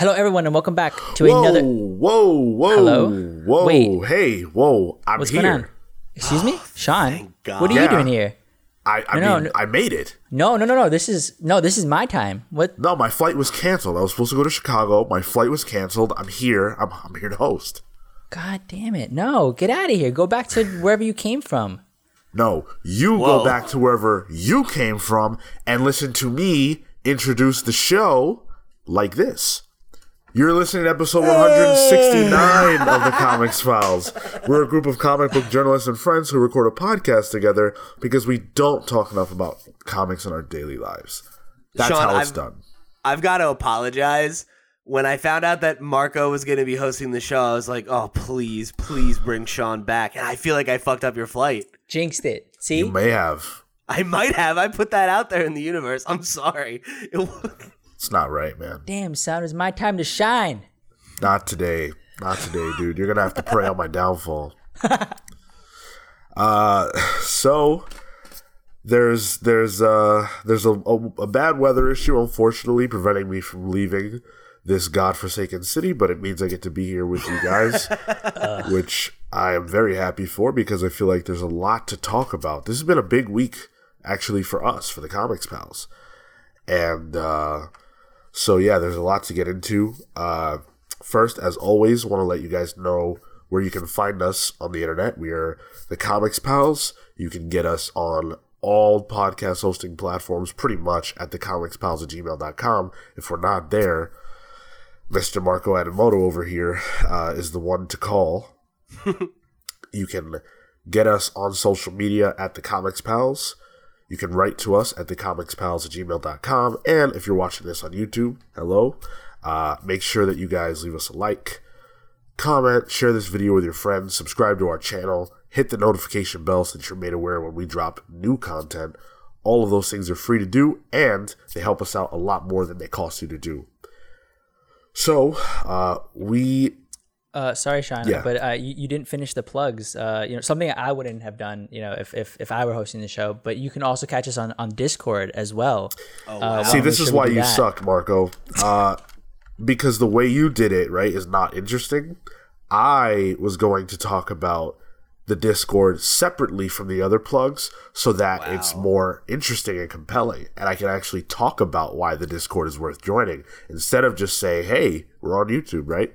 Hello, everyone, and welcome back to Whoa, another. whoa, whoa, Hello? whoa, Wait. hey, whoa! I'm What's here. going on? Excuse me, ah, Sean. God. What are you doing here? I, I No, mean, no. I made it. No, no, no, no. This is no. This is my time. What? No, my flight was canceled. I was supposed to go to Chicago. My flight was canceled. I'm here. I'm, I'm here to host. God damn it! No, get out of here. Go back to wherever you came from. No, you Whoa. go back to wherever you came from and listen to me introduce the show like this. You're listening to episode 169 of the Comics Pals. We're a group of comic book journalists and friends who record a podcast together because we don't talk enough about comics in our daily lives. That's Sean, how it's I've- done. I've got to apologize. When I found out that Marco was going to be hosting the show, I was like, "Oh, please, please bring Sean back." And I feel like I fucked up your flight. Jinxed it. See? You may have. I might have. I put that out there in the universe. I'm sorry. It wa- It's not right, man. Damn, son, it's my time to shine. Not today. Not today, dude. You're gonna have to pray on my downfall. uh, so there's there's uh there's a, a, a bad weather issue, unfortunately, preventing me from leaving this godforsaken city. But it means I get to be here with you guys, which I am very happy for because I feel like there's a lot to talk about. This has been a big week, actually, for us for the Comics Pals, and. uh so yeah, there's a lot to get into. Uh, first, as always, want to let you guys know where you can find us on the internet. We are the Comics Pals. You can get us on all podcast hosting platforms pretty much at thecomicspals at gmail.com. If we're not there, Mr. Marco Adamoto over here uh, is the one to call. you can get us on social media at the Comics Pals. You can write to us at thecomicspals at gmail.com. And if you're watching this on YouTube, hello. Uh, make sure that you guys leave us a like, comment, share this video with your friends, subscribe to our channel, hit the notification bell so that you're made aware when we drop new content. All of those things are free to do, and they help us out a lot more than they cost you to do. So, uh, we Uh, sorry, Sean, Yeah. but uh, you, you didn't finish the plugs. Uh, you know, something I wouldn't have done. You know, if, if, if I were hosting the show. But you can also catch us on, on Discord as well. Oh, uh, See, this is why you suck, Marco. Uh, because the way you did it, right, is not interesting. I was going to talk about the Discord separately from the other plugs so that it's more interesting and compelling. And I can actually talk about why the Discord is worth joining instead of just say, hey, we're on YouTube, right?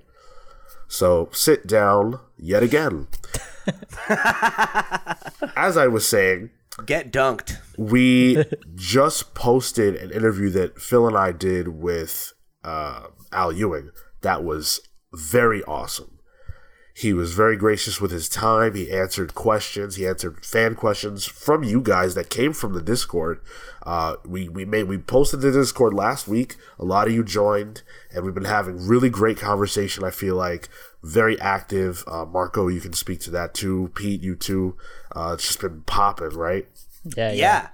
So sit down yet again. As I was saying, Get dunked. we just posted an interview that Phil and I did with uh, Al Ewing. That was very awesome. He was very gracious with his time. He answered questions. He answered fan questions from you guys that came from the Discord. Uh, we we made we posted the Discord last week. A lot of you joined, and we've been having really great conversation. I feel like very active. Uh, Marco, you can speak to that too. Pete, you too. Uh, it's just been popping, right? Yeah, yeah. Yeah.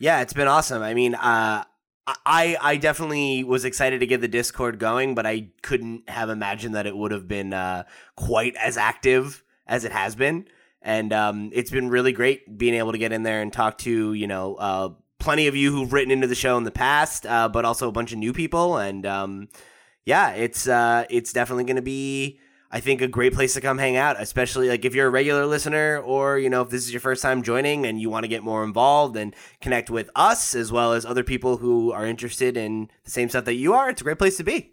Yeah, it's been awesome. I mean, uh I I definitely was excited to get the Discord going, but I couldn't have imagined that it would have been uh, quite as active as it has been. And um, it's been really great being able to get in there and talk to you know uh, plenty of you who've written into the show in the past, uh, but also a bunch of new people. And um, yeah, it's uh, it's definitely going to be. I think a great place to come hang out, especially like if you're a regular listener or, you know, if this is your first time joining and you want to get more involved and connect with us as well as other people who are interested in the same stuff that you are, it's a great place to be.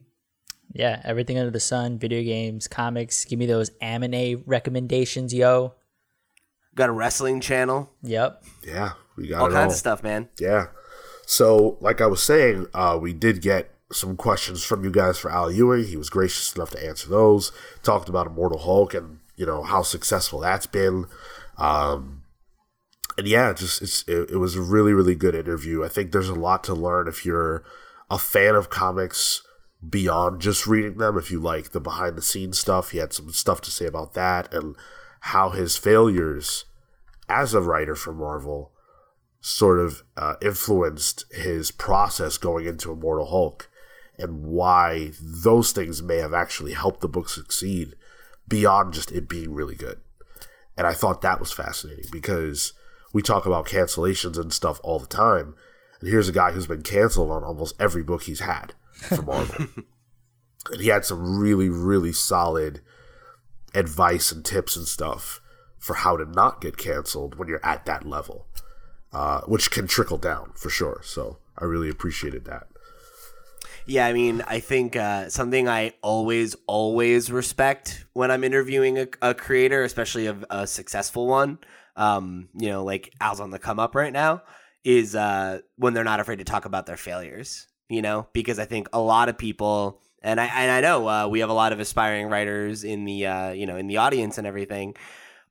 Yeah, everything under the sun, video games, comics. Give me those anime recommendations, yo. Got a wrestling channel, Yep. Yeah, we got all it kinds all. of stuff, man. Yeah. So, like I was saying, uh, we did get some questions from you guys for Al Ewing. He was gracious enough to answer those. Talked about Immortal Hulk and you know how successful that's been. Um, and yeah, just it's it, it was a really really good interview. I think there's a lot to learn if you're a fan of comics beyond just reading them. If you like the behind the scenes stuff, he had some stuff to say about that and how his failures as a writer for Marvel sort of uh, influenced his process going into Immortal Hulk and why those things may have actually helped the book succeed beyond just it being really good. And I thought that was fascinating because we talk about cancellations and stuff all the time. And here's a guy who's been canceled on almost every book he's had from Marvel. and he had some really really solid advice and tips and stuff for how to not get canceled when you're at that level, uh, which can trickle down for sure. So I really appreciated that. Yeah, I mean, I think uh, something I always, always respect when I'm interviewing a, a creator, especially a, a successful one, um, you know, like Al's on the come up right now, is uh, when they're not afraid to talk about their failures, you know, because I think a lot of people, and I, and I know uh, we have a lot of aspiring writers in the, uh, you know, in the audience and everything.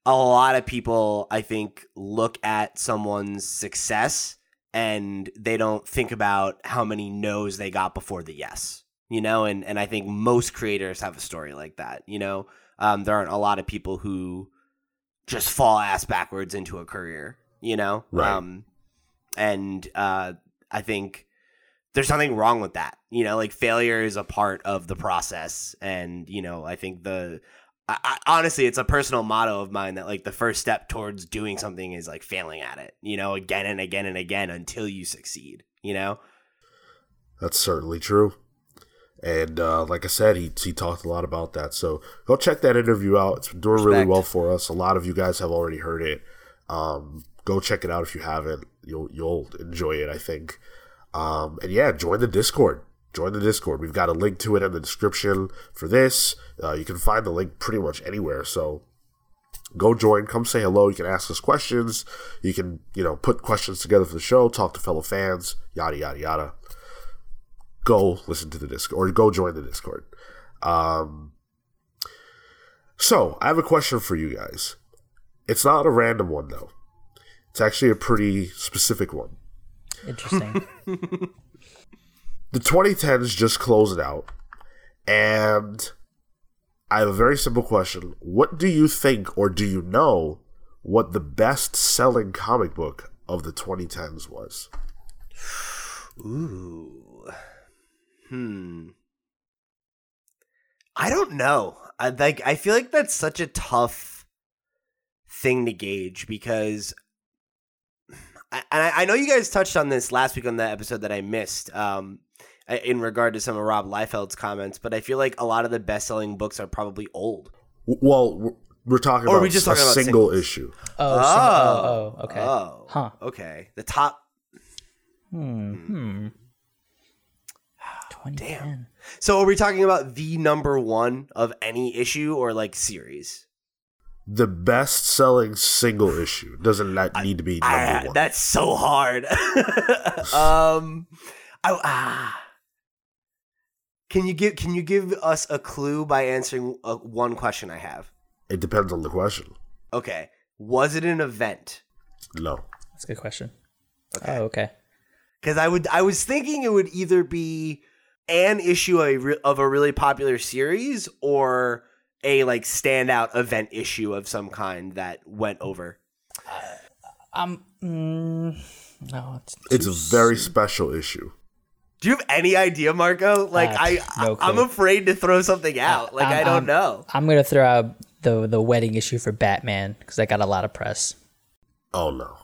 A lot of people, I think, look at someone's success and they don't think about how many no's they got before the yes you know? And and i think most creators have a story like that you know? Um, there aren't a lot of people who just fall ass backwards into a career you know? Right. um and uh i think there's nothing wrong with that you know? Like failure is a part of the process and you know i think the I, I, honestly, it's a personal motto of mine that like the first step towards doing something is like failing at it, you know, again and again and again until you succeed, you know? That's certainly true. And uh, like I said, he he talked a lot about that. So go check that interview out. It's been doing really well for us. A lot of you guys have already heard it. Um, go check it out if you haven't. You'll you'll enjoy it, I think. Um, and yeah, join the Discord. Join the Discord. We've got a link to it in the description for this. Uh, you can find the link pretty much anywhere. So go join. Come say hello. You can ask us questions. You can you know put questions together for the show. Talk to fellow fans. Yada yada yada go listen to the Discord or go join the Discord. Um, so I have a question for you guys. It's not a random one though. It's actually a pretty specific one. Interesting. The 2010s just closed out, and I have a very simple question. What do you think, or do you know, what the best selling comic book of the 2010s was? Ooh. Hmm. I don't know. I like I feel like that's such a tough thing to gauge because I, I know you guys touched on this last week on the episode that I missed um, in regard to some of Rob Liefeld's comments, but I feel like a lot of the best selling books are probably old. Well, we're- we're talking Or about we just a about single singles? issue. Oh, so- oh, oh, okay. Oh, Huh. Okay. The top. Hmm. Hmm. 2010. So are we talking about the number one of any issue or like series? the best selling single issue doesn't not need to be number Ah, one. that's so hard. um, I, ah. Can you give Can you give us a clue by answering uh, one question I have? it depends on the question. Okay, was it an event? No. That's a good question. Okay. Oh, okay. Because I would I was thinking it would either be an issue of a, re- of a really popular series or a like standout event issue of some kind that went over. Um. Mm, no, it's, It's a very soon. special issue. Do you have any idea, Marco? Like Uh, I, no I I'm afraid to throw something out. Like I'm- I don't I'm- know. I'm gonna throw out the the wedding issue for Batman because I got a lot of press. Oh no.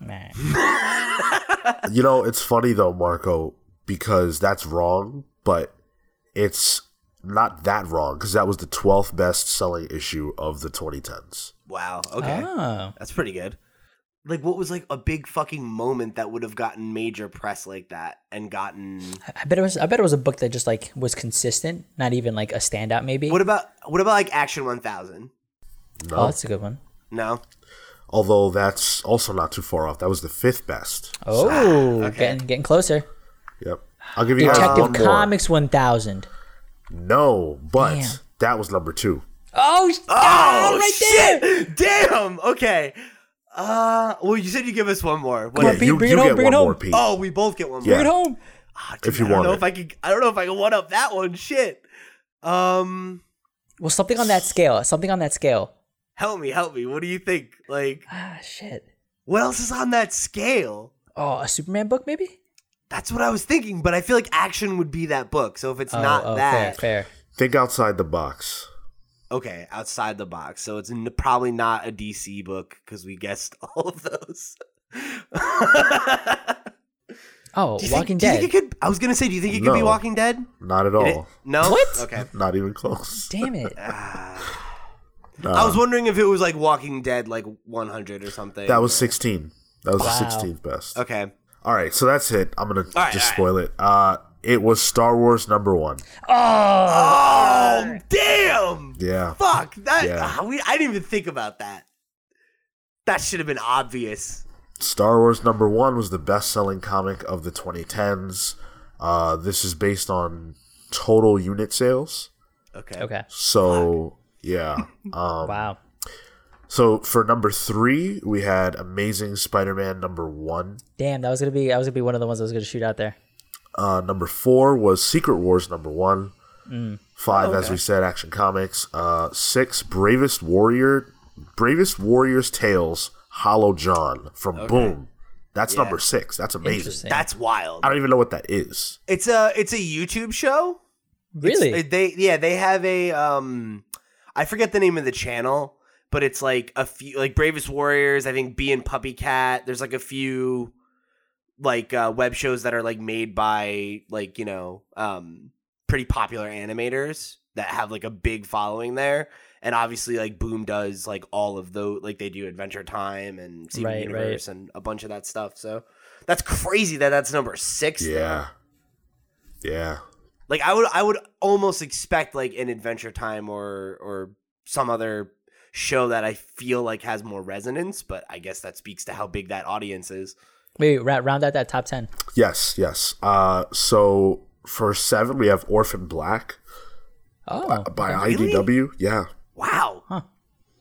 Man. You know, it's funny though, Marco, because that's wrong, but it's not that wrong because that was the 12th best selling issue of the 2010s. Wow. Okay. Oh. That's pretty good. Like what was like a big fucking moment that would have gotten major press like that and gotten I bet it was. I bet it was a book that just like was consistent, not even like a standout. Maybe. What about what about like Action 1000? No. oh, that's a good one. No. Although that's also not too far off. That was the fifth best. Oh, okay. getting getting closer. Yep. I'll give you guys Detective one more. Comics 1000. No, but Damn. that was number two. Oh, sh- Oh, ah, right there. Damn. Okay. Uh, well, you said you give us one more. What on, is- Pete, you bring you it home, get bring one it more, home. Pete. oh, we both get one more. Yeah. Bring it home. Ah, If dude, you I don't want know it. if I could. I don't know if I can one up that one. Shit. Um, Well, something on that scale. Something on that scale. help me, help me. What do you think? Like, Ah, shit. what else is on that scale? Oh, a Superman book, maybe? That's what I was thinking, but I feel like action would be that book. So if it's Oh, not oh, that, fair, fair. Think outside the box. Okay, outside the box. So it's n- probably not a DC book because we guessed all of those. Oh, Do you think- Walking do you Dead. think it could? I was gonna say, do you think it could be Walking Dead? Not at It- all. no. What? Okay. Not even close. Damn it. I was wondering if it was like Walking Dead, like 100 or something. That was 16. That was Wow. the 16th best. okay. All right, so that's it. I'm gonna right, just all right. spoil it. Uh, it was Star Wars number one. Oh damn! Yeah, Fuck that. Yeah. ah, we, I didn't even think about that. That should have been obvious. Star Wars number one was the best-selling comic of the 2010s. Uh, this is based on total unit sales. Okay. Okay. So yeah. Um, Wow. so for number three, we had Amazing Spider-Man number one. Damn, that was gonna be. I was gonna be one of the ones I was gonna shoot out there. Uh, number four was Secret Wars number one. Five, as we said, Action Comics. Uh, six, Bravest Warrior, Bravest Warriors Tales, Hollow John from Boom. That's Yeah. number six. That's amazing. That's wild. I don't even know what that is. It's a it's a YouTube show. really? It's- they yeah they have a um I forget the name of the channel, but it's like a few like Bravest Warriors. I think Bee and Puppy Cat. There's like a few like uh, web shows that are like made by like you know um pretty popular animators that have like a big following there. And obviously, like Boom does like all of those, like they do Adventure Time and Steven Right, Universe and a bunch of that stuff. So that's crazy that that's number six. though. Yeah. Yeah. Like I would I would almost expect like an Adventure Time or or some other show that I feel like has more resonance, but I guess that speaks to how big that audience is. Wait, wait, round out that top ten. Yes, yes. Uh, so for seven, we have Orphan Black Oh, by Really? IDW. Yeah. Wow. Huh.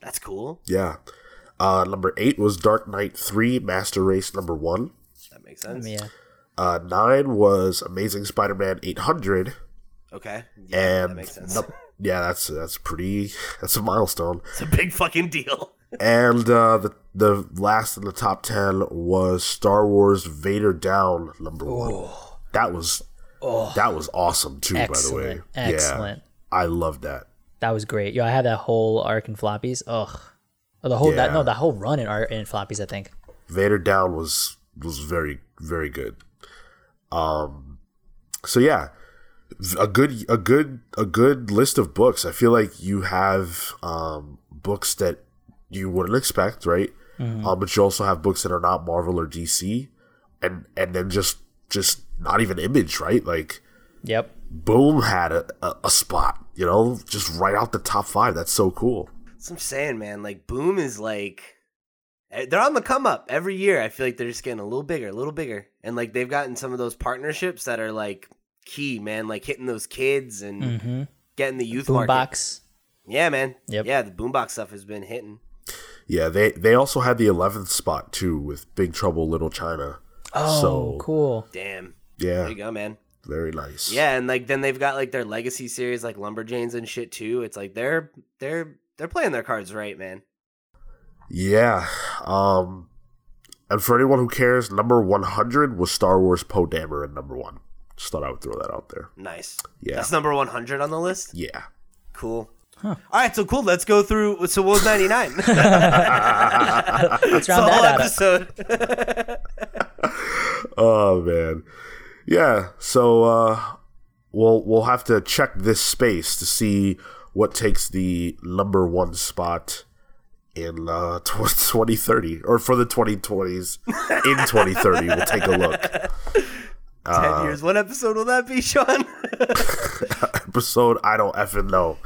That's cool. Yeah. Uh, number eight was Dark Knight 3, Master Race number one. That makes sense. yeah. Uh, nine was Amazing Spider Man 800. Okay. Yeah, and that makes sense. num- yeah, that's that's pretty. That's a milestone. It's a big fucking deal. And uh, the the last in the top ten was Star Wars Vader Down number one. That was that was awesome too. By the way, Excellent. Excellent. yeah, I love that. That was great. Yo, I had that whole arc in floppies. Ugh. Oh, the whole that no, the whole run in art in floppies. I think. Vader Down was was very very good. Um, so yeah, a good a good a good list of books. I feel like you have um books that you wouldn't expect, right? Um, but you also have books that are not Marvel or DC, and and then just just not even Image, right? Like Yep. Boom had a, a, a spot, you know, just right out the top five. That's so cool. That's what I'm saying, man. Like Boom is like eh, they're on the come up every year. I feel like they're just getting a little bigger, a little bigger. And like they've gotten some of those partnerships that are like key, man, like hitting those kids and Mm-hmm. getting the youth market. Boombox. Yeah, man. Yep. Yeah, the boombox stuff has been hitting. Yeah, they they also had the eleventh spot too with Big Trouble Little China. Oh, So- cool. Damn. Yeah, There you go, man. very nice. Yeah, and like then they've got like their legacy series like Lumberjanes and shit too. It's like they're they're they're playing their cards right, man. Yeah. Um and for anyone who cares, number one hundred was Star Wars Poe Dameron at number one. Just thought I would throw that out there. Nice. Yeah. That's number 100 on the list. Yeah. Cool. All right, so cool. Let's go through. So what was 99? Let's round whole that out. episode. Oh man. Yeah. So uh we'll we'll have to check this space to see what takes the number one spot in uh tw- 2030 or for the 2020s in 2030 we'll take a look Ten uh, years. What episode will that be, Sean? episode i don't effing know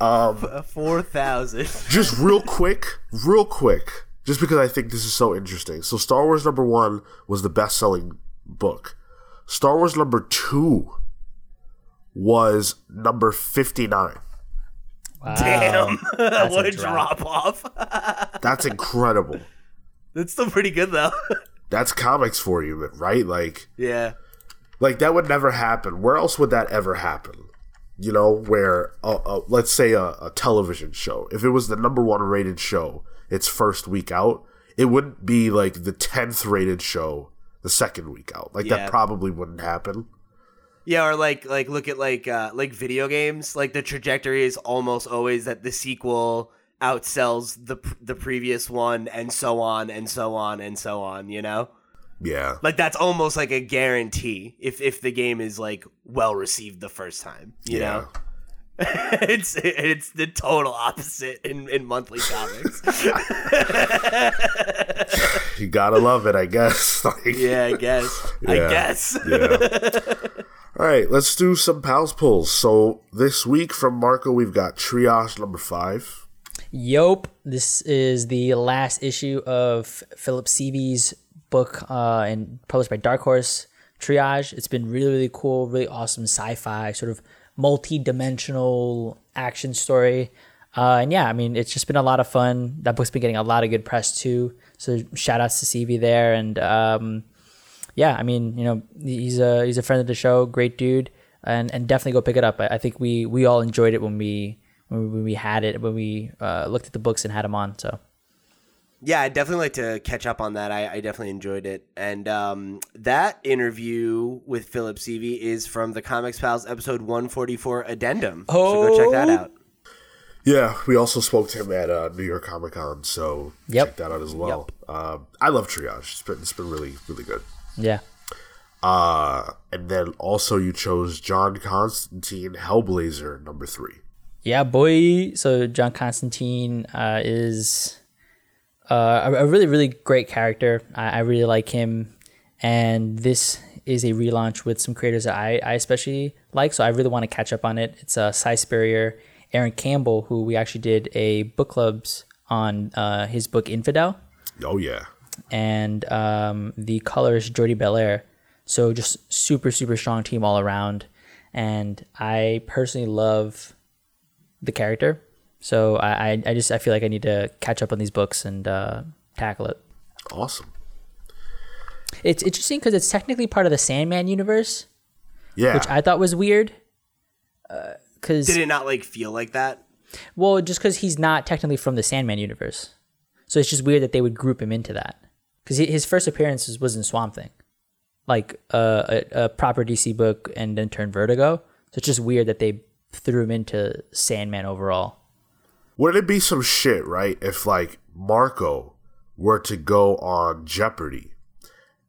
um, Four thousand. just real quick, real quick, just because I think this is so interesting. So, Star Wars number one was the best selling book. Star Wars number two was number 59. Wow. Damn. That's what a a drop. drop off. That's incredible. That's still pretty good though. That's comics for you, right? Like, yeah. Like that would never happen. Where else would that ever happen? You know, where uh, uh, let's say a, a television show, if it was the number one rated show, its first week out, it wouldn't be like the tenth rated show the second week out. Like Yeah. that probably wouldn't happen. Yeah, or like like look at like uh like video games. Like the trajectory is almost always that the sequel outsells the the previous one, and so on and so on and so on. You know. Yeah. Like that's almost like a guarantee if if the game is like well received the first time. You Yeah. know, it's it's the total opposite in in monthly comics. You gotta love it, I guess. Like, yeah, I guess. I guess. yeah. All right, let's do some pals pulls. So this week from Marco, we've got triage number five. Yope. This is the last issue of Phillip Sevy's book uh, and published by Dark Horse Triage. It's been really, really cool, really awesome sci-fi, sort of multi-dimensional action story. Uh, and yeah, I mean, it's just been a lot of fun. That book's been getting a lot of good press too. So shout outs to Sevy there. And um, yeah, I mean, you know, he's a he's a friend of the show, great dude, and and definitely go pick it up. I, I think we we all enjoyed it when we when we, had it when we uh, looked at the books and had them on. So Yeah, I'd definitely like to catch up on that. I, I definitely enjoyed it. And um, that interview with Phillip Sevy is from the Comics Pals episode 144 addendum. So go check that Oh. out. Yeah, we also spoke to him at uh, New York Comic Con, so Yep. check that out as well. Um, I love triage; it's been it's been really really good. yeah, Uh, and then also you chose John Constantine Hellblazer number three. yeah, boy. So John Constantine uh, is uh, a, really really great character. I, I really like him, and this is a relaunch with some creators that I, I especially like. So I really want to catch up on it. It's uh, Si Spurrier, Aaron Campbell, who we actually did a book clubs on uh, his book Infidel. Oh yeah, and um, the colorist Jordie Bellaire. So just super super strong team all around, and I personally love the character. So I I, I just I feel like I need to catch up on these books and uh, tackle it. awesome. It's interesting because it's technically part of the Sandman universe, Yeah, which I thought was weird. Because Did it not like feel like that? well, just because he's not technically from the Sandman universe, so it's just weird that they would group him into that. Because his first appearance was- was in Swamp Thing, like uh, a, a proper DC book, and then turned Vertigo. So it's just weird that they threw him into Sandman overall. Wouldn't it be some shit, right? If like Marco were to go on Jeopardy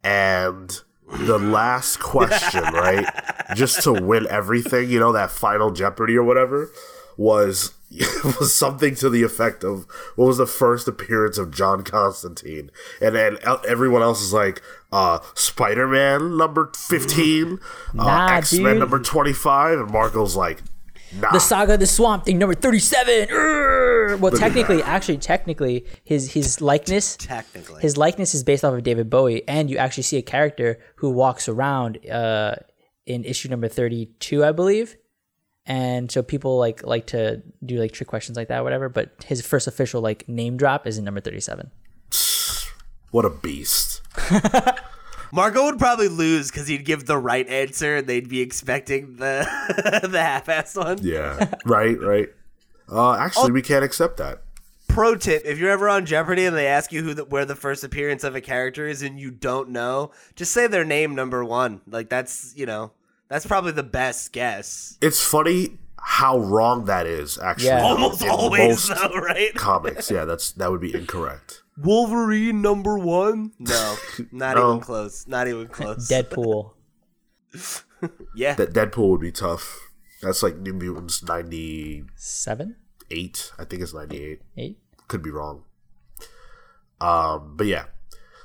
and the last question, right? Just to win everything, you know, that final Jeopardy or whatever was was something to the effect of what was the first appearance of John Constantine, and then everyone else is like uh, Spider Man number fifteen, uh, Nah, X Men number twenty five, and Marco's like, nah, The Saga of the Swamp Thing, number thirty-seven. Urgh! Well, technically, actually, technically, his his likeness Technically. his likeness is based off of David Bowie, and you actually see a character who walks around uh, in issue number thirty-two, I believe. And so people like like to do like trick questions like that, or whatever. But his first official like name drop is in number thirty-seven. what a beast. Marco would probably lose because he'd give the right answer and they'd be expecting the the half-assed one. Yeah, right, right. Uh, actually, we can't accept that. Pro tip: If you're ever on Jeopardy and they ask you who the, where the first appearance of a character is and you don't know, just say their name number one. Like that's you know that's probably the best guess. It's funny how wrong that is. Actually, Yeah. Almost in always though, right? comics. Yeah, that's that would be incorrect. Wolverine number one? No, not No. even close. Not even close. Deadpool. Yeah. That Deadpool would be tough. That's like New Mutants ninety Seven, eight. I think it's ninety eight. eight. Could be wrong. Um, but yeah.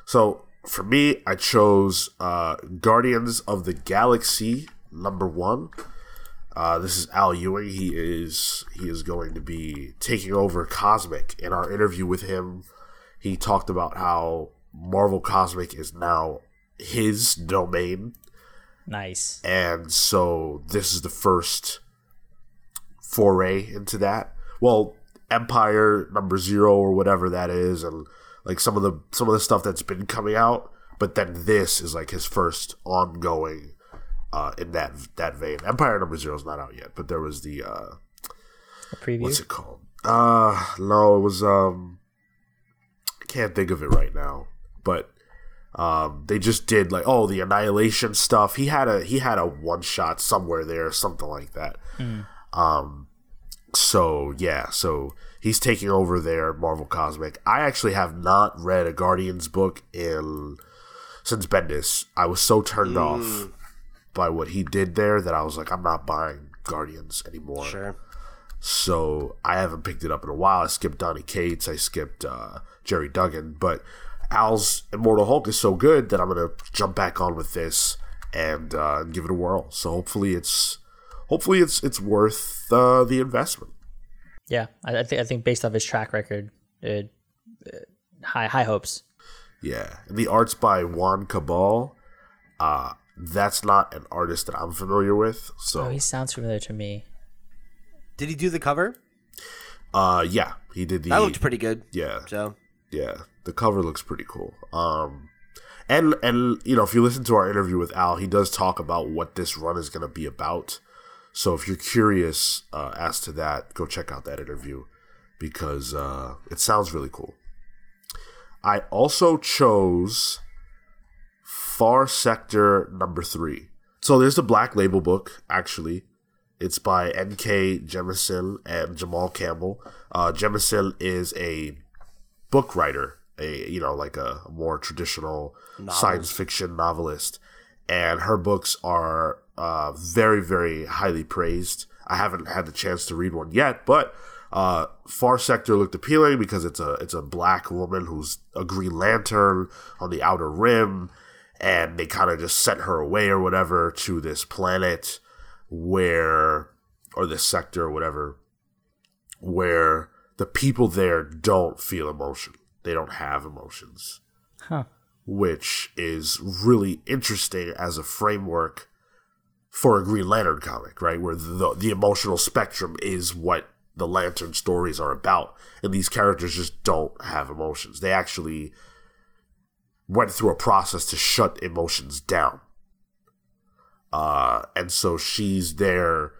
So for me, I chose uh, Guardians of the Galaxy number one. Uh, this is Al Ewing. He is he is going to be taking over Cosmic. In our interview with him, he talked about how Marvel Cosmic is now his domain, Nice. and so this is the first foray into that. Well, Empire number zero or whatever that is, and like some of the some of the stuff that's been coming out. But then this is like his first ongoing uh, in that that vein. Empire number zero is not out yet, but there was the uh, preview. what's it called? Uh no, it was um can't think of it right now. But um they just did like oh the annihilation stuff. He had a he had a one shot somewhere there, something like that. Um so yeah, so he's taking over there Marvel Cosmic. I actually have not read a Guardians book in since Bendis, I was so turned Mm. off by what he did there that I was like, I'm not buying Guardians anymore. Sure. So I haven't picked it up in a while. I skipped Donny Cates, I skipped uh, Gerry Duggan, but Al's Immortal Hulk is so good that I'm gonna jump back on with this and uh, give it a whirl. So hopefully it's hopefully it's it's worth uh, the investment. Yeah, I, I think I think based off his track record, it, uh, high high hopes. Yeah, and the art's by Juann Cabal. Uh, that's not an artist that I'm familiar with. So Oh, he sounds familiar to me. Did he do the cover? uh, yeah, he did the That looked pretty good. yeah So yeah the cover looks pretty cool um and and you know if you listen to our interview with al he does talk about what this run is going to be about so if you're curious uh, as to that go check out that interview because uh, it sounds really cool i also chose far sector number three so there's the black label book actually it's by N.K. Jemisin and Jamal Campbell. Uh, Jemisin is a book writer, a you know like a, more traditional science fiction novelist, and her books are uh, very very highly praised. I haven't had the chance to read one yet, but uh, Far Sector looked appealing because it's a it's a black woman who's a Green Lantern on the Outer Rim, and they kind of just sent her away or whatever to this planet where or this sector or whatever where the people there don't feel emotion. They don't have emotions. Huh. Which is really interesting as a framework for a Green Lantern comic, right? Where the the emotional spectrum is what the Lantern stories are about. And these characters just don't have emotions. They actually went through a process to shut emotions down. Uh, and so she's there.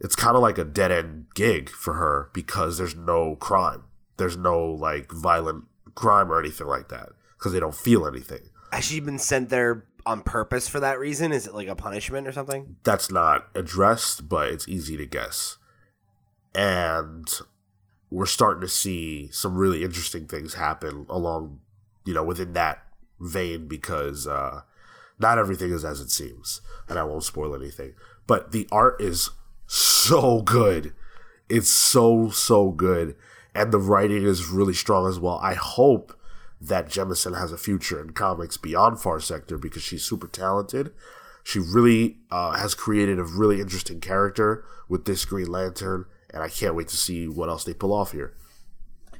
It's kind of like a dead end gig for her because there's no crime. There's no like violent crime or anything like that because they don't feel anything. has she been sent there on purpose for that reason? Is it like a punishment or something? That's not addressed, but it's easy to guess. And we're starting to see some really interesting things happen along, you know, within that vein because uh, not everything is as it seems, and I won't spoil anything. But the art is so good. It's so so good, and the writing is really strong as well. I hope that Jemisin has a future in comics beyond Far Sector because she's super talented. She really uh, has created a really interesting character with this Green Lantern, and I can't wait to see what else they pull off here.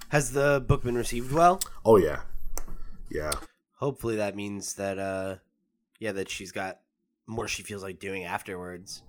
Has the book been received well? Oh yeah, yeah. Hopefully that means that uh yeah, that she's got more she feels like doing afterwards.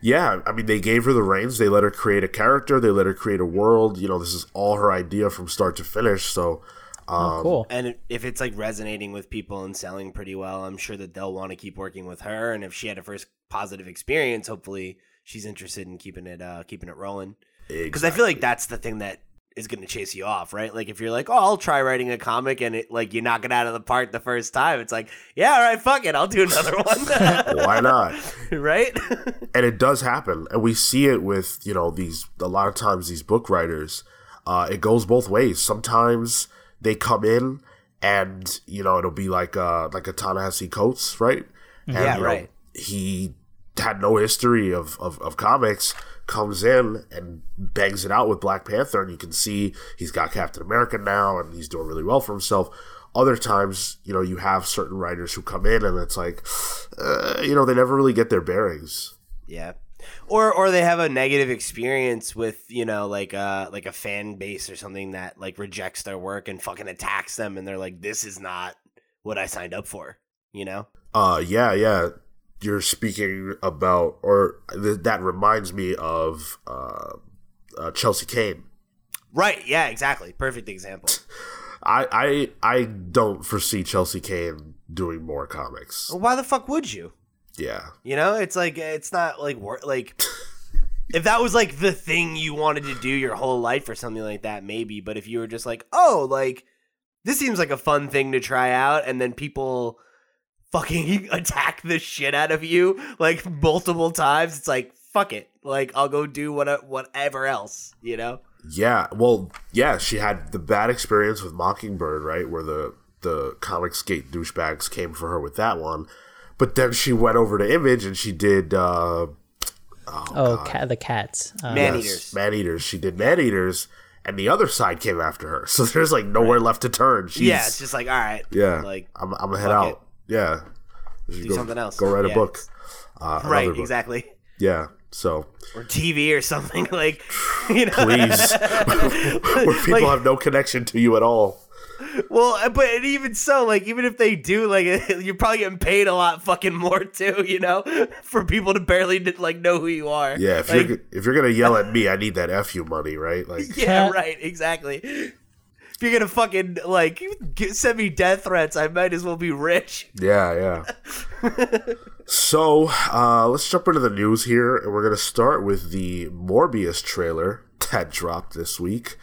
Yeah, I mean, they gave her the reins. They let her create a character. They let her create a world. You know, this is all her idea from start to finish. So, um, Oh, cool. And if it's like resonating with people and selling pretty well, I'm sure that they'll want to keep working with her. And if she had a first positive experience, hopefully she's interested in keeping it uh keeping it rolling. Because I feel like that's the thing that is going to chase you off, right? Like if you're like, oh, I'll try writing a comic, and it like you knock it out of the park the first time, it's like, yeah, all right, fuck it, I'll do another one, why not? right? and it does happen and we see it with you know these a lot of times these book writers uh, it goes both ways sometimes they come in and you know it'll be like uh like a Ta-Nehisi Coates right and, Yeah, you know, right. he had no history of, of, of comics comes in and bangs it out with Black Panther and you can see he's got Captain America now and he's doing really well for himself other times you know you have certain writers who come in and it's like uh, you know they never really get their bearings Yeah. Or or they have a negative experience with, you know, like uh like a fan base or something that like rejects their work and fucking attacks them and they're like, This is not what I signed up for, you know? Uh, yeah, yeah. You're speaking about, or th- that reminds me of uh, uh, Chelsea Cain. Right, yeah, exactly. Perfect example. I, I, I don't foresee Chelsea Cain doing more comics. Well, why the fuck would you? Yeah, You know, it's like it's not like wor- like if that was like the thing you wanted to do your whole life or something like that, maybe. But if you were just like, oh, like this seems like a fun thing to try out, and then people fucking attack the shit out of you like multiple times, it's like fuck it. Like I'll go do what whatever else, you know. yeah. Well, yeah. She had the bad experience with Mockingbird, right? Where the the Comicsgate douchebags came for her with that one. But then she went over to Image and she did uh, Oh, cat, the cats. Uh, Man yes, eaters. man eaters. She did man eaters, and the other side came after her. So there's like nowhere left to turn. She's, yeah, it's just like all right. yeah. like I'm I'm gonna head fuck out. Yeah, do do something else. Go write Yeah, a book. Uh, right, book. exactly. Yeah. So Or TV or something like you know. please, where people Like- have no connection to you at all. Well, uh, but and even so, like even if they do, like you're probably getting paid a lot fucking more too, you know, for people to barely like know who you are. Yeah, if Like, you're if you're gonna yell at me, I need that f you money, right? Like, yeah, right, exactly. If you're gonna fucking like g- send me death threats, I might as well be rich. yeah, yeah. so uh, let's jump into the news here, and we're gonna start with the Morbius trailer that dropped this week.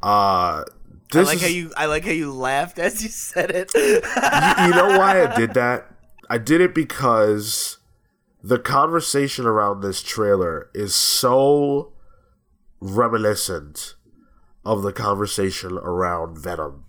Uh, I like is, how you I like how you laughed as you said it. you know why I did that? I did it because the conversation around this trailer is so reminiscent of the conversation around Venom.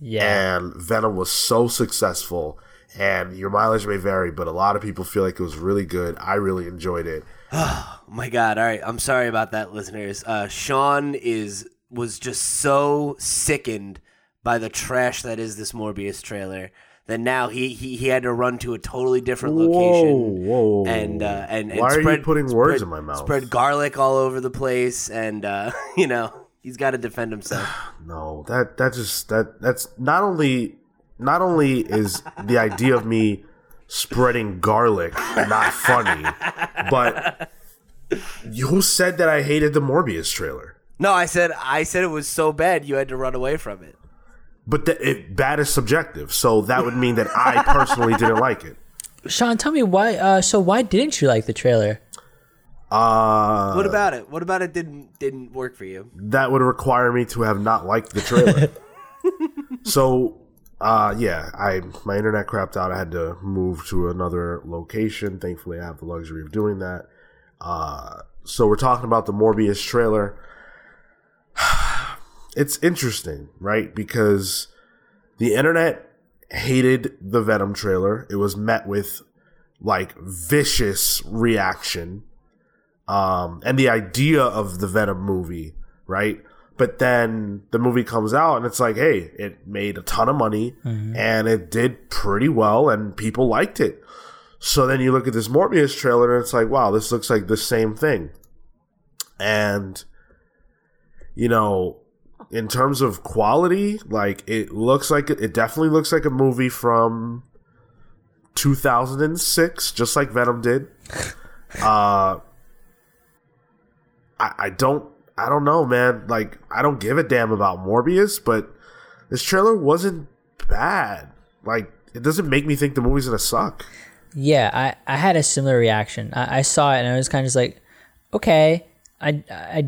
yeah. And Venom was so successful. And your mileage may vary, but a lot of people feel like it was really good. I really enjoyed it. Oh my god! All right, I'm sorry about that, listeners. Uh, Sean is was just so sickened by the trash that is this Morbius trailer that now he he, he had to run to a totally different location. whoa! And uh, and, and Why are you spread, putting words spread- in my mouth? Spread garlic all over the place, and uh, you know he's got to defend himself. No, that that just that that's not only not only is the idea of me spreading garlic not funny, but who said that I hated the Morbius trailer? no, I said I said it was so bad you had to run away from it. But the, it, bad is subjective, so that would mean that I personally didn't like it. Sean, tell me why. Uh, so why didn't you like the trailer? Uh, What about it? What about it didn't didn't work for you? that would require me to have not liked the trailer. so, uh, yeah, I my internet crapped out. I had to move to another location. Thankfully, I have the luxury of doing that. Uh, so we're talking about the Morbius trailer. It's interesting, right? Because the internet hated the Venom trailer. It was met with like vicious reaction um, and the idea of the Venom movie, right? But then the movie comes out and it's like, hey, it made a ton of money and it did pretty well and people liked it. So then you look at this Morbius trailer and it's like, wow, this looks like the same thing. And, you know, in terms of quality, like it looks like it definitely looks like a movie from 2006, just like Venom did. Uh, I, I don't I don't know, man. Like I don't give a damn about Morbius, but this trailer wasn't bad. Like it doesn't make me think the movie's gonna suck. Yeah, I, I had a similar reaction. I, I saw it and I was kind of just like, okay. I, I,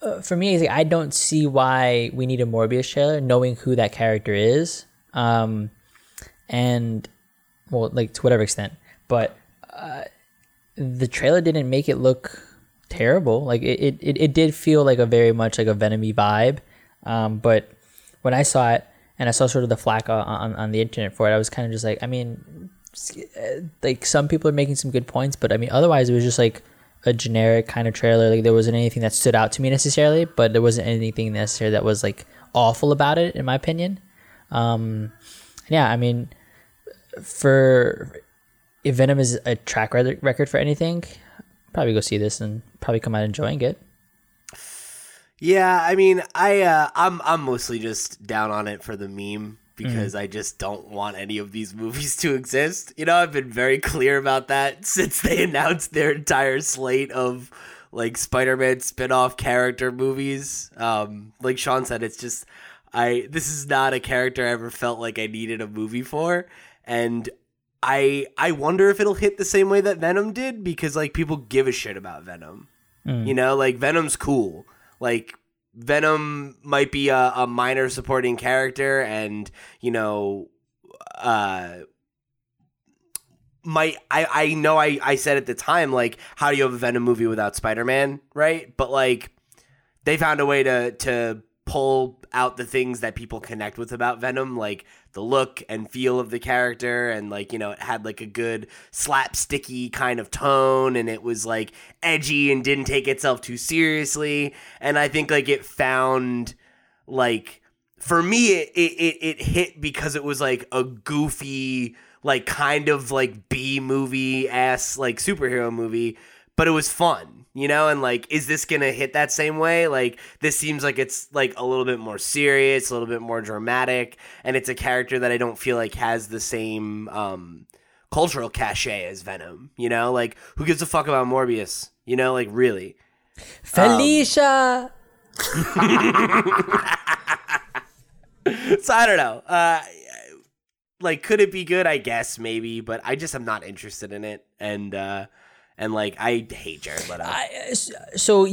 uh, for me, like, I don't see why we need a Morbius trailer, knowing who that character is, um, and well, like to whatever extent. But uh, the trailer didn't make it look terrible. Like it, it, it, did feel like a very much like a Venomy vibe. Um, but when I saw it and I saw sort of the flack on, on, the internet for it, I was kind of just like, I mean, like some people are making some good points, but I mean, otherwise it was just like a generic kind of trailer. Like there wasn't anything that stood out to me necessarily, but there wasn't anything necessarily that was like awful about it, in my opinion. Um, yeah, I mean, for if Venom is a track record for anything, probably go see this and probably come out enjoying it. Yeah, I mean, I uh, I'm I'm mostly just down on it for the meme because I just don't want any of these movies to exist. You know, I've been very clear about that since they announced their entire slate of like Spider-Man spin-off character movies. Um, like Sean said, it's just I this is not a character I ever felt like I needed a movie for, and I I wonder if it'll hit the same way that Venom did because like people give a shit about Venom. You know, like Venom's cool. Like Venom might be a, a minor supporting character, and you know, uh, might I I know I I said at the time like, how do you have a Venom movie without Spider Man, right? But like, they found a way to to pull out the things that people connect with about Venom, like the look and feel of the character, and like you know, it had like a good slapsticky kind of tone, and it was like edgy and didn't take itself too seriously. And I think like it found like for me it it, it, it hit because it was like a goofy like kind of like B movie ass like superhero movie, but it was fun you know and like is this gonna hit that same way? Like this seems like it's like a little bit more serious a little bit more dramatic and it's a character that i don't feel like has the same um cultural cachet as venom you know? Like who gives a fuck about morbius? You know like really. Felicia. so i don't know. Uh like could it be good? I guess maybe but i just am not interested in it and uh and like I hate Jared Leto. I, so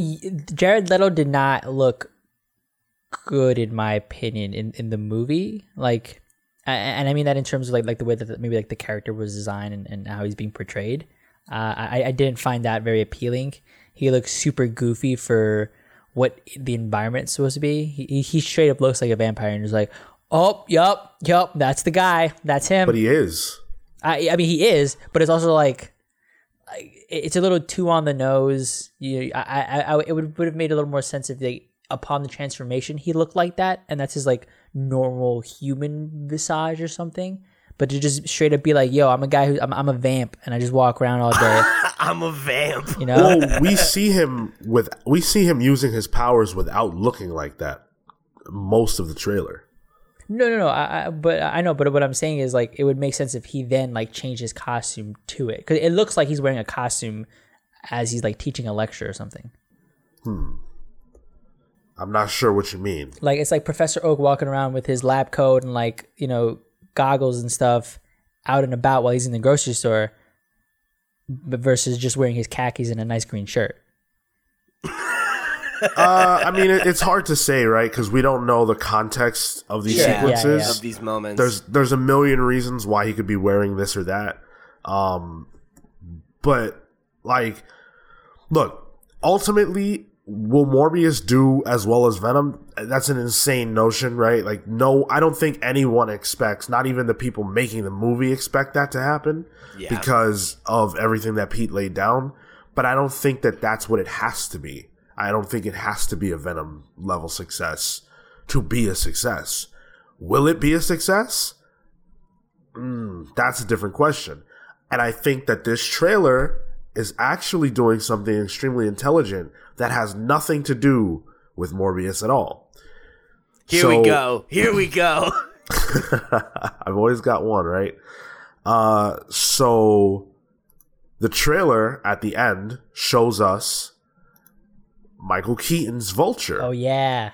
Jared Leto did not look good in my opinion in, in the movie. Like, and I mean that in terms of like like the way that the- maybe like the character was designed and, and how he's being portrayed. Uh, I I didn't find that very appealing. He looks super goofy for what the environment's supposed to be. He he- he straight up looks like a vampire and is like, oh, yup, yup, that's the guy, that's him. But he is. I I mean he is, but it's also like I- it's a little too on the nose. You, I, I, I it would would have made a little more sense if they upon the transformation he looked like that, and that's his like normal human visage or something. But to just straight up be like, "Yo, I'm a guy who I'm, I'm a vamp, and I just walk around all day," I'm a vamp. you know? Well, we see him with we see him using his powers without looking like that most of the trailer. No, no, no. I, I, but I know. But what I'm saying is, like, it would make sense if he then like changed his costume to it, because it looks like he's wearing a costume as he's like teaching a lecture or something. Hmm. I'm not sure what you mean. Like it's like Professor Oak walking around with his lab coat and like you know goggles and stuff out and about while he's in the grocery store, but versus just wearing his khakis and a nice green shirt. Uh, I mean, it, it's hard to say, right? Because we don't know the context of these yeah, sequences. yeah. of these moments. There's there's a million reasons why he could be wearing this or that. Um, but like, look, ultimately, will Morbius do as well as Venom? That's an insane notion, right? Like, no, I don't think anyone expects, not even the people making the movie, expect that to happen Yeah. because of everything that Pete laid down. But I don't think that that's what it has to be. I don't think it has to be a Venom level success to be a success. Will it be a success? Mm, that's a different question. And I think that this trailer is actually doing something extremely intelligent that has nothing to do with Morbius at all. Here So- we go. Here we go. I've always got one, right? Uh, so the trailer at the end shows us Michael Keaton's Vulture, Oh yeah,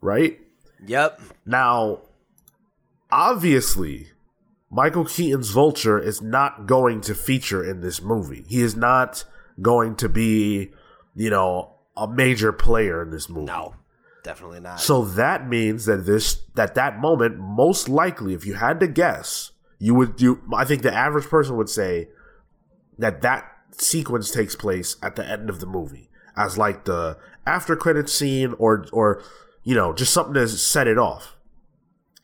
right? yep. Now, obviously, Michael Keaton's Vulture is not going to feature in this movie. He is not going to be, you know, a major player in this movie. No, definitely not. So that means that this that that moment most likely if you had to guess, you would you I think the average person would say that that sequence takes place at the end of the movie as like the after credit scene or or you know, just something to set it off.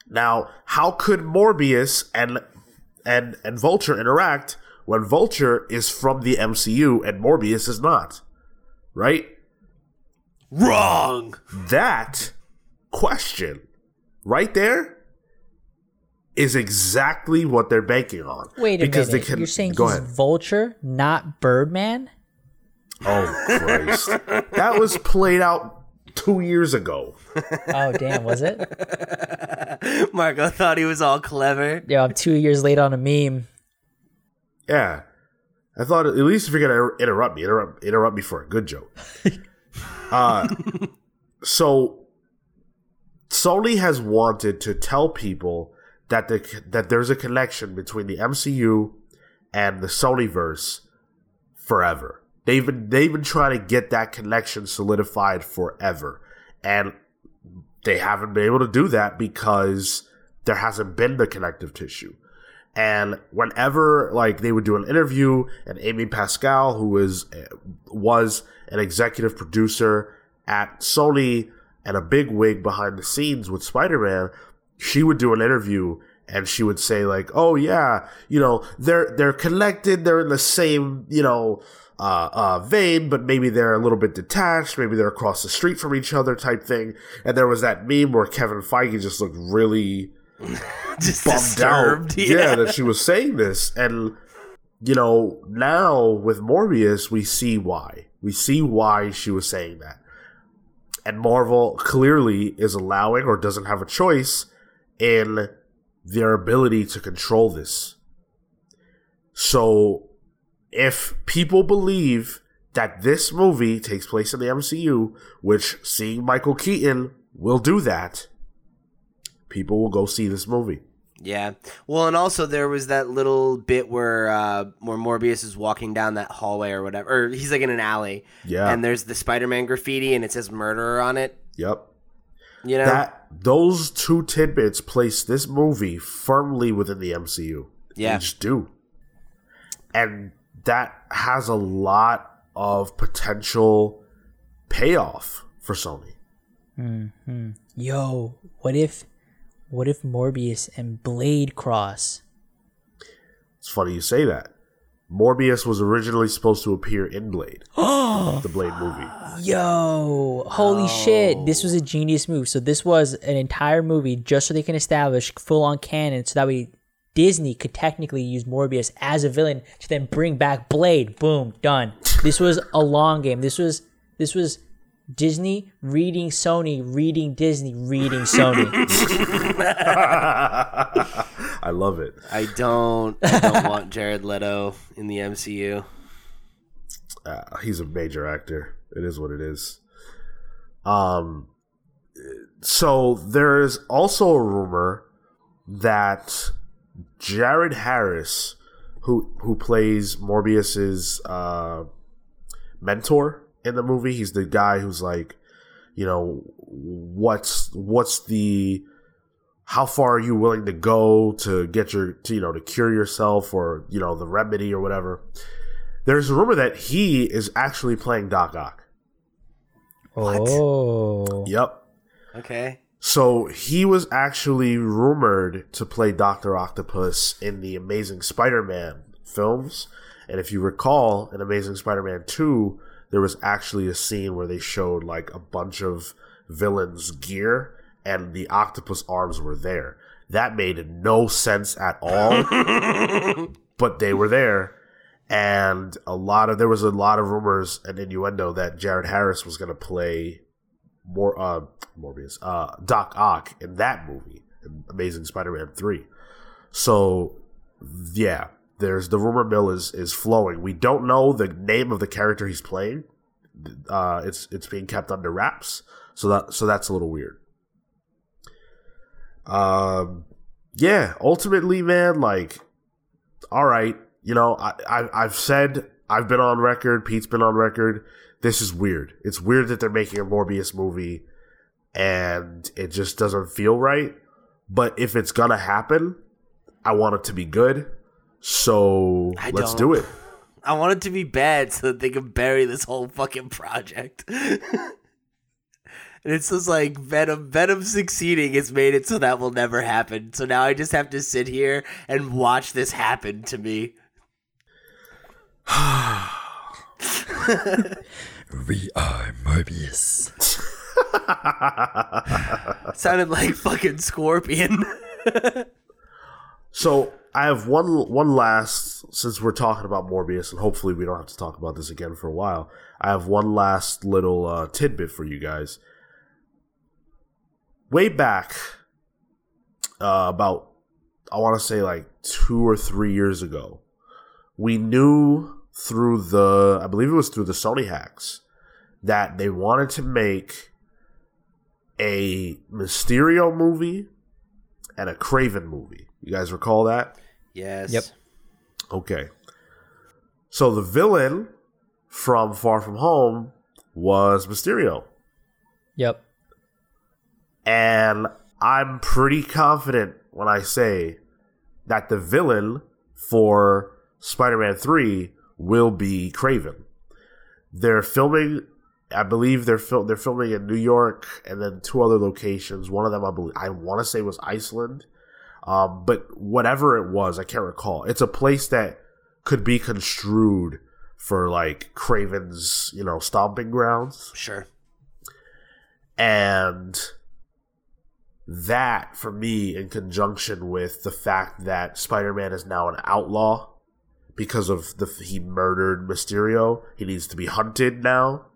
Now, how could Morbius and and and Vulture interact when Vulture is from the MCU and Morbius is not? Right? Wrong. That question right there is exactly what they're banking on. wait a because minute. They can, You're saying go he's ahead. Vulture, not Birdman? Oh Christ, that was played out two years ago. Oh damn, was it? Marco thought he was all clever. Yo, I'm two years late on a meme. Yeah, I thought at least if you're gonna interrupt me, interrupt interrupt me for a good joke. uh, so Sony has wanted to tell people that the that there's a connection between the MCU and the Sonyverse forever. They've been they've been trying to get that connection solidified forever, and they haven't been able to do that because there hasn't been the connective tissue. And whenever like they would do an interview, and Amy Pascal, who is uh, was an executive producer at Sony and a big wig behind the scenes with Spider Man, she would do an interview and she would say like, "Oh yeah, you know they're they're connected, they're in the same you know." Uh, uh, vein, but maybe they're a little bit detached. Maybe they're across the street from each other, type thing. And there was that meme where Kevin Feige just looked really Just disturbed. out. Yeah. that she was saying this. And, you know, now with Morbius, we see why. We see why she was saying that. And Marvel clearly is allowing or doesn't have a choice in their ability to control this. So, if people believe that this movie takes place in the MCU, which seeing Michael Keaton will do that, people will go see this movie. Yeah. Well, and also there was that little bit where uh, where Morbius is walking down that hallway or whatever, or he's like in an alley. Yeah. And there's the Spider-Man graffiti, and it says "murderer" on it. Yep. You know. That those two tidbits place this movie firmly within the MCU. Yeah. They just do. And that has a lot of potential payoff for Sony. Mm-hmm. Yo, what if, what if Morbius and Blade cross? It's funny you say that. Morbius was originally supposed to appear in Blade, oh, the Blade movie. Yo, holy shit! This was a genius move. So this was an entire movie just so they can establish full on canon, so that way Disney could technically use Morbius as a villain to then bring back Blade. Boom, done. This was a long game. This was this was Disney reading Sony, reading Disney, reading Sony. I love it. I don't. I don't want Jared Leto in the MCU. uh, he's a major actor. It is what it is. Um, so there is also a rumor that Jared Harris, who who plays Morbius's uh, mentor in the movie, he's the guy who's like, you know, what's what's the how far are you willing to go to get your to, you know to cure yourself or you know the remedy or whatever there's a rumor that he is actually playing Doc Ock. oh, Yep. Okay. So he was actually rumored to play Doctor Octopus in the Amazing Spider-Man films, and if you recall, in Amazing Spider-Man Two, there was actually a scene where they showed like a bunch of villains' gear, and the octopus arms were there. That made no sense at all, but they were there. And a lot of there was a lot of rumors and innuendo that Jared Harris was going to play more uh Morbius uh Doc Ock in that movie, in Amazing Spider-Man 3. So yeah, there's the rumor mill is is flowing. We don't know the name of the character he's playing. Uh it's it's being kept under wraps. So that so that's a little weird. Um yeah, ultimately man like all right, you know, I, I I've said I've been on record, Pete's been on record this is weird. It's weird that they're making a Morbius movie and it just doesn't feel right. But if it's gonna happen, I want it to be good. So I let's don't. do it. I want it to be bad so that they can bury this whole fucking project. and it's just like Venom. Venom succeeding has made it so that will never happen. So now I just have to sit here and watch this happen to me. we are Morbius. Sounded like fucking Scorpion. So I have one one last since we're talking about Morbius and hopefully we don't have to talk about this again for a while. I have one last little uh, tidbit for you guys. Way back, uh, about I want to say like two or three years ago, we knew through the I believe it was through the Sony hacks that they wanted to make a Mysterio movie and a Kraven movie. You guys recall that? yes. Yep. Okay. So the villain from Far From Home was Mysterio. Yep. And I'm pretty confident when I say that the villain for Spider Man 3 will be Kraven. They're filming I believe they're fil- they're filming in New York and then two other locations. One of them I believe I want to say was Iceland, um, but whatever it was, I can't recall. It's a place that could be construed for like Kraven's, you know, stomping grounds, Sure. and that for me, in conjunction with the fact that Spider-Man is now an outlaw because of the he murdered Mysterio, he needs to be hunted now.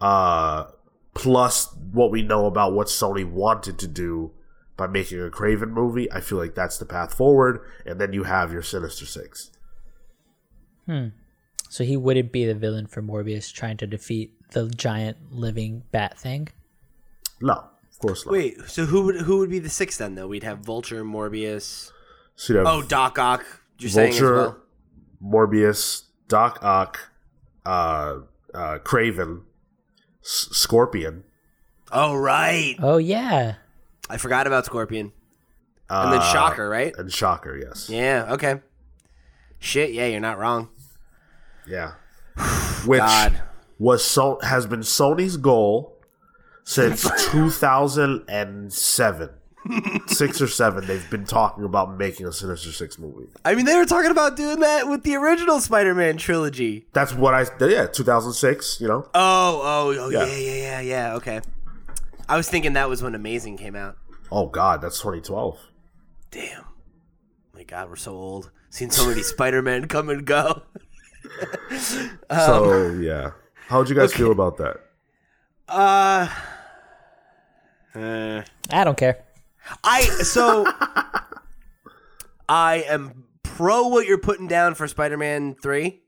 Uh, plus what we know about what Sony wanted to do by making a Kraven movie, I feel like that's the path forward. And then you have your Sinister Six. Hmm. So he wouldn't be the villain for Morbius trying to defeat the giant living bat thing. No, of course not. Wait, so who would who would be the sixth then though? We'd have Vulture, Morbius. So Oh, Doc Ock. You're saying as well. Morbius, Doc Ock, uh, uh, Kraven, S- Scorpion, Oh right. Oh yeah. I forgot about Scorpion. uh, And then Shocker, right? and Shocker. Yes, Yeah, okay. Shit, yeah, you're not wrong. yeah. Which God. was so has been Sony's goal since 2007. Six or seven, they've been talking about making a Sinister Six movie. I mean, they were talking about doing that with the original Spider-Man trilogy. That's what I yeah, 2006. You know, Oh, oh, oh, yeah, Yeah. yeah, yeah, yeah. Okay. I was thinking that was when Amazing came out. oh god, that's 2012. Damn. My God, we're so old. Seen so many Spider-Man come and go. so yeah, how'd you guys feel about that? Uh, uh, I don't care. I so I am pro what you're putting down for Spider-Man 3.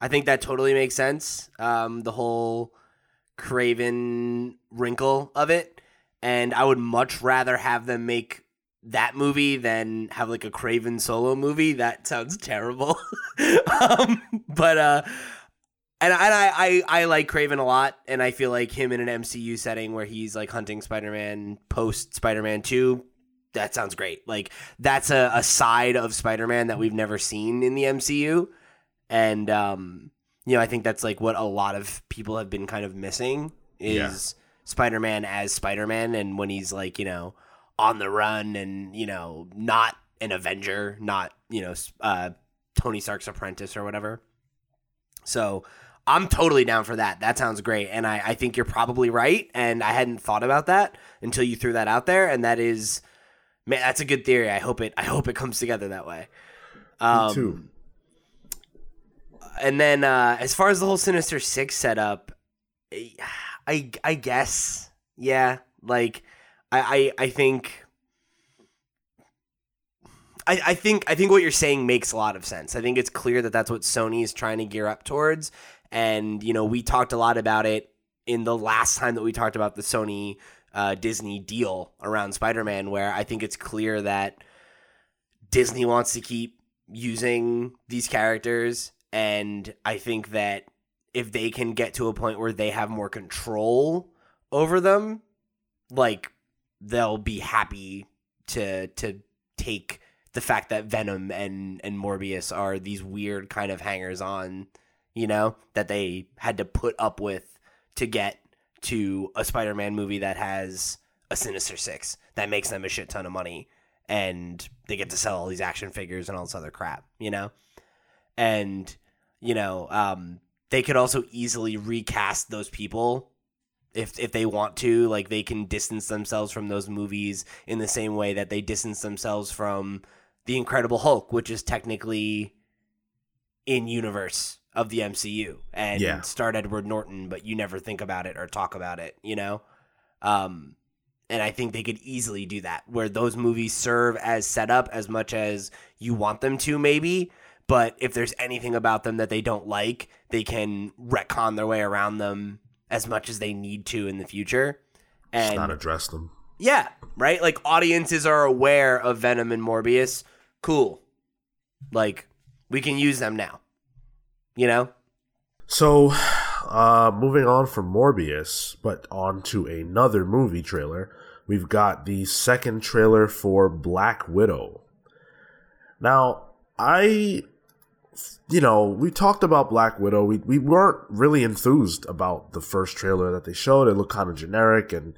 I think that totally makes sense. Um the whole Kraven wrinkle of it and I would much rather have them make that movie than have like a Kraven solo movie. That sounds terrible. um, but uh and, I, and I, I, I like Kraven a lot, and I feel like him in an MCU setting where he's like hunting Spider Man post Spider Man 2, that sounds great. Like, that's a, a side of Spider Man that we've never seen in the MCU. And, um, you know, I think that's like what a lot of people have been kind of missing is Spider Man as Spider Man, and when he's like, you know, on the run and, you know, not an Avenger, not, you know, uh, Tony Stark's apprentice or whatever. So I'm totally down for that. That sounds great. And I, I think you're probably right. And I hadn't thought about that until you threw that out there. And that is man, that's a good theory. I hope it I hope it comes together that way. Um, Me too. And then uh as far as the whole Sinister Six setup, I I guess. Yeah. Like I I, I think I, I think I think what you're saying makes a lot of sense. I think it's clear that that's what Sony is trying to gear up towards, and you know we talked a lot about it in the last time that we talked about the Sony uh, Disney deal around Spider-Man, where I think it's clear that Disney wants to keep using these characters, and I think that if they can get to a point where they have more control over them, like they'll be happy to to take the fact that Venom and and Morbius are these weird kind of hangers on, you know, that they had to put up with to get to a Spider-Man movie that has a Sinister 6 that makes them a shit ton of money and they get to sell all these action figures and all this other crap, you know? And you know, um they could also easily recast those people if if they want to like they can distance themselves from those movies in the same way that they distance themselves from the incredible hulk which is technically in universe of the mcu and Yeah. start edward norton but you never think about it or talk about it you know um and i think they could easily do that where those movies serve as setup as much as you want them to maybe but if there's anything about them that they don't like they can retcon their way around them as much as they need to in the future Just and not address them. yeah, right? Like audiences are aware of Venom and Morbius. Cool. Like we can use them now. You know? So, uh, moving on from Morbius, but on to another movie trailer, we've got the second trailer for Black Widow. Now, I you know, we talked about Black Widow. We we weren't really enthused about the first trailer that they showed. It looked kind of generic and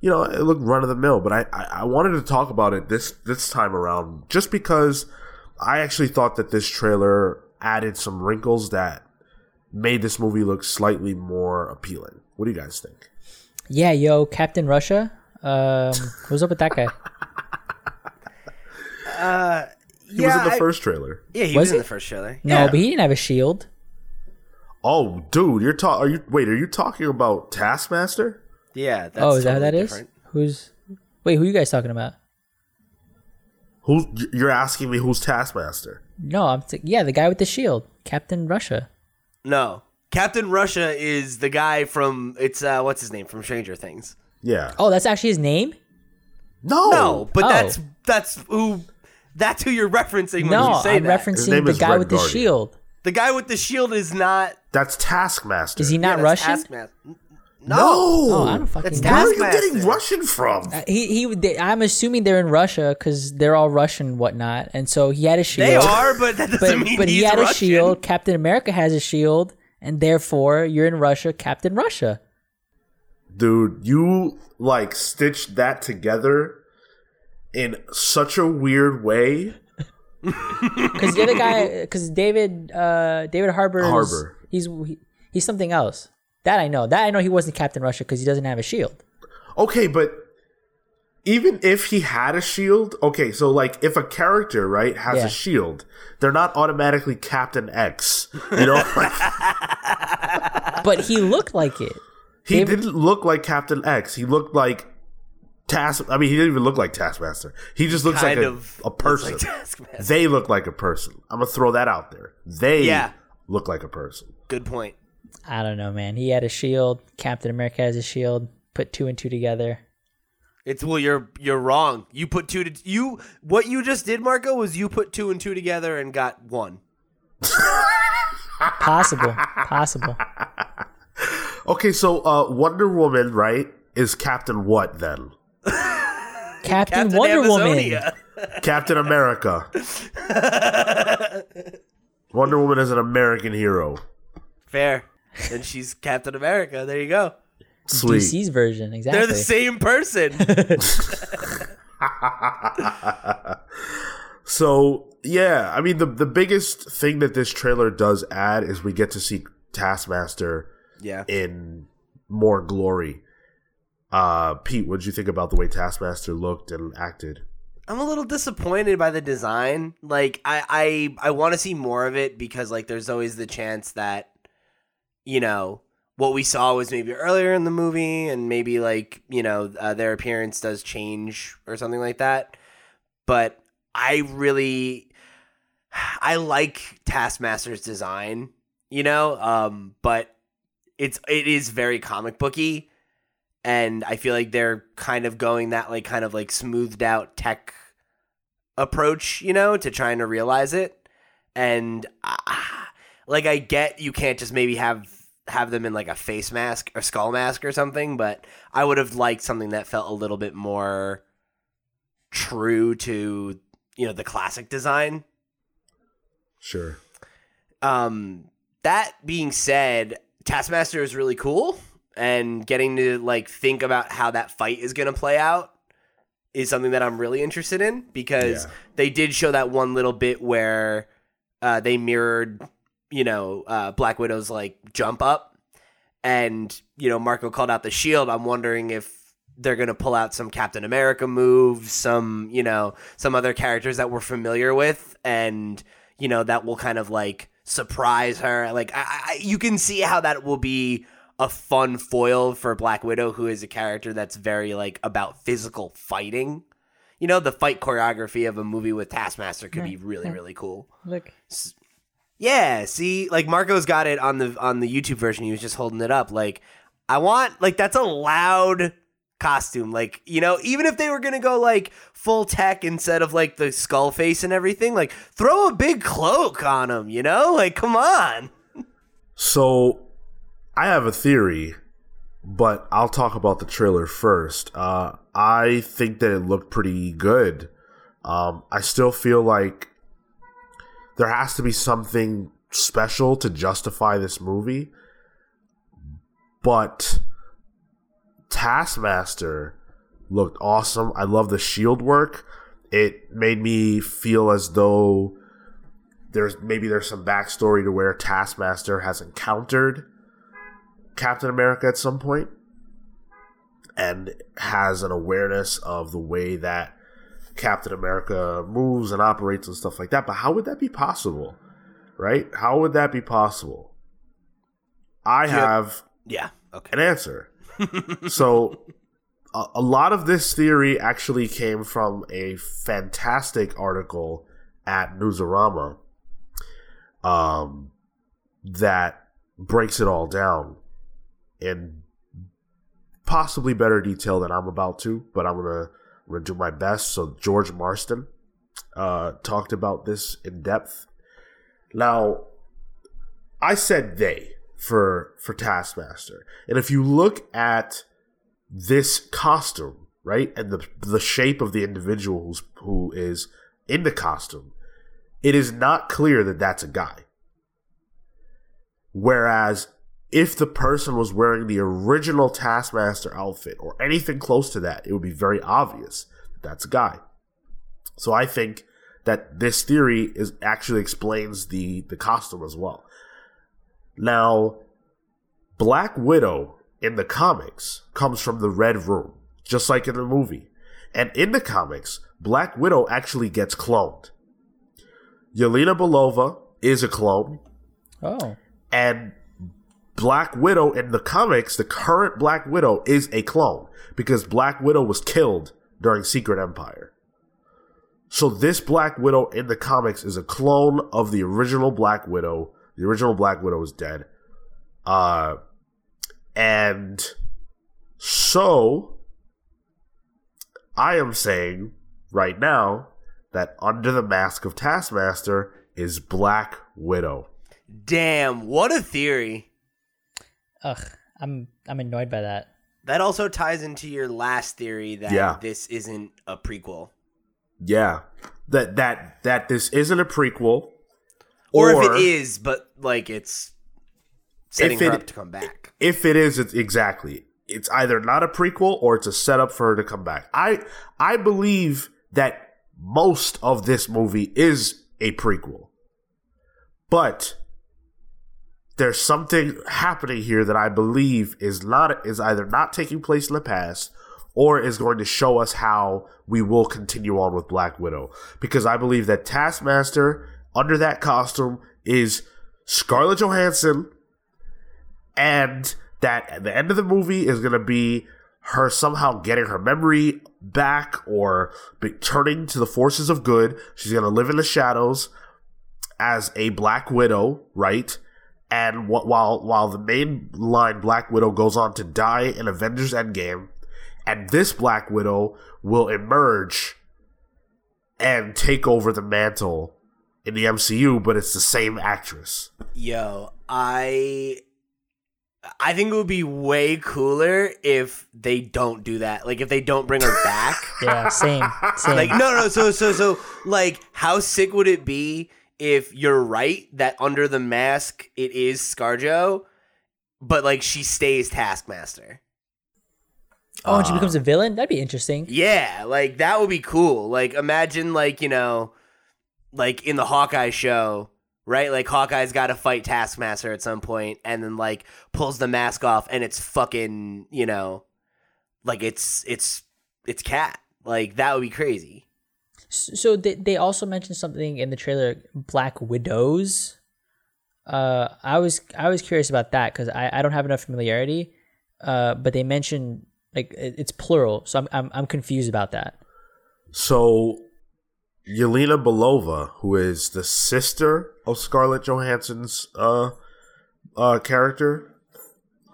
you know, it looked run of the mill. But I, I, I wanted to talk about it this this time around just because I actually thought that this trailer added some wrinkles that made this movie look slightly more appealing. What do you guys think? Yeah, yo, Captain Russia. Um, what's up with that guy? uh, He was in the first trailer. Yeah, he Was was, in he? the first trailer. No, yeah. but he didn't have a shield. Oh, dude, you're talking. Are you wait? Are you talking about Taskmaster? yeah. That's oh, is that who that totally is? Who's? Wait, who are you guys talking about? Who you're asking me? Who's Taskmaster? No, I'm th- yeah, the guy with the shield, Captain Russia. No, Captain Russia is the guy from it's uh what's his name from Stranger Things. Yeah. Oh, that's actually his name. No. No, but Oh. that's that's who that's who you're referencing when No, you say I'm that. Referencing the guy Red with the shield. the guy with the shield is not. That's Taskmaster. Is he not yeah, Russian? Taskmaster. No. Oh, I don't fucking That's know. Where are you Taskmaster. getting Russian from? He he. They, I'm assuming they're in Russia because they're all Russian and whatnot, and so he had a shield. They are, but that doesn't but mean but he had Russian. a shield. Captain America has a shield, and therefore you're in Russia, Captain Russia. Dude, you like stitched that together in such a weird way. Because the other guy, because David uh, David Harbour, Harbour. he's he, he's something else. That I know. That I know he wasn't Captain Russia because he doesn't have a shield. Okay, but even if he had a shield, okay, so like if a character, right, has Yeah. a shield, they're not automatically Captain X. You know, But he looked like it. he David- didn't look like Captain X. He looked like Task. I mean, he didn't even look like Taskmaster. He just looks kind like a, of a person. like they look like a person. I'm gonna throw that out there. They Yeah. look like a person. Good point. I don't know, man. He had a shield. Captain America has a shield. Put two and two together. It's well, you're you're wrong. You put two to you. What you just did, Marco, was you put two and two together and got one. Possible. Possible. Okay, so uh, Wonder Woman, right, is Captain what then? Captain, Captain Wonder Woman. Captain America. Wonder Woman is an American hero. Fair. Then she's Captain America. There you go. Sweet. DC's version, exactly. They're the same person. So yeah, I mean the the biggest thing that this trailer does add is we get to see Taskmaster yeah. in more glory. Uh, Pete, what did you think about the way Taskmaster looked and acted? I'm a little disappointed by the design. Like I I I want to see more of it because like there's always the chance that you know what we saw was maybe earlier in the movie and maybe like you know uh, their appearance does change or something like that. But I really I like Taskmaster's design, you know, um but it's it is very comic booky and I feel like they're kind of going that like kind of like smoothed out tech approach, you know, to trying to realize it. And uh, like I get you can't just maybe have have them in like a face mask or skull mask or something, but I would have liked something that felt a little bit more true to, you know, the classic design. Sure. Um, that being said, Taskmaster is really cool, and getting to like think about how that fight is going to play out is something that I'm really interested in because Yeah. they did show that one little bit where uh, they mirrored, you know, uh, Black Widow's like jump up, and you know Marco called out the shield. I'm wondering if they're gonna pull out some Captain America moves, some you know some other characters that we're familiar with, and you know that will kind of like surprise her. Like I, I, you can see how that will be a fun foil for Black Widow, who is a character that's very like about physical fighting. You know, the fight choreography of a movie with Taskmaster could be really, really cool. Look. Yeah, see, like Marco's got it on the on the YouTube version. He was just holding it up. Like, I want like that's a loud costume. Like, you know, even if they were gonna go like full tech instead of like the skull face and everything, like throw a big cloak on him. You know, like come on. So, I have a theory, but I'll talk about the trailer first. Uh, I think that it looked pretty good. Um, I still feel like there has to be something special to justify this movie. But Taskmaster looked awesome. I love the shield work. It made me feel as though there's maybe there's some backstory to where Taskmaster has encountered Captain America at some point and has an awareness of the way that Captain America moves and operates and stuff like that. But how would that be possible? Right? How would that be possible? I have Yeah. Okay. an answer. so, a, a lot of this theory actually came from a fantastic article at Newsarama um, that breaks it all down in possibly better detail than I'm about to, but I'm gonna, I'm gonna do my best. So, George Marston uh, talked about this in depth. Now, I said they for for Taskmaster. And if you look at this costume, right, and the the shape of the individual who's, who is in the costume, it is not clear that that's a guy. Whereas if the person was wearing the original Taskmaster outfit or anything close to that, it would be very obvious that that's a guy. So I think that this theory is actually explains the the costume as well. Now, Black Widow in the comics comes from the Red Room, just like in the movie. And in the comics, Black Widow actually gets cloned. Yelena Belova is a clone, Oh, and Black Widow in the comics, the current Black Widow is a clone because Black Widow was killed during Secret Empire. So this Black Widow in the comics is a clone of the original Black Widow. The original Black Widow is dead. Uh and so I am saying right now that under the mask of Taskmaster is Black Widow. Damn, what a theory. Ugh, I'm I'm annoyed by that. That also ties into your last theory that Yeah. this isn't a prequel. Yeah. That that that this isn't a prequel. Or, if it is, but like it's setting If her it- up to come back. if it is it's exactly it's either not a prequel or it's a setup for her to come back i i believe that most of this movie is a prequel but there's something happening here that i believe is not is either not taking place in the past or is going to show us how we will continue on with black widow because i believe that taskmaster under that costume is scarlett johansson and that at the end of the movie is going to be her somehow getting her memory back or turning to the forces of good. She's going to live in the shadows as a Black Widow, right? And wh- while while the main line Black Widow goes on to die in Avengers Endgame, and this Black Widow will emerge and take over the mantle in the MCU, but it's the same actress. Yo, I I think it would be way cooler if they don't do that. Like if they don't bring her back. Yeah, same, same. like no no so so so like how sick would it be if you're right that under the mask it is Scarjo, but like she stays Taskmaster. oh, and she uh, becomes a villain. That'd be interesting. Yeah, like that would be cool. Like imagine like, you know, like in the Hawkeye show, right? Like Hawkeye's got to fight Taskmaster at some point and then like pulls the mask off and it's fucking, you know, like it's it's it's cat. Like that would be crazy. So they they also mentioned something in the trailer, Black Widows. Uh, I was I was curious about that because I, I don't have enough familiarity. Uh, but they mentioned like it's plural, so I'm I'm I'm confused about that. So, Yelena Belova, who is the sister of Scarlett Johansson's uh, uh, character,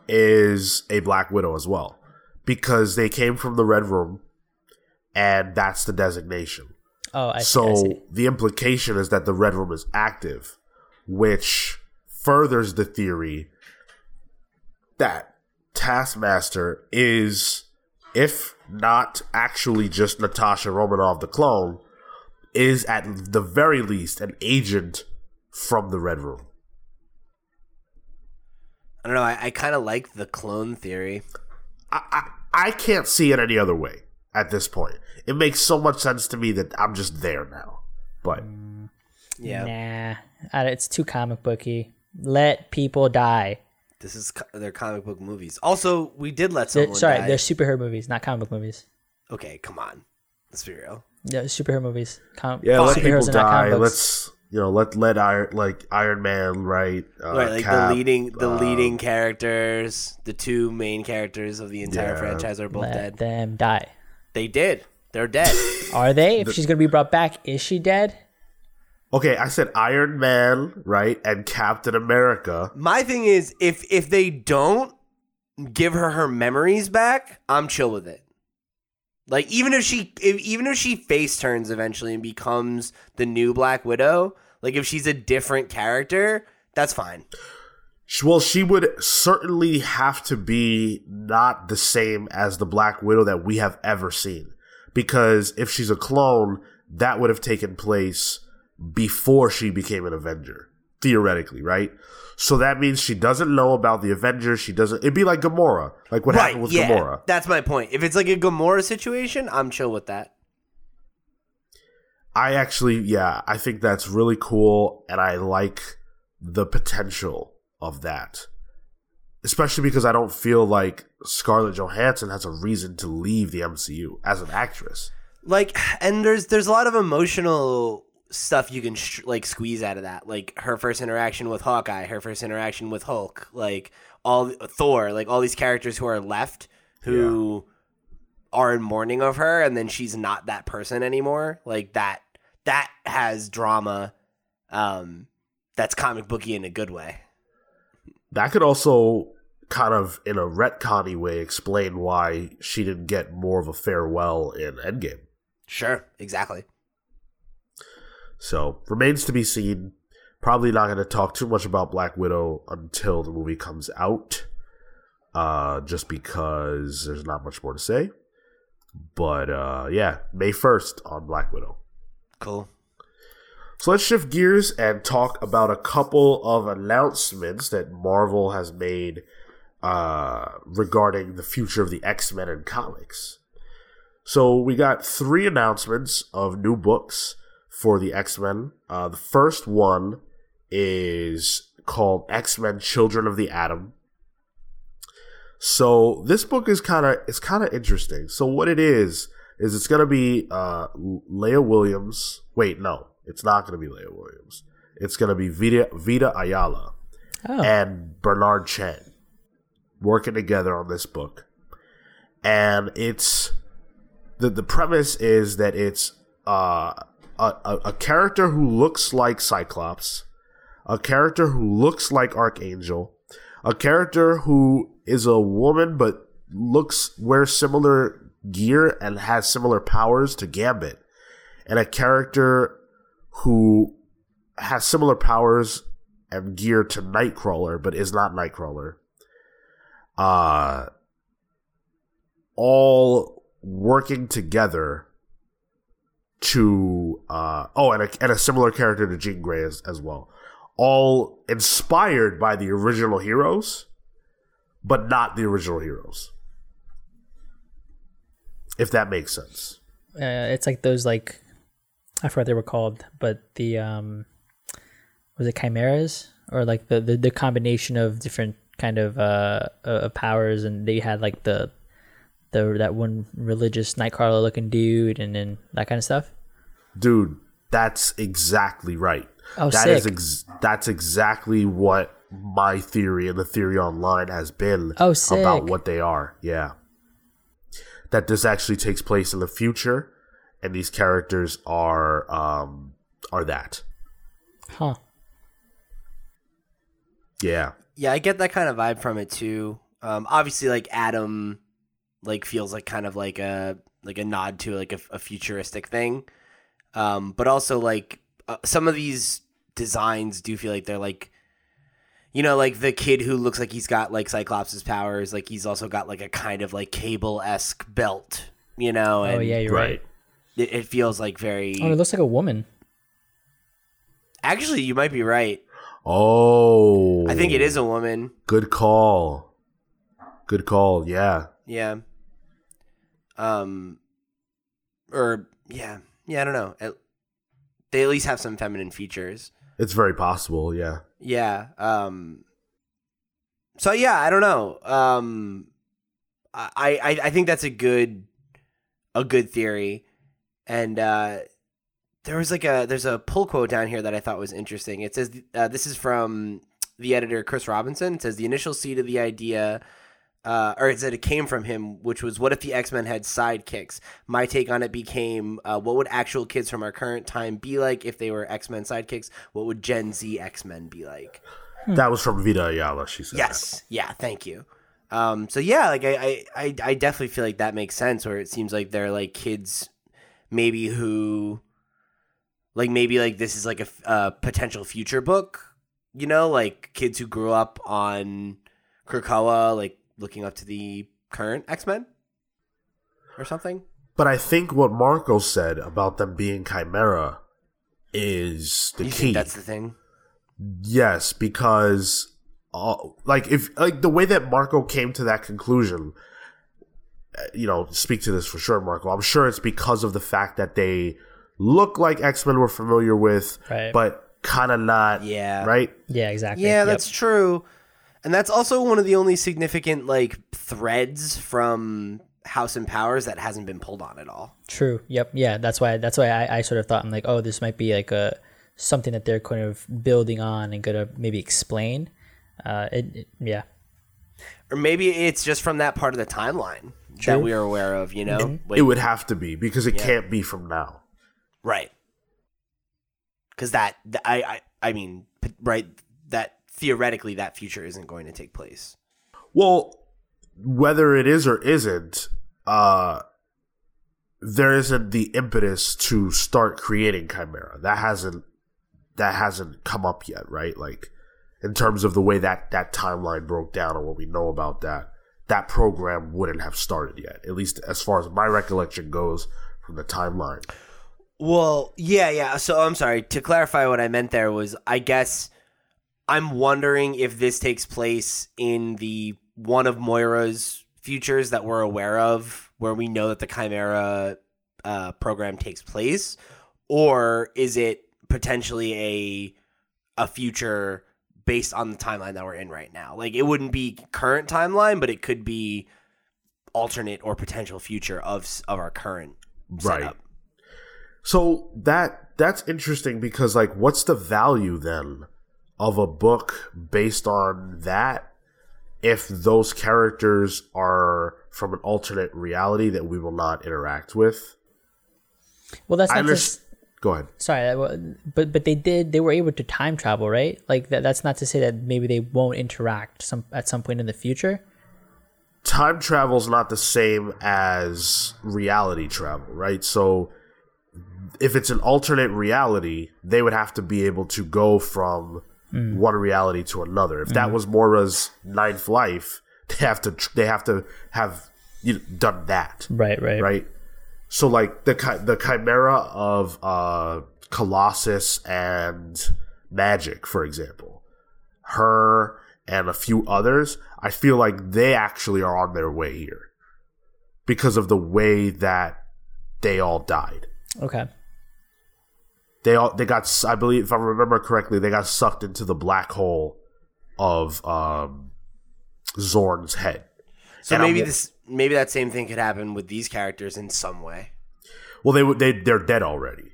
is a Black Widow as well, because they came from the Red Room, and that's the designation. Oh, I see. I so see. the implication is that the Red Room is active, which furthers the theory that Taskmaster is, if not actually just Natasha Romanoff the clone, is at the very least an agent from the Red Room. I don't know. I, I kind of like the clone theory. I, I I can't see it any other way at this point. It makes so much sense to me that I'm just there now. But Yeah, Nah, it's too comic booky. Let people die. this is co- their comic book movies. Also, we did let They're- sorry, die. they're superhero movies, not comic book movies. Okay, come on. Let's be real. Yeah, superhero movies. Com- yeah, let people superheroes are not comic die. books. Let's you know let let Iron like Iron Man right, uh, right, like Cap, the leading, the uh, leading characters, the two main characters of the entire Yeah. franchise are both Let dead. them die. They did. They're dead. Are they? If she's gonna be brought back, is she dead? Okay, I said Iron Man right and Captain America. My thing is, if if they don't give her her memories back, I'm chill with it. Like even if she, if, even if she face turns eventually and becomes the new Black Widow, like if she's a different character, that's fine. Well, she would certainly have to be not the same as the Black Widow that we have ever seen. Because if she's a clone, that would have taken place before she became an Avenger, theoretically, right? So that means she doesn't know about the Avengers. She doesn't. It'd be like Gamora, like what right? happened with yeah, Gamora. that's my point. If it's like a Gamora situation, I'm chill with that. I actually, yeah, I think that's really cool, and I like the potential of that. Especially because I don't feel like Scarlett Johansson has a reason to leave the MCU as an actress. like and there's there's a lot of emotional stuff you can sh- like squeeze out of that like her first interaction with hawkeye her first interaction with hulk like all thor like all these characters who are left who are in mourning of her and then she's not that person anymore like that that has drama um that's comic booky in a good way That could also kind of, in a retconny way, explain why she didn't get more of a farewell in Endgame. sure exactly So remains to be seen. Probably not going to talk too much about Black Widow until the movie comes out, uh, just because there's not much more to say. But uh, yeah, May first on Black Widow. cool So let's shift gears and talk about a couple of announcements that Marvel has made uh, regarding the future of the X Men in comics. So we got three announcements of new books for the X Men. Uh, the first one is called X Men: Children of the Atom. So this book is kind of it's kind of interesting. So what it is is it's gonna be uh, Leah Williams. Wait, no, it's not gonna be Leah Williams. It's gonna be Vita Vita Ayala Oh, and Bernard Chang working together on this book. And it's the the premise is that it's uh, a, a a character who looks like Cyclops, a character who looks like Archangel, a character who is a woman but looks wears similar gear and has similar powers to Gambit, and a character who has similar powers and gear to Nightcrawler, but is not Nightcrawler. Uh all working together to uh oh and a, and a similar character to Jean Grey as, as well. All inspired by the original heroes, but not the original heroes. If that makes sense. uh, it's like those like I forgot they were called, but the um, was it chimeras or like the the, the combination of different kind of uh, uh powers, and they had like the the that one religious Nightcrawler looking dude, and then that kind of stuff. Dude, that's exactly right. Oh, That is sick. ex- that's exactly what my theory and the theory online has been Oh, about what they are. Yeah. That this actually takes place in the future and these characters are um are that. Huh. Yeah. Yeah, I get that kind of vibe from it too. Um, obviously, like Atom, like feels like kind of like a like a nod to like a, a futuristic thing, um, but also like uh, some of these designs do feel like they're like, you know, like the kid who looks like he's got like Cyclops's powers, like he's also got like a kind of like cable esque belt, you know. And oh yeah, you're right. Right. It, it feels like very. Oh, it looks like a woman. Actually, you might be right. Oh, I think it is a woman. Good call. Good call. Yeah. Yeah. Um. Or yeah, yeah. I don't know. It, they at least have some feminine features. It's very possible. Yeah. Yeah. Um. So yeah, I don't know. Um. I I I think that's a good a good theory, and uh, there was like a there's a pull quote down here that I thought was interesting. It says uh, this is from the editor Chris Robinson. It says the initial seed of the idea. Uh, or it said it came from him, which was what if the X Men had sidekicks? My take on it became uh, what would actual kids from our current time be like if they were X Men sidekicks? What would Gen Z X Men be like? That was from Vita Ayala. She said. Yes. Yeah. Thank you. Um, so yeah, like I, I, I, I definitely feel like that makes sense. Where it seems like they're like kids, maybe who, like maybe like this is like a, a potential future book. You know, like kids who grew up on Krakoa, like looking up to the current X Men, or something. But I think what Marco said about them being Chimera is the you key. that's the thing? Yes, because uh, like if like the way that Marco came to that conclusion, you know, speak to this for sure, Marco. I'm sure it's because of the fact that they look like X Men we're familiar with, Right. but kind of not. Yeah. Right. Yeah, exactly. Yeah, Yep. that's true. And that's also one of the only significant like threads from House and Powers that hasn't been pulled on at all. True. Yep. Yeah. That's why. That's why I, I sort of thought I'm like, oh, this might be like a something that they're kind of building on and gonna maybe explain. Uh, it, it- yeah. Or maybe it's just from that part of the timeline True. that we are aware of, you know? Like, It would have to be because it can't be from now. right. Because that, I, I, I mean, right, that theoretically that future isn't going to take place. Well, whether it is or isn't, uh, there isn't the impetus to start creating Chimera. That hasn't that hasn't come up yet, right? Like in terms of the way that that timeline broke down and what we know about that, that program wouldn't have started yet. At least as far as my recollection goes from the timeline. Well, yeah, yeah. So I'm sorry. To clarify what I meant there was I guess I'm wondering if this takes place in the one of Moira's futures that we're aware of, where we know that the Chimera uh, program takes place, or is it potentially a a future based on the timeline that we're in right now? Like it wouldn't be current timeline, but it could be alternate or potential future of of our current Right. setup. So that that's interesting because like what's the value then of a book based on that if those characters are from an alternate reality that we will not interact with? Well, that's not understand. just. Go ahead. Sorry, but but they did. They were able to time travel, right? Like that. That's not to say that maybe they won't interact some at some point in the future. Time travel is not the same as reality travel, right? So if it's an alternate reality, they would have to be able to go from mm. one reality to another. If that mm-hmm. was Moira's ninth life, they have to they have to have you know, done that, Right. Right. right? So like the the chimera of uh, Colossus and Magik, for example, her and a few others, I feel like they actually are on their way here because of the way that they all died. Okay. They all they got I believe if I remember correctly, they got sucked into the black hole of um, Xorn's head. So And I'm- maybe this, maybe that same thing could happen with these characters in some way. Well, they would they they're dead already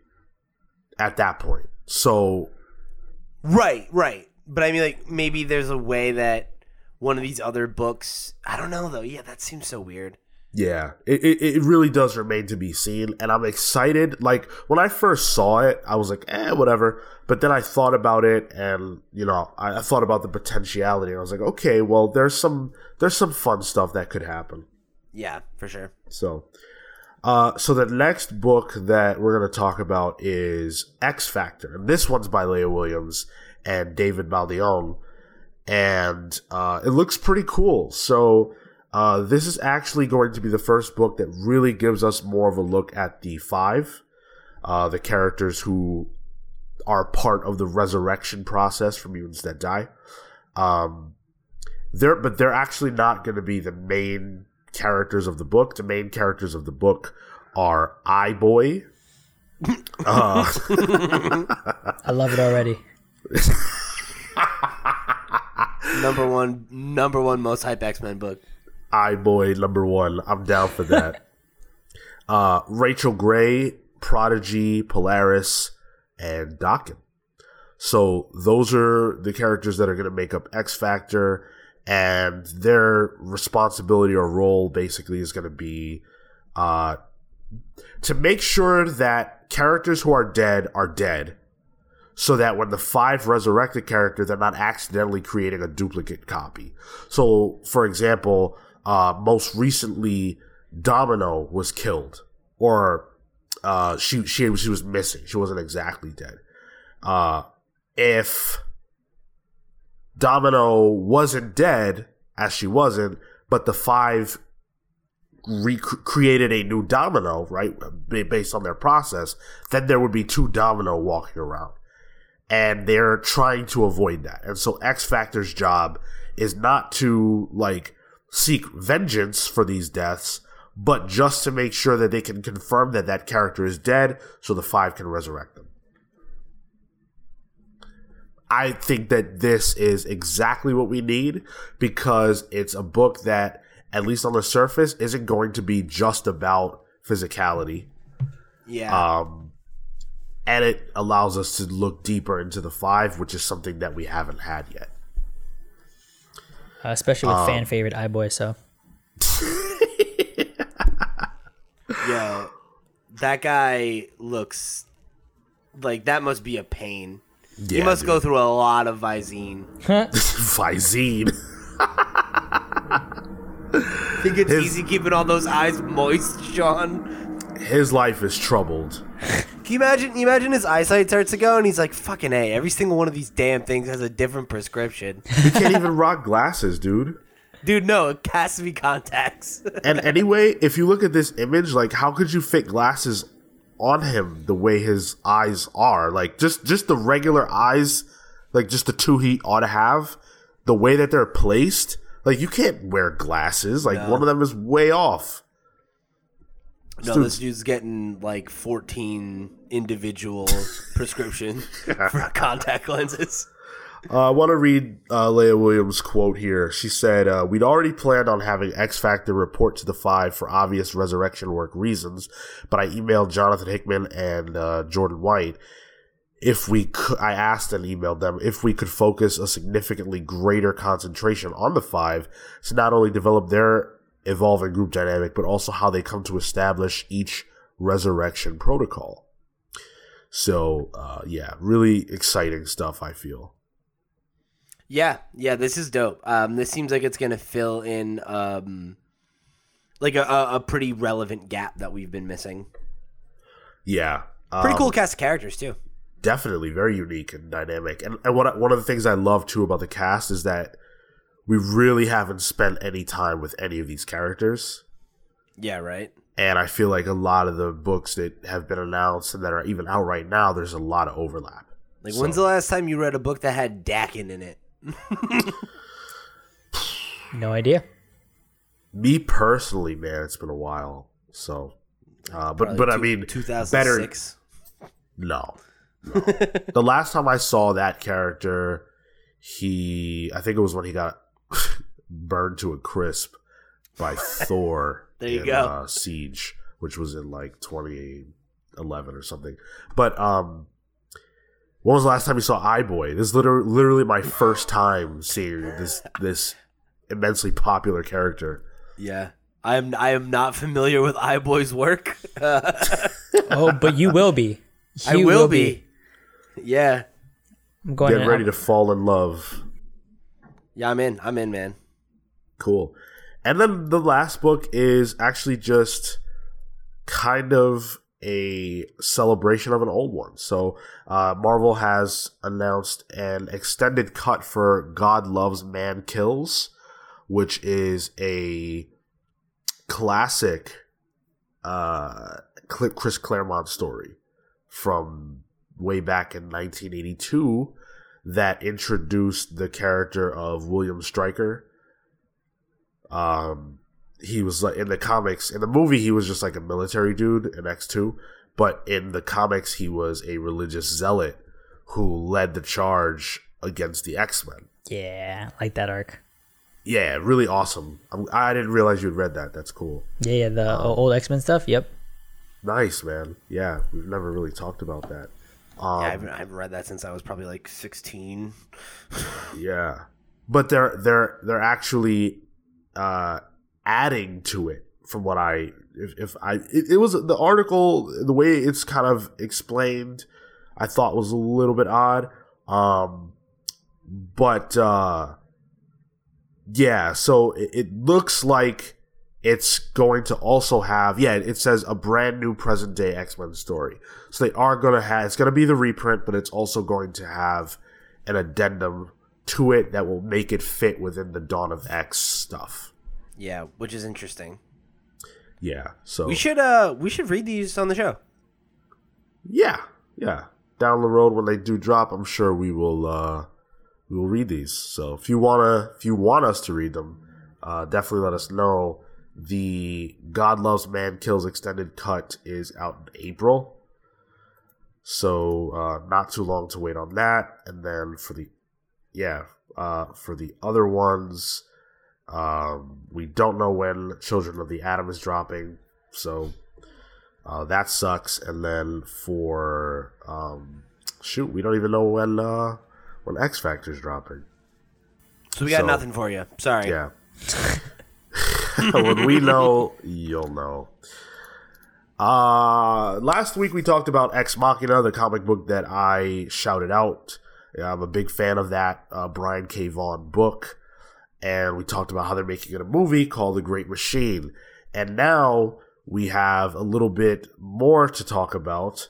at that point. So Right, right. But I mean, like maybe there's a way that one of these other books. I don't know though. Yeah, that seems so weird. Yeah, it, it, it really does remain to be seen, and I'm excited. Like when I first saw it, I was like, eh, whatever. But then I thought about it, and you know, I, I thought about the potentiality, and I was like, okay, well, there's some there's some fun stuff that could happen. Yeah, for sure. So, uh, so the next book that we're going to talk about is X Factor, and this one's by Leah Williams and David Baldeón, and uh, it looks pretty cool. So, uh, this is actually going to be the first book that really gives us more of a look at the five, uh, the characters who are part of the resurrection process for mutants that die. Um, they're but they're actually not going to be the main characters of the book. The main characters of the book are Eye Boy. uh, I love it already. number one, number one most hype X Men book. Eye Boy number one. I'm down for that. uh, Rachel Gray, Prodigy, Polaris, and Daken. So those are the characters that are going to make up X Factor, and their responsibility or role basically is going to be uh, to make sure that characters who are dead are dead, so that when the five resurrected character, they're not accidentally creating a duplicate copy. So, for example, uh, most recently, Domino was killed, or uh, she she she was missing. She wasn't exactly dead. Uh, if Domino wasn't dead, as she wasn't, but the five recreated a new Domino, right, based on their process, then there would be two Domino walking around, and they're trying to avoid that. And so X Factor's job is not to like seek vengeance for these deaths, but just to make sure that they can confirm that that character is dead so the five can resurrect them. I think that this is exactly what we need because it's a book that, at least on the surface, isn't going to be just about physicality. Yeah. Um, and it allows us to look deeper into the five, which is something that we haven't had yet. Uh, especially with fan favorite Eye Boy. So Yo, that guy looks like that must be a pain. He Yeah, must go through a lot of Visine. Visine. Think it's His- easy keeping all those eyes moist, Sean? His life is troubled. Can you imagine? You imagine his eyesight starts to go, and he's like, "Fucking a! Every single one of these damn things has a different prescription." He can't even rock glasses, dude. Dude, no, it has to be contacts. And anyway, if you look at this image, like how could you fit glasses on him the way his eyes are? Like just just the regular eyes, like just the two he ought to have, the way that they're placed, like you can't wear glasses. Like No. one of them is way off. no, Dude. this dude's getting like 14 individual prescription for contact lenses. Uh, I want to read uh, Leah Williams' quote here. She said, uh, We'd already planned on having X Factor report to the five for obvious resurrection work reasons, but I emailed Jonathan Hickman and uh, Jordan White if we could. I asked and emailed them if we could focus a significantly greater concentration on the five to not only develop their evolving group dynamic, but also how they come to establish each resurrection protocol. So, uh, yeah, really exciting stuff, I feel. Yeah, yeah, this is dope. Um, this seems like it's gonna fill in um, like a, a, a pretty relevant gap that we've been missing. Yeah. Pretty um, cool cast of characters too. Definitely very unique and dynamic. And, and what, one of the things I love too about the cast is that we really haven't spent any time with any of these characters. Yeah, right. And I feel like a lot of the books that have been announced and that are even out right now, there's a lot of overlap. Like, So- when's the last time you read a book that had Daken in it? no idea. Me personally, man, it's been a while. So, uh, but but I mean, two thousand better six. No. no. the last time I saw that character, he I think it was when he got burned to a crisp by Thor There you in go. Uh, Siege, which was in like 2011 or something. But um when was the last time you saw Eye Boy? This is literally, literally my first time seeing this this immensely popular character. Yeah, I am. I am not familiar with Eye Boy's work. Oh, but you will be. I You will be. Yeah, I'm going Get ready to fall in love. yeah. I'm in. I'm in, man. Cool. And then the last book is actually just kind of a celebration of an old one. So uh, Marvel has announced an extended cut for God Loves Man Kills, which is a classic uh, Chris Claremont story from way back in 1982 that introduced the character of William Stryker. Um, he was like in the comics, in the movie, he was just like a military dude in X2, but in the comics, he was a religious zealot who led the charge against the X Men. Yeah, like that arc. Yeah, really awesome. I'm, I didn't realize you'd read that. That's cool. Yeah, yeah, the Um, old X Men stuff. Yep. Nice, man. Yeah, we've never really talked about that. Um, yeah, I haven't, I haven't read that since I was probably like 16. Yeah, but they're they're they're actually uh, adding to it. From what I, if, if I, it, it was the article, the way it's kind of explained, I thought was a little bit odd. Um, but uh, yeah, so it, it looks like it's going to also have yeah it says a brand new present day x-men story so they are going to have it's going to be the reprint but it's also going to have an addendum to it that will make it fit within the dawn of x stuff Yeah, which is interesting. yeah so We should uh we should read these on the show. yeah yeah. Down the road when they do drop i'm sure we will uh we will read these. So if you want to if you want us to read them uh definitely let us know. The god loves man kills extended cut is out in april. So uh not too long to wait on that. And then for the yeah uh for the other ones um we don't know when children of the atom is dropping so uh, that sucks. And then for um, shoot, we don't even know when uh, when X Factor's dropping. So we got So- nothing for you. Sorry. Yeah. when we know, you'll know. Uh last week we talked about Ex Machina, the comic book that I shouted out. Yeah, I'm a big fan of that uh, Brian K. Vaughan book, and we talked about how they're making it a movie called The Great Machine. And now we have a little bit more to talk about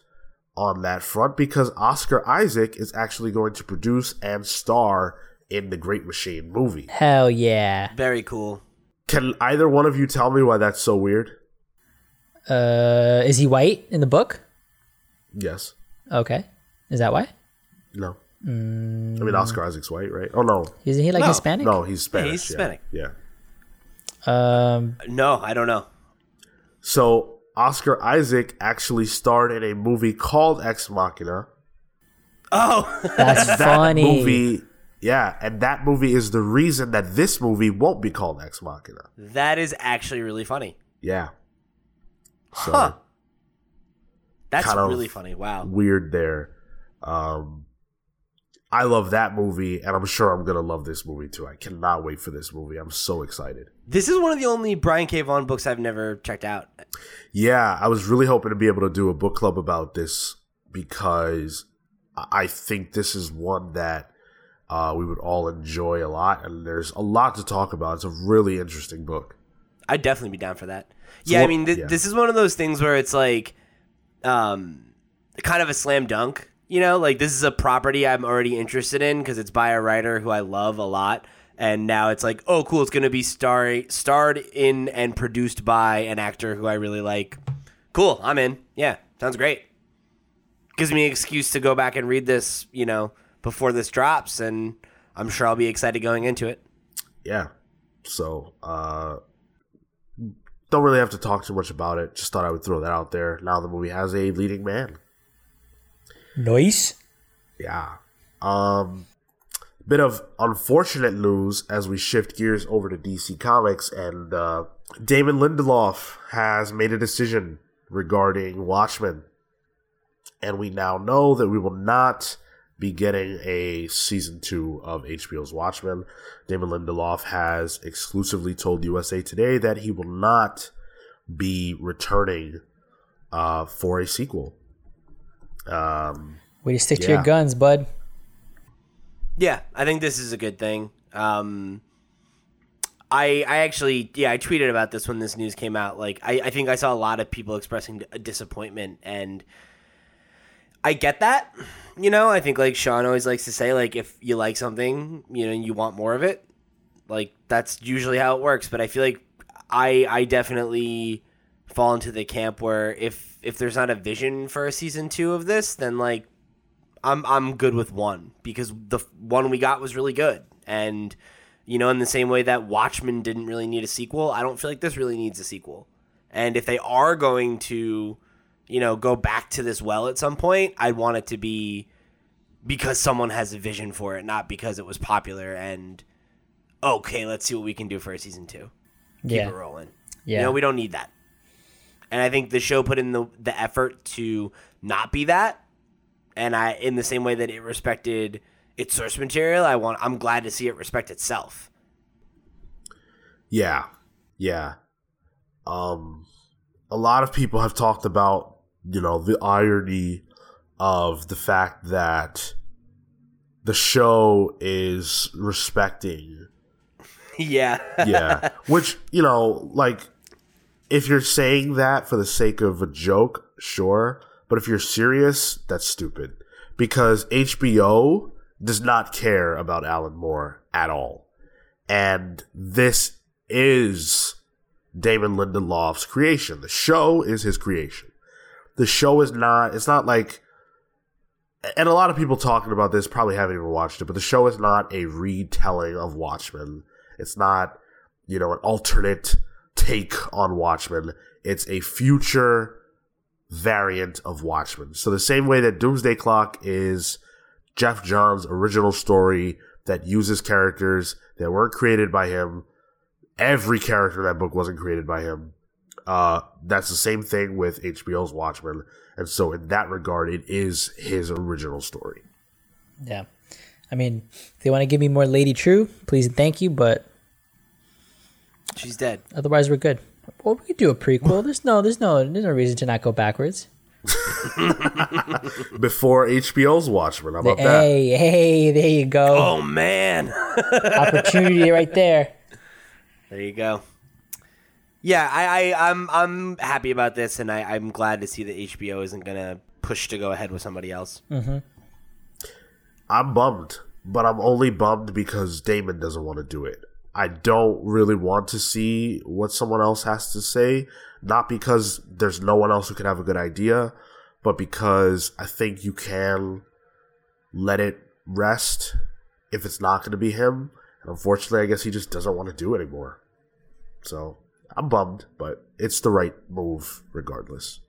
on that front because Oscar Isaac is actually going to produce and star in the Great Machine movie. Hell yeah. Very cool. Can either one of you tell me why that's so weird? Uh, is he white in the book? Yes. Okay. Is that why? No. I mean, Oscar Isaac's white, right? Oh no, Isn't he like No. Hispanic? no, he's Spanish. he's. Hispanic. Yeah. Um, No, I don't know. So Oscar Isaac actually starred in a movie called Ex Machina. Oh, that's That funny. movie, yeah, and that movie is the reason that this movie won't be called Ex Machina. that is actually really funny. Yeah. So Huh. That's really funny. Wow. weird there. Um, I love that movie, and I'm sure I'm gonna love this movie too. I cannot wait for this movie. I'm so excited. This is one of the only Brian K. Vaughan books I've never checked out. Yeah, I was really hoping to be able to do a book club about this because I think this is one that uh, we would all enjoy a lot, and there's a lot to talk about. It's a really interesting book. I'd definitely be down for that. yeah, I mean, th- yeah. this is one of those things where it's like, um, kind of a slam dunk. You know, like this is a property I'm already interested in because it's by a writer who I love a lot, and now it's like, oh, cool, it's gonna be star starred in and produced by an actor who I really like. Cool, I'm in. Yeah, sounds great. Gives me an excuse to go back and read this, you know, before this drops, and I'm sure I'll be excited going into it. Yeah, so uh, don't really have to talk too much about it. Just thought I would throw that out there. Now the movie has a leading man. Nice. Yeah. Um bit of unfortunate news as we shift gears over to DC Comics and uh Damon Lindelof has made a decision regarding Watchmen. And we now know that we will not be getting a season 2 of HBO's Watchmen. Damon Lindelof has exclusively told USA Today that he will not be returning uh for a sequel. Um Way to stick to your guns, bud. Yeah, I think this is a good thing. Um, I I actually yeah I tweeted about this when this news came out. Like I, I think I saw a lot of people expressing a disappointment, and I get that. You know, I think like Sean always likes to say, like if you like something, you know, you want more of it. Like that's usually how it works. But I feel like I I definitely fall into the camp where if if there's not a vision for a season two of this, then like I'm I'm good with one because the one we got was really good, and you know, in the same way that Watchmen didn't really need a sequel, I don't feel like this really needs a sequel. And if they are going to, you know, go back to this well at some point, I want it to be because someone has a vision for it, not because it was popular and okay, let's see what we can do for a season two. Keep Yeah. it rolling. Yeah. You know, we don't need that. And I think the show put in the the effort to not be that. And I in the same way that it respected its source material, I want I'm glad to see it respect itself. Yeah. Yeah. Um a lot of people have talked about, you know, the irony of the fact that the show is respecting yeah. yeah. Which, you know, like if you're saying that for the sake of a joke, sure, but if you're serious, that's stupid because HBO does not care about Alan Moore at all. And this is Damon Lindelof's creation. The show is his creation. The show is not it's not like and a lot of people talking about this probably haven't even watched it, but the show is not a retelling of Watchmen. It's not, you know, an alternate take on Watchmen. It's a future variant of Watchmen. So the same way that Doomsday Clock is Geoff Johns' original story that uses characters that weren't created by him. Every character in that book wasn't created by him. Uh, that's the same thing with HBO's Watchmen. And so in that regard, it is his original story. Yeah. I mean, if they want to give me more Lady Trieu, please and thank you, but She's dead. otherwise we're good. Well, we could do a prequel. There's no, there's no, there's no reason to not go backwards. Before HBO's Watchmen. How about that? Hey, hey, there you go. Oh man. Opportunity right there. There you go. Yeah, I, I I'm I'm happy about this and I, I'm glad to see that HBO isn't gonna push to go ahead with somebody else. Mm-hmm. I'm bummed, but I'm only bummed because Damon doesn't want to do it. I don't really want to see what someone else has to say, not because there's no one else who can have a good idea, but because I think you can let it rest if it's not going to be him. And unfortunately, I guess he just doesn't want to do it anymore. So I'm bummed, but it's the right move regardless.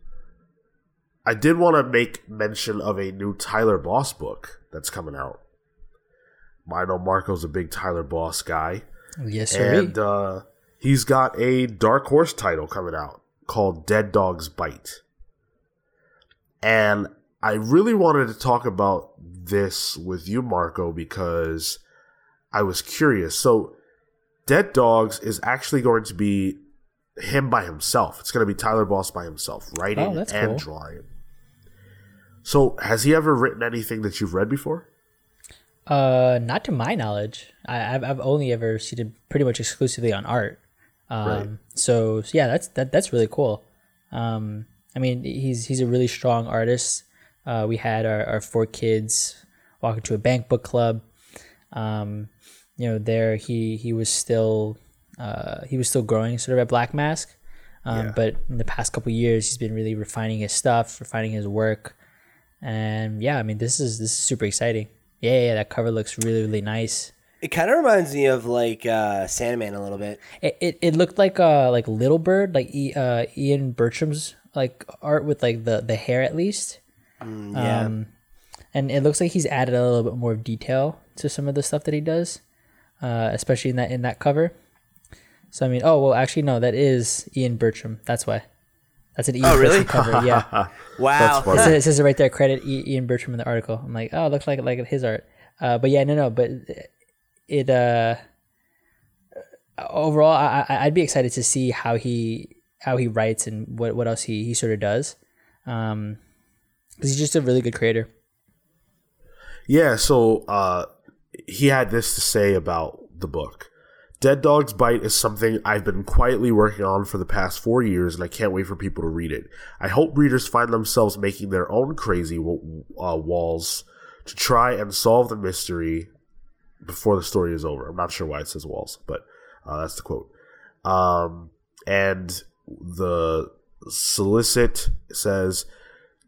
I did want to make mention of a new Tyler Boss book that's coming out. I know Marco's a big Tyler Boss guy, Yes, sir. and uh, he's got a Dark Horse title coming out called Dead Dog's Bite. And I really wanted to talk about this with you, Marco, because I was curious. So, Dead Dogs is actually going to be him by himself. It's going to be Tyler Boss by himself, writing Oh, and cool. drawing. So, has he ever written anything that you've read before? Uh, not to my knowledge. I, I've I've only ever seen it pretty much exclusively on art. Um, Right. so, so yeah, that's that that's really cool. Um, I mean, he's he's a really strong artist. Uh, we had our, our four kids walk into a bank book club. Um, you know, there he he was still uh, he was still growing sort of at Black Mask. Um, Yeah. But in the past couple years, he's been really refining his stuff, refining his work, and yeah, I mean, this is this is super exciting. Yeah, yeah, that cover looks really really nice. It kind of reminds me of like uh, Sandman a little bit. It, it, it looked like uh like Little Bird, like e, uh, Ian Bertram's like art with like the the hair at least. yeah. Um, and it looks like he's added a little bit more detail to some of the stuff that he does, uh, especially in that in that cover. So I mean, oh well, actually no, that is Ian Bertram. That's why. That's an Ian Oh, really? Bertram cover. Yeah, wow. funny. it says, it says it right there. Credit I- Ian Bertram in the article. I'm like, oh, it looks like like his art. Uh, but yeah, no, no, but it uh overall, I, I I'd be excited to see how he how he writes and what what else he he sort of does. Um, 'cause he's just a really good creator. Yeah, so uh, he had this to say about the book. Dead Dog's Bite is something I've been quietly working on for the past four years, and I can't wait for people to read it. I hope readers find themselves making their own crazy uh, walls to try and solve the mystery before the story is over. I'm not sure why it says walls, but uh, that's the quote. Um, and the solicit says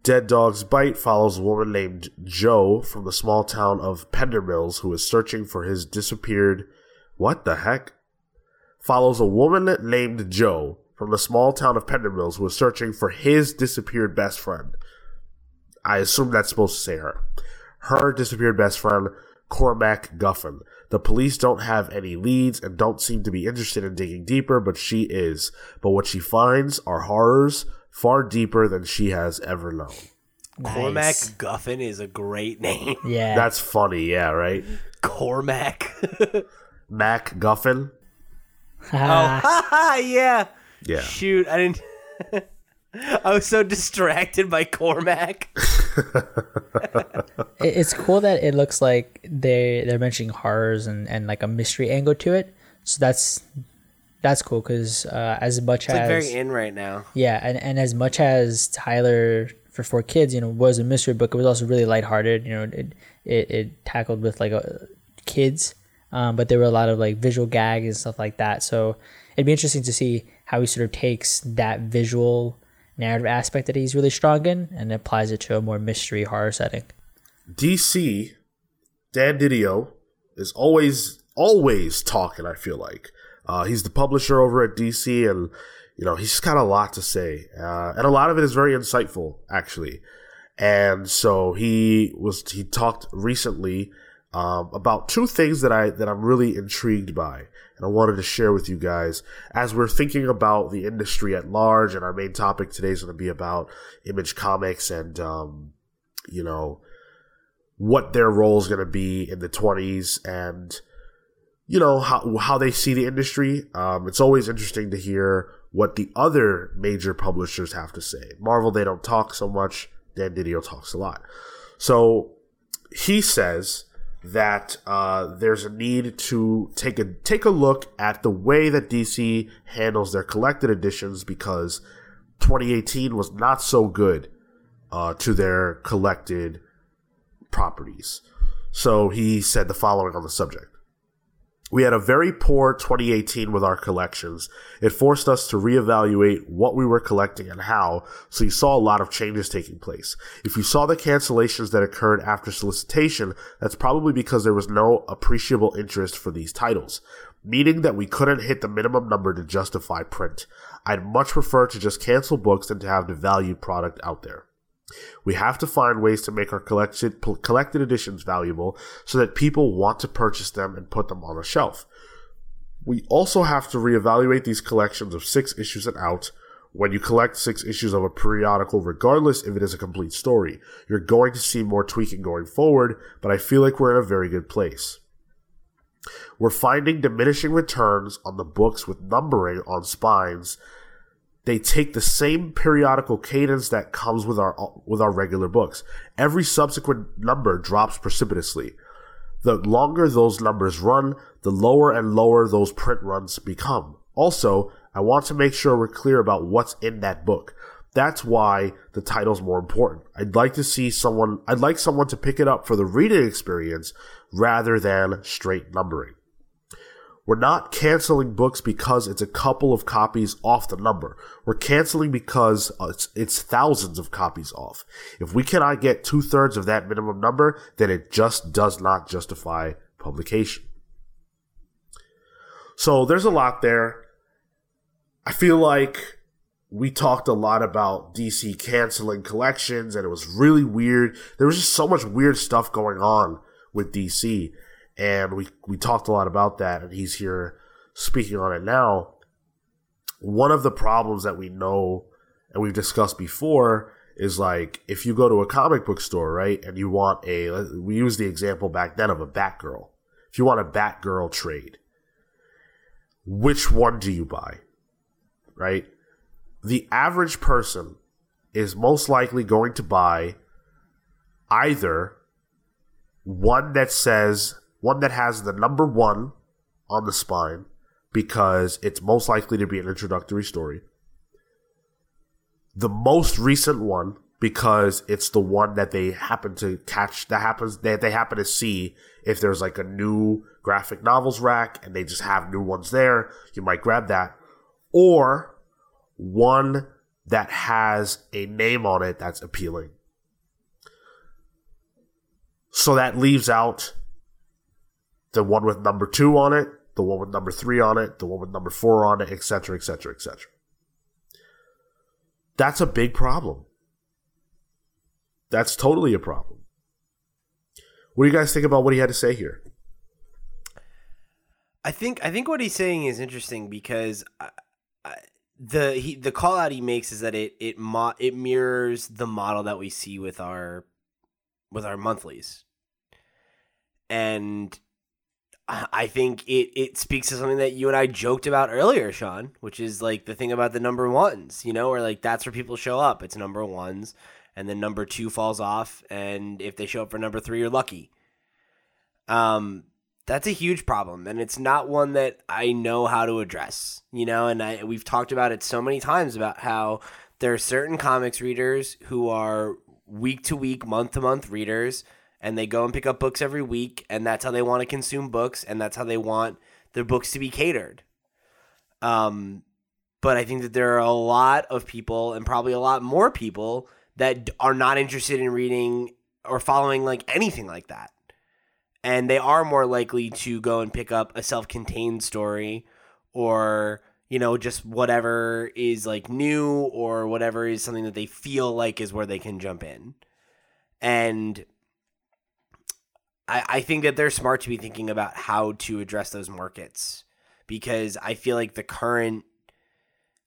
Dead Dog's Bite follows a woman named Joe from the small town of Pendermills who is searching for his disappeared. What the heck? Follows a woman named Joe from the small town of Pendermills who is searching for his disappeared best friend. I assume that's supposed to say her. Her disappeared best friend, Cormac Guffin. The police don't have any leads and don't seem to be interested in digging deeper, but she is. But what she finds are horrors far deeper than she has ever known. Cormac Guffin is a great name. Yeah. That's funny, yeah, right? Cormac. Mac Guffin. Ah, oh, yeah. Yeah. Shoot, I didn't. I was so distracted by Cormac. It- it's cool that it looks like they they're mentioning horrors and, and like a mystery angle to it. So that's that's cool because uh, as much It's like as very in right now. yeah, and, and as much as Tyler for four kids, you know, was a mystery book, it was also really lighthearted. You know, it it, it tackled with like uh kids, um, but there were a lot of like visual gags and stuff like that. So it'd be interesting to see how he sort of takes that visual narrative aspect that he's really strong in and applies it to a more mystery horror setting. DC, Dan Didio, is always always talking. I feel like uh, he's the publisher over at DC, and you know he's got a lot to say, uh, and a lot of it is very insightful, actually. And so he was he talked recently um, about two things that I that I'm really intrigued by, and I wanted to share with you guys as we're thinking about the industry at large. And our main topic today is going to be about Image Comics and um, you know what their role is going to be in the 20s and you know how how they see the industry. Um, it's always interesting to hear what the other major publishers have to say. Marvel they don't talk so much. Dan Didio talks a lot. So he says that uh, there's a need to take a take a look at the way that DC handles their collected editions because 2018 was not so good uh, to their collected properties. So he said the following on the subject. We had a very poor 2018 with our collections. It forced us to reevaluate what we were collecting and how, so you saw a lot of changes taking place. If you saw the cancellations that occurred after solicitation, that's probably because there was no appreciable interest for these titles, meaning that we couldn't hit the minimum number to justify print. I'd much prefer to just cancel books than to have the valued product out there. We have to find ways to make our collected collected editions valuable so that people want to purchase them and put them on a shelf. We also have to reevaluate these collections of six issues and out. When you collect six issues of a periodical, regardless if it is a complete story, you're going to see more tweaking going forward, but I feel like we're in a very good place. We're finding diminishing returns on the books with numbering on spines they take the same periodical cadence that comes with our with our regular books. Every subsequent number drops precipitously. The longer those numbers run, the lower and lower those print runs become. Also, I want to make sure we're clear about what's in that book. That's why the title's more important. I'd like to see someone I'd like someone to pick it up for the reading experience rather than straight numbering. We're not canceling books because it's a couple of copies off the number. We're canceling because uh, it's, it's thousands of copies off. If we cannot get two thirds of that minimum number, then it just does not justify publication. So there's a lot there. I feel like we talked a lot about DC canceling collections and it was really weird. There was just so much weird stuff going on with DC and we we talked a lot about that and he's here speaking on it now. One of the problems that we know and we've discussed before is like if you go to a comic book store right and you want a we use the example back then of a batgirl. If you want a batgirl trade which one do you buy right? The average person is most likely going to buy either one that says one that has the number one on the spine because it's most likely to be an introductory story. The most recent one because it's the one that they happen to catch that happens that they happen to see if there's like a new graphic novels rack and they just have new ones there, you might grab that. Or one that has a name on it that's appealing. So that leaves out the one with number two on it, the one with number three on it, the one with number four on it, etc., etc., etc. That's a big problem. That's totally a problem. What do you guys think about what he had to say here? I think I think what he's saying is interesting because I, I, the he, the call out he makes is that it it mo- it mirrors the model that we see with our with our monthlies, and I think it it speaks to something that you and I joked about earlier, Sean, which is like the thing about the number ones, you know, where like that's where people show up. It's number ones, and then number two falls off, and if they show up for number three, you're lucky. Um, that's a huge problem, and it's not one that I know how to address, you know. And I we've talked about it so many times about how there are certain comics readers who are week to week, month to month readers and they go and pick up books every week and that's how they want to consume books and that's how they want their books to be catered. Um but i think that there are a lot of people and probably a lot more people that are not interested in reading or following like anything like that. And they are more likely to go and pick up a self-contained story or you know just whatever is like new or whatever is something that they feel like is where they can jump in. And I, I think that they're smart to be thinking about how to address those markets because I feel like the current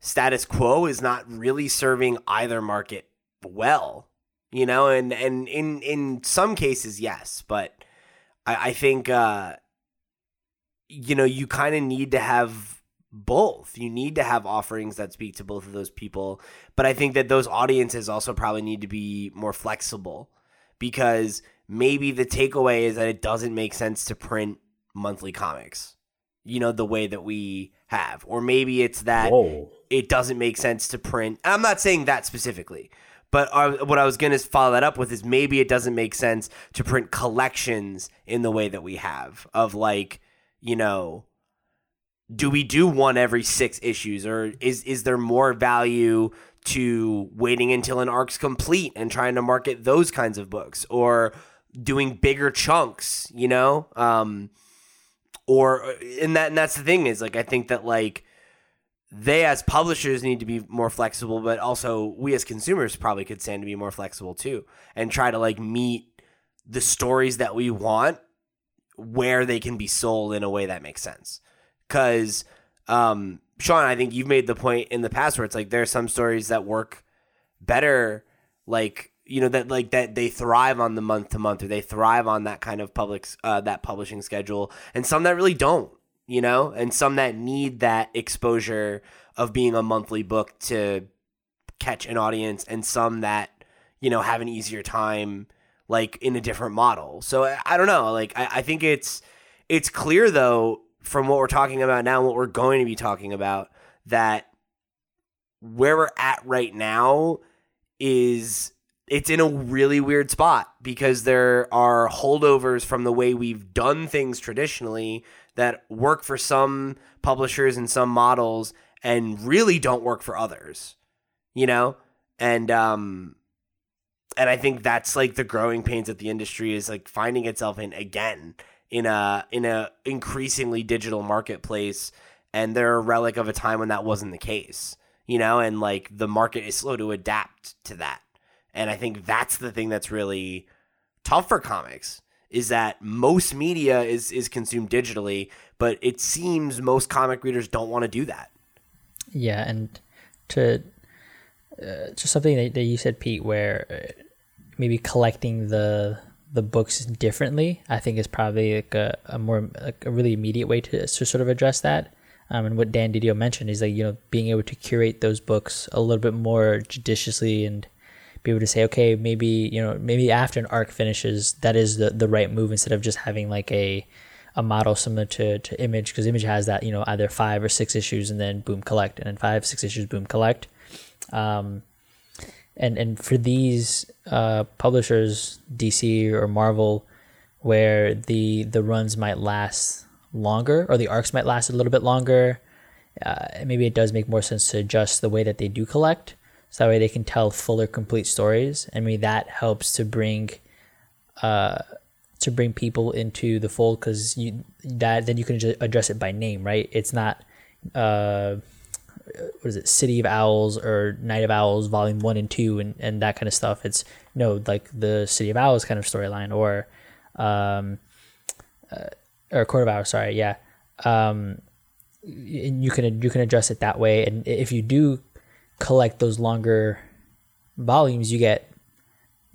status quo is not really serving either market well. You know, and, and in in some cases, yes, but I, I think uh, you know, you kind of need to have both. You need to have offerings that speak to both of those people. But I think that those audiences also probably need to be more flexible because maybe the takeaway is that it doesn't make sense to print monthly comics, you know, the way that we have. Or maybe it's that Whoa. it doesn't make sense to print. I'm not saying that specifically. But uh, what I was going to follow that up with is maybe it doesn't make sense to print collections in the way that we have of like, you know, do we do one every six issues or is is there more value to waiting until an arc's complete and trying to market those kinds of books or doing bigger chunks, you know? Um, or and that and that's the thing is like I think that like they as publishers need to be more flexible, but also we as consumers probably could stand to be more flexible too and try to like meet the stories that we want where they can be sold in a way that makes sense. Cause um Sean, I think you've made the point in the past where it's like there are some stories that work better like you know that like that they thrive on the month to month or they thrive on that kind of public uh, that publishing schedule and some that really don't you know and some that need that exposure of being a monthly book to catch an audience and some that you know have an easier time like in a different model. So i, I don't know like I, I think it's it's clear though from what we're talking about now what we're going to be talking about that where we're at right now is it's in a really weird spot because there are holdovers from the way we've done things traditionally that work for some publishers and some models and really don't work for others you know? And um and i think that's like the growing pains that the industry is like finding itself in again in a in a increasingly digital marketplace. And they're a relic of a time when that wasn't the case you know? And like the market is slow to adapt to that and I think that's the thing that's really tough for comics is that most media is is consumed digitally, but it seems most comic readers don't want to do that. Yeah, and to uh, just something that, that you said, Pete, where uh, maybe collecting the the books differently, I think is probably like a, a more like a really immediate way to, to sort of address that. Um, and what Dan Didio mentioned is like you know being able to curate those books a little bit more judiciously and be able to say, okay, maybe you know, maybe after an arc finishes, that is the the right move instead of just having like a a model similar to, to image because image has that you know either five or six issues and then boom collect and then five six issues boom collect. Um, and and for these uh, publishers dc or marvel where the the runs might last longer or the arcs might last a little bit longer uh, maybe it does make more sense to adjust the way that they do collect so that way they can tell fuller, complete stories. I mean, that helps to bring, uh, to bring people into the fold because you that then you can address it by name, right? It's not, uh, what is it, City of Owls or Night of Owls, Volume One and Two, and and that kind of stuff. It's no like the City of Owls kind of storyline or, um, uh, or Court of Owls. Sorry, yeah. Um, and you can you can address it that way. And if you do collect those longer volumes, you get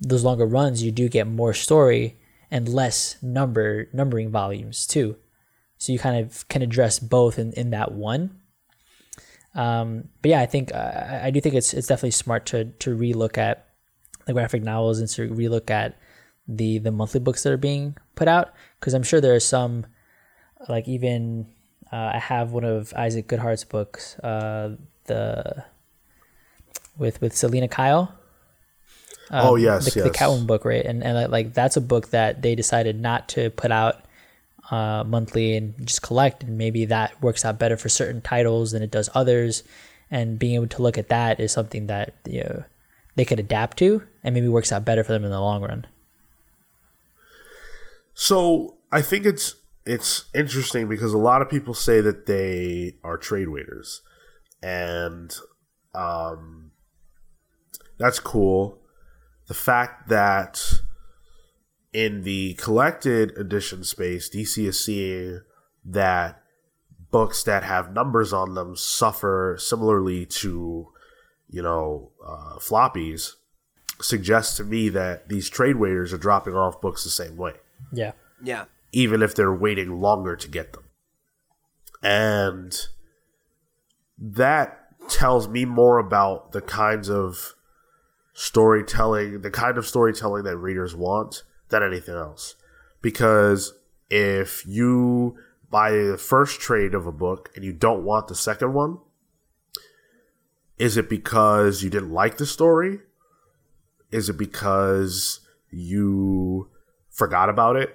those longer runs. You do get more story and less number numbering volumes too. So you kind of can address both in, in that one. Um, but yeah, I think uh, I do think it's it's definitely smart to to relook at the graphic novels and to relook at the the monthly books that are being put out because I'm sure there are some like even uh, I have one of Isaac Goodhart's books, uh, the with with Selina Kyle. Um, Oh, yes, the, the. Catwoman book, right? And and like, like that's a book that they decided not to put out uh, monthly and just collect, and maybe that works out better for certain titles than it does others. And being able to look at that is something that you know they could adapt to, and maybe works out better for them in the long run. So I think it's it's interesting because a lot of people say that they are trade waiters, and um, that's cool. The fact that in the collected edition space, DC is seeing that books that have numbers on them suffer similarly to, you know, uh, floppies, suggests to me that these trade waiters are dropping off books the same way Yeah. Yeah. even if they're waiting longer to get them. And that tells me more about the kinds of storytelling, the kind of storytelling that readers want than anything else. Because if you buy the first trade of a book and you don't want the second one, is it because you didn't like the story? Is it because you forgot about it?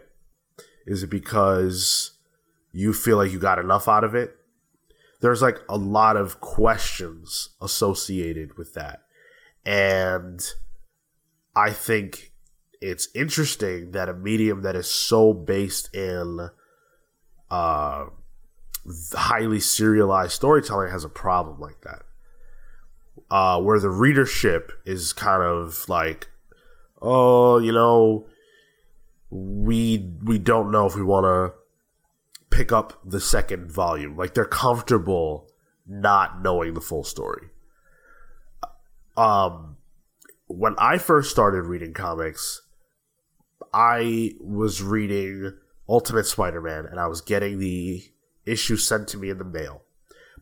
Is it because you feel like you got enough out of it? There's like a lot of questions associated with that. And I think it's interesting that a medium that is so based in uh, highly serialized storytelling has a problem like that. Uh, where the readership is kind of like, oh, you know, we we don't know if we want to pick up the second volume. Like they're comfortable not knowing the full story. Um, when I first started reading comics, I was reading Ultimate Spider-Man, and I was getting the issue sent to me in the mail.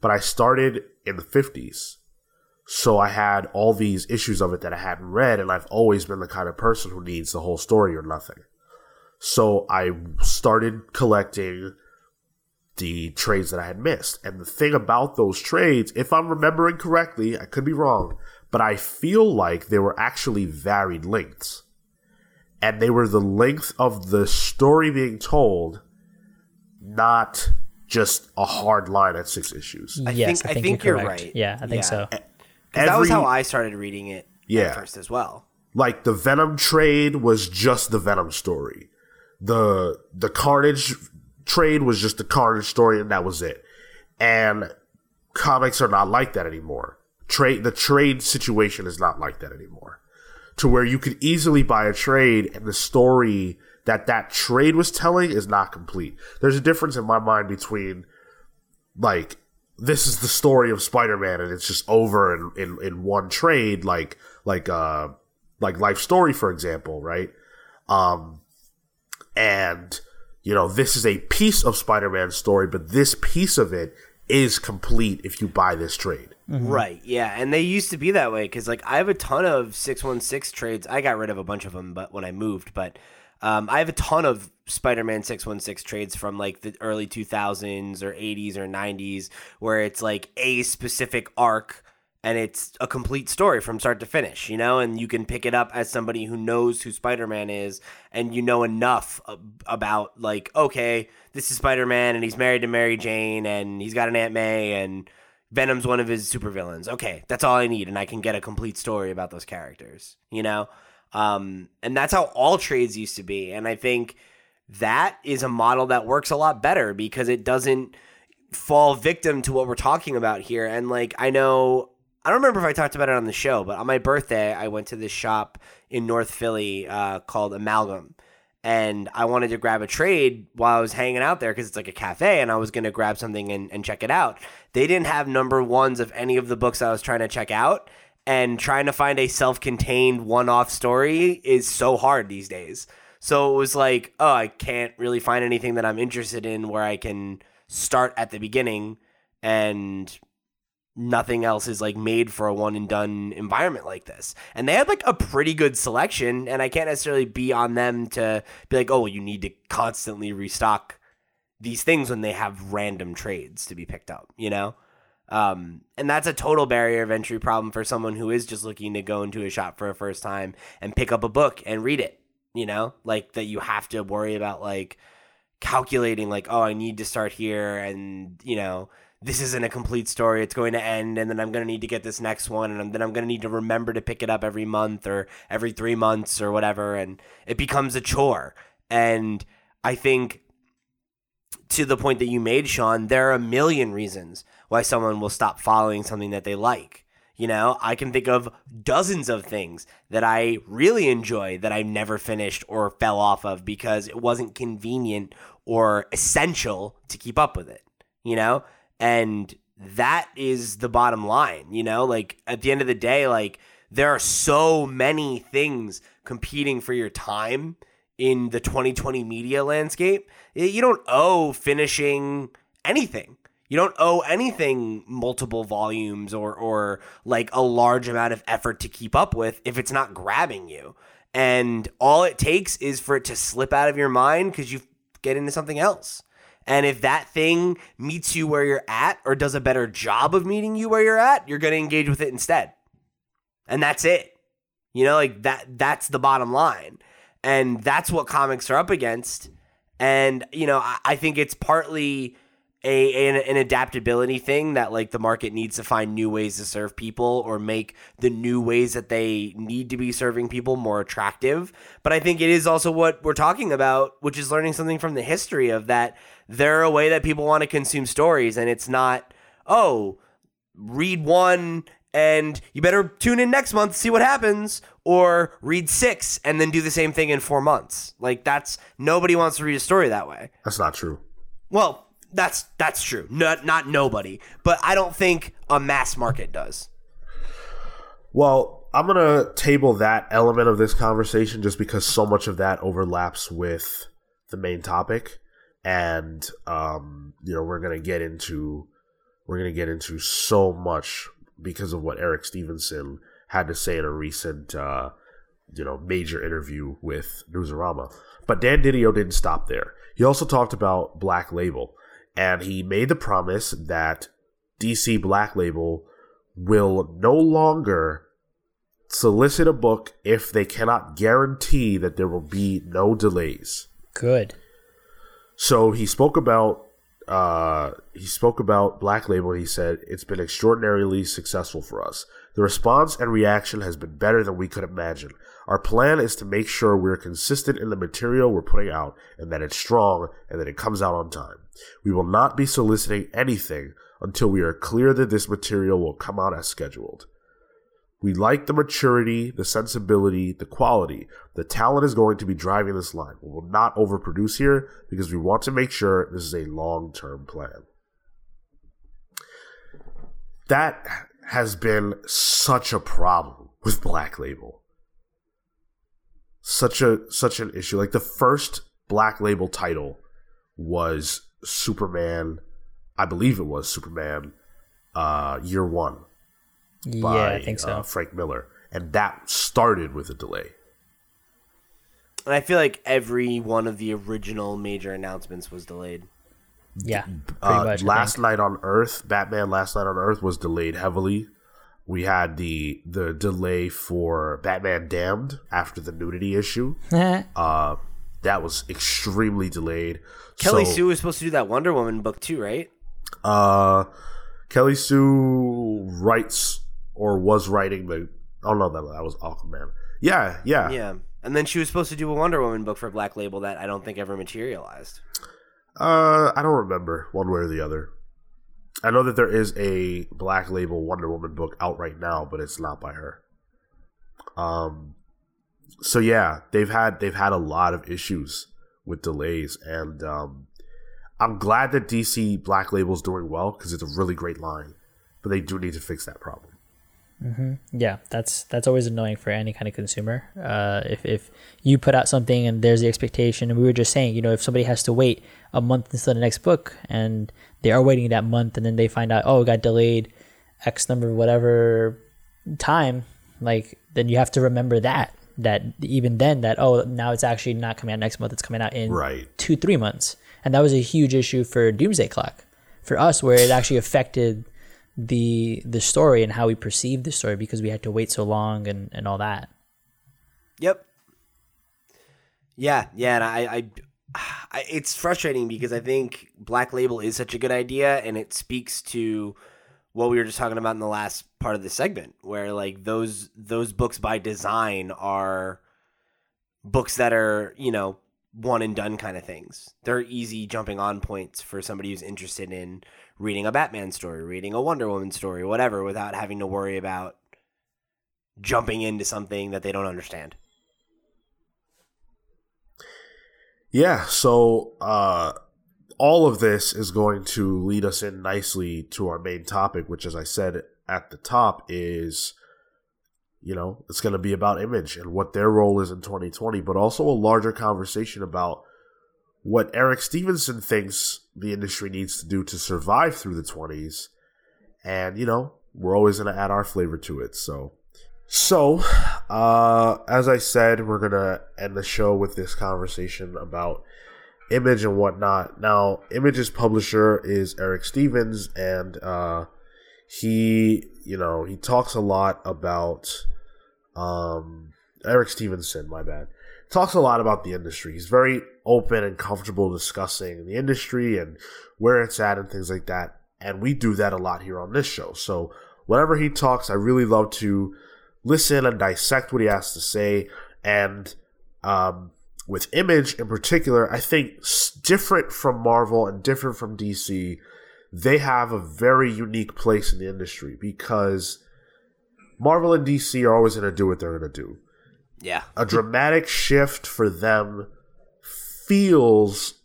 But I started in the fifties, so I had all these issues of it that I hadn't read, and I've always been the kind of person who needs the whole story or nothing. So I started collecting the trades that I had missed. And the thing about those trades, if I'm remembering correctly, I could be wrong, but I feel like they were actually varied lengths. And they were the length of the story being told, not just a hard line at six issues. I yes, think- I I think, think you're, you're right. Yeah, I think Yeah. so. 'Cause that was how I started reading it Yeah. at first as well. like the Venom trade was just the Venom story. The the Carnage trade was just the Carnage story and that was it. And comics are not like that anymore. Trade the trade situation is not like that anymore. To where you could easily buy a trade and the story that that trade was telling is not complete. There's a difference in my mind between like this is the story of Spider-Man and it's just over in, in, in one trade like like uh like life story for example right um and you know this is a piece of spider-man's story but this piece of it is complete if you buy this trade Right. Yeah, and they used to be that way because like I have a ton of six one six trades. I got rid of a bunch of them, but when I moved, but um, I have a ton of Spider Man six one six trades from like the early two thousands or eighties or nineties, where it's like a specific arc and it's a complete story from start to finish, you know, and you can pick it up as somebody who knows who Spider Man is and you know enough about like okay, this is Spider Man and he's married to Mary Jane and he's got an Aunt May and Venom's one of his supervillains. Okay, that's all I need, and I can get a complete story about those characters. You know, um, and that's how all trades used to be. And I think that is a model that works a lot better because it doesn't fall victim to what we're talking about here. And like, I know, I don't remember if I talked about it on the show, but on my birthday, I went to this shop in North Philly uh, called Amalgam. And I wanted to grab a trade while I was hanging out there because it's like a cafe and I was going to grab something and, and check it out. They didn't have number ones of any of the books I was trying to check out. And trying to find a self contained one off story is so hard these days. So it was like, oh, I can't really find anything that I'm interested in where I can start at the beginning and nothing else is like made for a one and done environment like this. And they had like a pretty good selection and I can't necessarily be on them to be like, "Oh, you need to constantly restock these things when they have random trades to be picked up, you know?" Um, and that's a total barrier of entry problem for someone who is just looking to go into a shop for a first time and pick up a book and read it, you know? Like that you have to worry about like calculating like, oh, I need to start here and, you know, this isn't a complete story. It's going to end, and then I'm going to need to get this next one, and then I'm going to need to remember to pick it up every month or every three months or whatever, and it becomes a chore. And I think to the point that you made, Sean, there are a million reasons why someone will stop following something that they like. You know, I can think of dozens of things that I really enjoy that I never finished or fell off of because it wasn't convenient or essential to keep up with it. You know, and that is the bottom line, you know? Like at the end of the day, like there are so many things competing for your time in the 2020 media landscape. You don't owe finishing anything. You don't owe anything multiple volumes or or like a large amount of effort to keep up with if it's not grabbing you. And all it takes is for it to slip out of your mind cuz you get into something else. And if that thing meets you where you're at or does a better job of meeting you where you're at, you're going to engage with it instead. And that's it. You know, like that that's the bottom line. And that's what comics are up against. And, you know, I, I think it's partly a an, an, adaptability thing that like the market needs to find new ways to serve people or make the new ways that they need to be serving people more attractive but i think it is also what we're talking about which is learning something from the history of that they're a way that people want to consume stories and it's not oh read one and you better tune in next month to see what happens or read six and then do the same thing in four months like that's nobody wants to read a story that way that's not true well that's that's true. Not not nobody, but I don't think a mass market does. Well, I'm gonna table that element of this conversation just because so much of that overlaps with the main topic, and um, you know we're gonna get into we're gonna get into so much because of what Eric Stephenson had to say in a recent uh, you know major interview with Newsarama. But Dan Didio didn't stop there. He also talked about Black Label and he made the promise that DC Black Label will no longer solicit a book if they cannot guarantee that there will be no delays. Good. So he spoke about uh, he spoke about Black Label. He said it's been extraordinarily successful for us. The response and reaction has been better than we could imagine. Our plan is to make sure we're consistent in the material we're putting out and that it's strong and that it comes out on time. We will not be soliciting anything until we are clear that this material will come out as scheduled. We like the maturity, the sensibility, the quality. The talent is going to be driving this line. We will not overproduce here because we want to make sure this is a long term plan. That has been such a problem with Black Label. Such a such an issue. Like the first Black Label title was Superman. I believe it was Superman uh, Year One. Yeah, by, I think so. Uh, Frank Miller, and that started with a delay. And I feel like every one of the original major announcements was delayed. Yeah, uh, much, Last Night on Earth, Batman Last Night on Earth was delayed heavily. We had the the delay for Batman Damned after the nudity issue. uh, that was extremely delayed. Kelly so, Sue was supposed to do that Wonder Woman book too, right? Uh, Kelly Sue writes or was writing the. Oh no, that, that was Aquaman. Yeah, yeah, Yeah. And then she was supposed to do a Wonder Woman book for Black Label that I don't think ever materialized. Uh, I don't remember one way or the other. I know that there is a Black Label Wonder Woman book out right now, but it's not by her. Um, so yeah, they've had they've had a lot of issues with delays, and um, I'm glad that DC Black Label's doing well because it's a really great line, but they do need to fix that problem. Yeah, that's that's always annoying for any kind of consumer. Uh, if if you put out something and there's the expectation, and we were just saying, you know, if somebody has to wait a month until the next book, and they are waiting that month, and then they find out, oh, it got delayed, X number of whatever time, like then you have to remember that that even then that oh now it's actually not coming out next month, it's coming out in Right. two three months, and that was a huge issue for Doomsday Clock for us, where it actually affected the the story and how we perceived the story because we had to wait so long and, and all that. Yep. Yeah, yeah, and I, I, I, it's frustrating because I think Black Label is such a good idea, and it speaks to what we were just talking about in the last part of the segment, where like those those books by design are books that are you know one and done kind of things. They're easy jumping on points for somebody who's interested in reading a Batman story, reading a Wonder Woman story, whatever, without having to worry about jumping into something that they don't understand. Yeah, so uh, all of this is going to lead us in nicely to our main topic, which, as I said at the top, is you know it's going to be about image and what their role is in 2020, but also a larger conversation about what Eric Stephenson thinks the industry needs to do to survive through the 20s. And you know we're always going to add our flavor to it, so. So, uh, as I said, we're gonna end the show with this conversation about Image and whatnot. Now, Image's publisher is Eric Stevens, and uh, he, you know, he talks a lot about um, Eric Stephenson. My bad. Talks a lot about the industry. He's very open and comfortable discussing the industry and where it's at and things like that. And we do that a lot here on this show. So, whenever he talks, I really love to listen and dissect what he has to say. And um, with Image in particular, I think different from Marvel and different from DC, they have a very unique place in the industry because Marvel and DC are always going to do what they're going to do. Yeah. A dramatic shift for them feels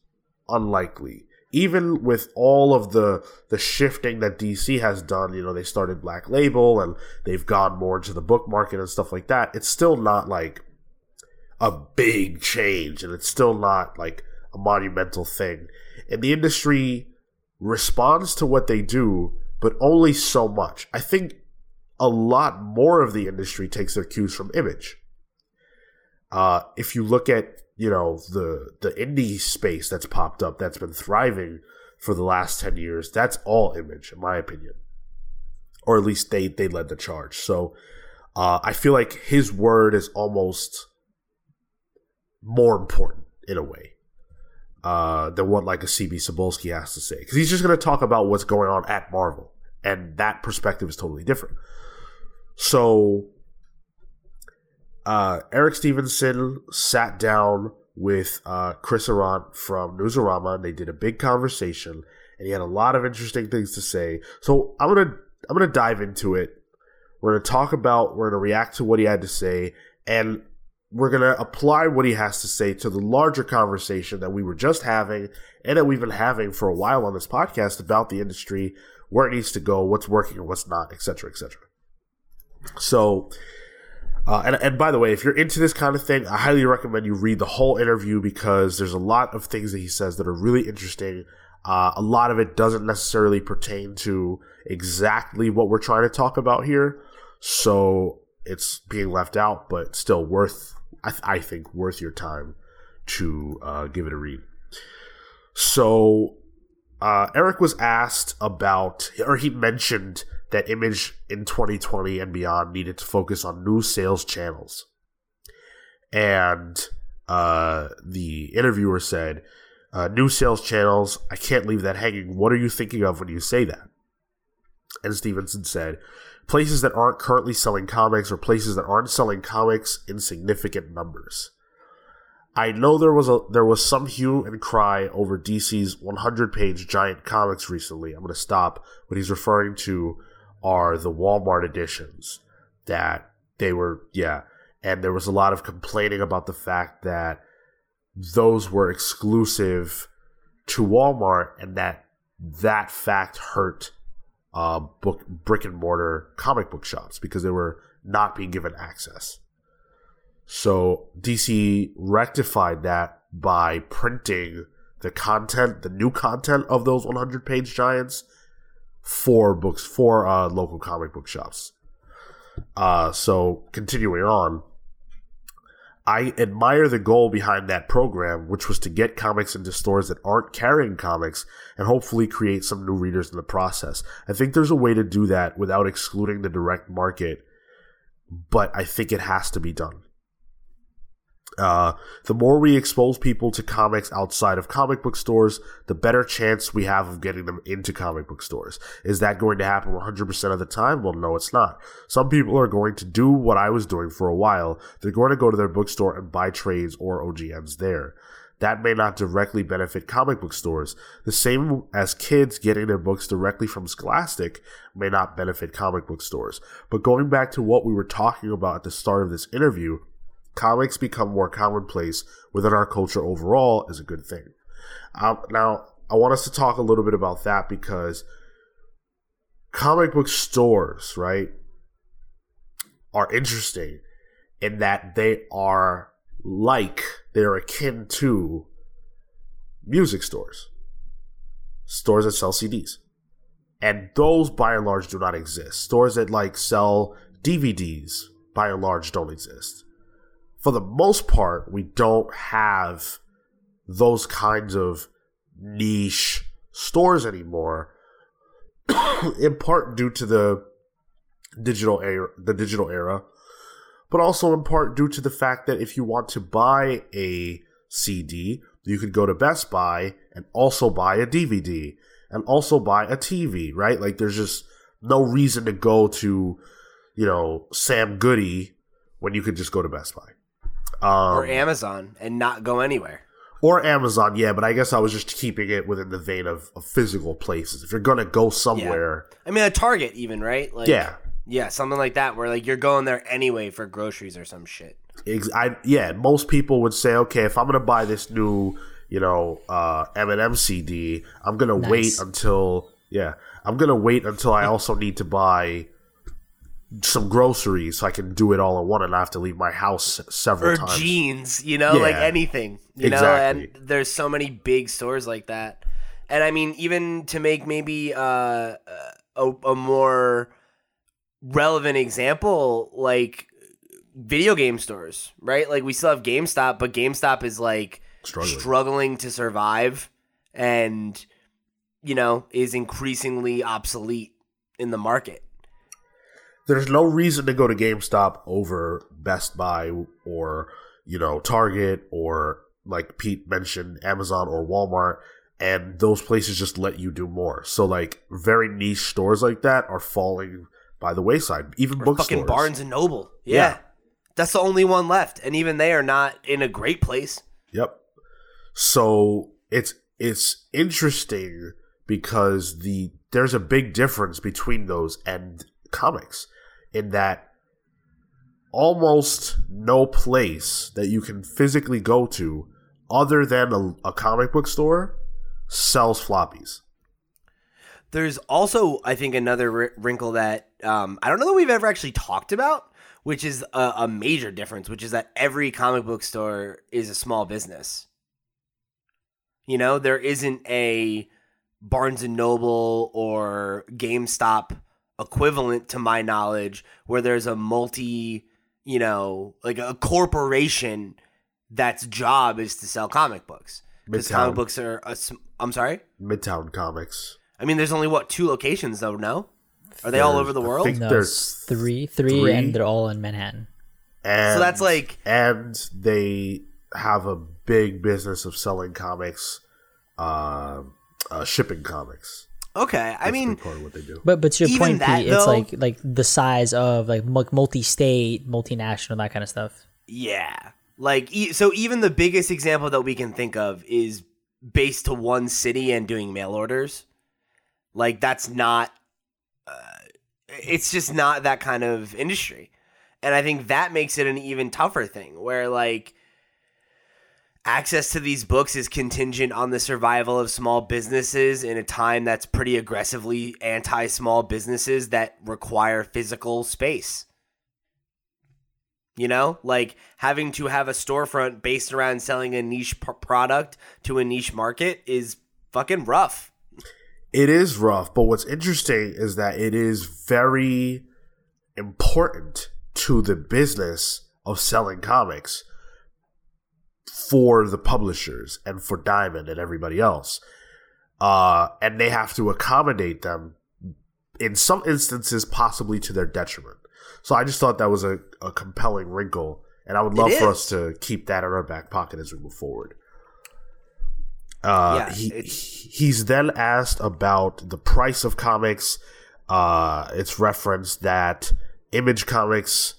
unlikely. Even with all of the the shifting that DC has done, you know, they started Black Label and they've gone more into the book market and stuff like that. It's still not like a big change and it's still not like a monumental thing. And the industry responds to what they do, but only so much. I think a lot more of the industry takes their cues from image. Uh, if you look at you know the the indie space that's popped up that's been thriving for the last 10 years that's all image in my opinion. Or at least they they led the charge. So uh, i feel like his word is almost more important in a way uh, than what like a cb Cebulski has to say. Because he's just going to talk about what's going on at marvel and that perspective is totally different. So uh, Eric Stephenson sat down with uh, Chris Arrant from Newsarama, and they did a big conversation, and he had a lot of interesting things to say. So I'm gonna I'm gonna dive into it. We're gonna talk about, we're gonna react to what he had to say, and we're gonna apply what he has to say to the larger conversation that we were just having, and that we've been having for a while on this podcast about the industry, where it needs to go, what's working and what's not, etc., etc. So. Uh, and, and by the way, if you're into this kind of thing, I highly recommend you read the whole interview because there's a lot of things that he says that are really interesting. Uh, a lot of it doesn't necessarily pertain to exactly what we're trying to talk about here, so it's being left out, but still worth, I, th- I think, worth your time to uh, give it a read. So uh, Eric was asked about, or he mentioned that Image in 2020 and beyond needed to focus on new sales channels. And uh, the interviewer said, uh, New sales channels, I can't leave that hanging. What are you thinking of when you say that? and Stephenson said, places that aren't currently selling comics or places that aren't selling comics in significant numbers. I know there was a there was some hue and cry over DC's 100-page giant comics recently. I'm going to stop. What he's referring to are the Walmart editions that they were yeah, and there was a lot of complaining about the fact that those were exclusive to Walmart and that that fact hurt uh, book brick and mortar comic book shops because they were not being given access. So DC rectified that by printing the content, the new content of those 100 page giants for books for uh, local comic book shops. Uh, so continuing on, I admire the goal behind that program, which was to get comics into stores that aren't carrying comics and hopefully create some new readers in the process. I think there's a way to do that without excluding the direct market, but I think it has to be done. Uh, the more we expose people to comics outside of comic book stores, the better chance we have of getting them into comic book stores. Is that going to happen 100% of the time? Well, no, it's not. Some people are going to do what I was doing for a while. They're going to go to their bookstore and buy trades or OGNs there. That may not directly benefit comic book stores. The same as kids getting their books directly from Scholastic may not benefit comic book stores. But going back to what we were talking about at the start of this interview, comics become more commonplace within our culture overall is a good thing. Um, now, I want us to talk a little bit about that because comic book stores, right, are interesting in that they are like, they're akin to music stores, stores that sell CDs. And those, by and large, do not exist. Stores that like sell DVDs, by and large, don't exist for the most part, we don't have those kinds of niche stores anymore. in part due to the digital era, the digital era, but also in part due to the fact that if you want to buy a CD, you could go to Best Buy and also buy a DVD and also buy a TV, right? Like there's just no reason to go to, you know, Sam Goody when you could just go to Best Buy. Um, or Amazon and not go anywhere. Or Amazon, yeah, but I guess I was just keeping it within the vein of, of physical places. If you're gonna go somewhere, yeah. I mean, a Target, even right? Like, yeah, yeah, something like that, where like you're going there anyway for groceries or some shit. I, yeah, most people would say, okay, if I'm gonna buy this new, you know, uh, Eminem CD, I'm gonna nice. wait until, yeah, I'm gonna wait until I also need to buy some groceries so I can do it all in one and I have to leave my house several or times. jeans, you know, yeah. like anything, you exactly. know, and there's so many big stores like that. And I mean, even to make maybe uh, a, a more relevant example, like video game stores, right? Like we still have GameStop, but GameStop is like struggling, struggling to survive and, you know, is increasingly obsolete in the market there's no reason to go to GameStop over Best Buy or you know Target or like Pete mentioned Amazon or Walmart and those places just let you do more. So like very niche stores like that are falling by the wayside. Even bookstores. Fucking Barnes and Noble. Yeah. yeah. That's the only one left and even they are not in a great place. Yep. So it's it's interesting because the there's a big difference between those and comics in that almost no place that you can physically go to other than a, a comic book store sells floppies. There's also, I think, another wrinkle that um, I don't know that we've ever actually talked about, which is a, a major difference, which is that every comic book store is a small business. You know, there isn't a Barnes and Noble or GameStop equivalent to my knowledge where there's a multi, you know, like a corporation that's job is to sell comic books. Because comic books are, i I'm sorry? Midtown Comics. I mean, there's only what two locations though? No, are they all over the world? I think no, there's three, three, three, and they're all in Manhattan. And, so that's like, and they have a big business of selling comics, uh, uh, shipping comics. Okay, I That's a mean, part of what they do. But but to your point, that, Pete, it's though- like like the size of like multi-state, multinational, that kind of stuff. Yeah. Like e- so even the biggest example that we can think of is based to one city and doing mail orders. Like that's not uh, it's just not that kind of industry. And I think that makes it an even tougher thing where like access to these books is contingent on the survival of small businesses in a time that's pretty aggressively anti small businesses that require physical space. You know, like having to have a storefront based around selling a niche p- product to a niche market is fucking rough. It is rough, but what's interesting is that it is very important to the business of selling comics for the publishers and for Diamond and everybody else. Uh, and they have to accommodate them in some instances, possibly to their detriment. So I just thought that was a, a compelling wrinkle, and I would love for us to keep that in our back pocket as we move forward. Uh, Yeah, he, he's then asked about the price of comics. Uh, it's referenced that Image comics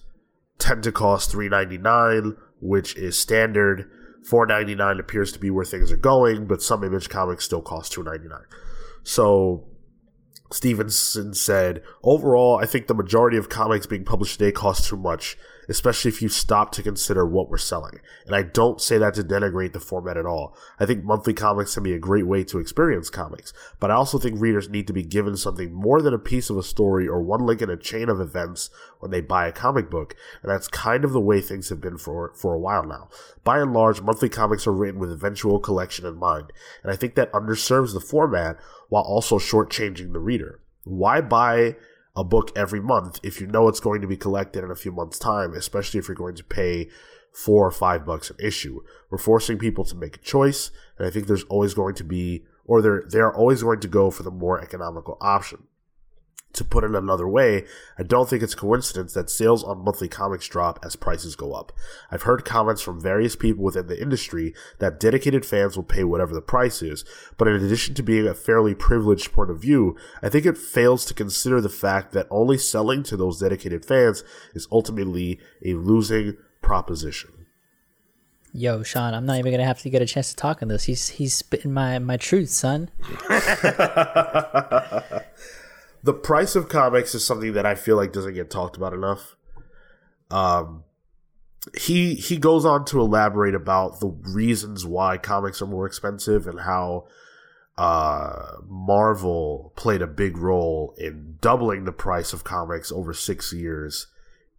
tend to cost three ninety nine, which is standard. Four ninety nine appears to be where things are going, but some Image comics still cost two ninety nine. So Stephenson said, overall, I think the majority of comics being published today cost too much, especially if you stop to consider what we're selling. And I don't say that to denigrate the format at all. I think monthly comics can be a great way to experience comics, but I also think readers need to be given something more than a piece of a story or one link in a chain of events when they buy a comic book, and that's kind of the way things have been for, for a while now. By and large, monthly comics are written with eventual collection in mind, and I think that underserves the format while also shortchanging the reader. Why buy a book every month if you know it's going to be collected in a few months' time, especially if you're going to pay four or five bucks an issue? We're forcing people to make a choice, and I think there's always going to be, or they're they're always going to go for the more economical option. To put it another way, I don't think it's coincidence that sales on monthly comics drop as prices go up. I've heard comments from various people within the industry that dedicated fans will pay whatever the price is, but in addition to being a fairly privileged point of view, I think it fails to consider the fact that only selling to those dedicated fans is ultimately a losing proposition. Yo, Sean, I'm not even gonna have to get a chance to talk on this. He's he's spitting my my truth, son. the price of comics is something that I feel like doesn't get talked about enough. Um, he he goes on to elaborate about the reasons why comics are more expensive and how uh, Marvel played a big role in doubling the price of comics over six years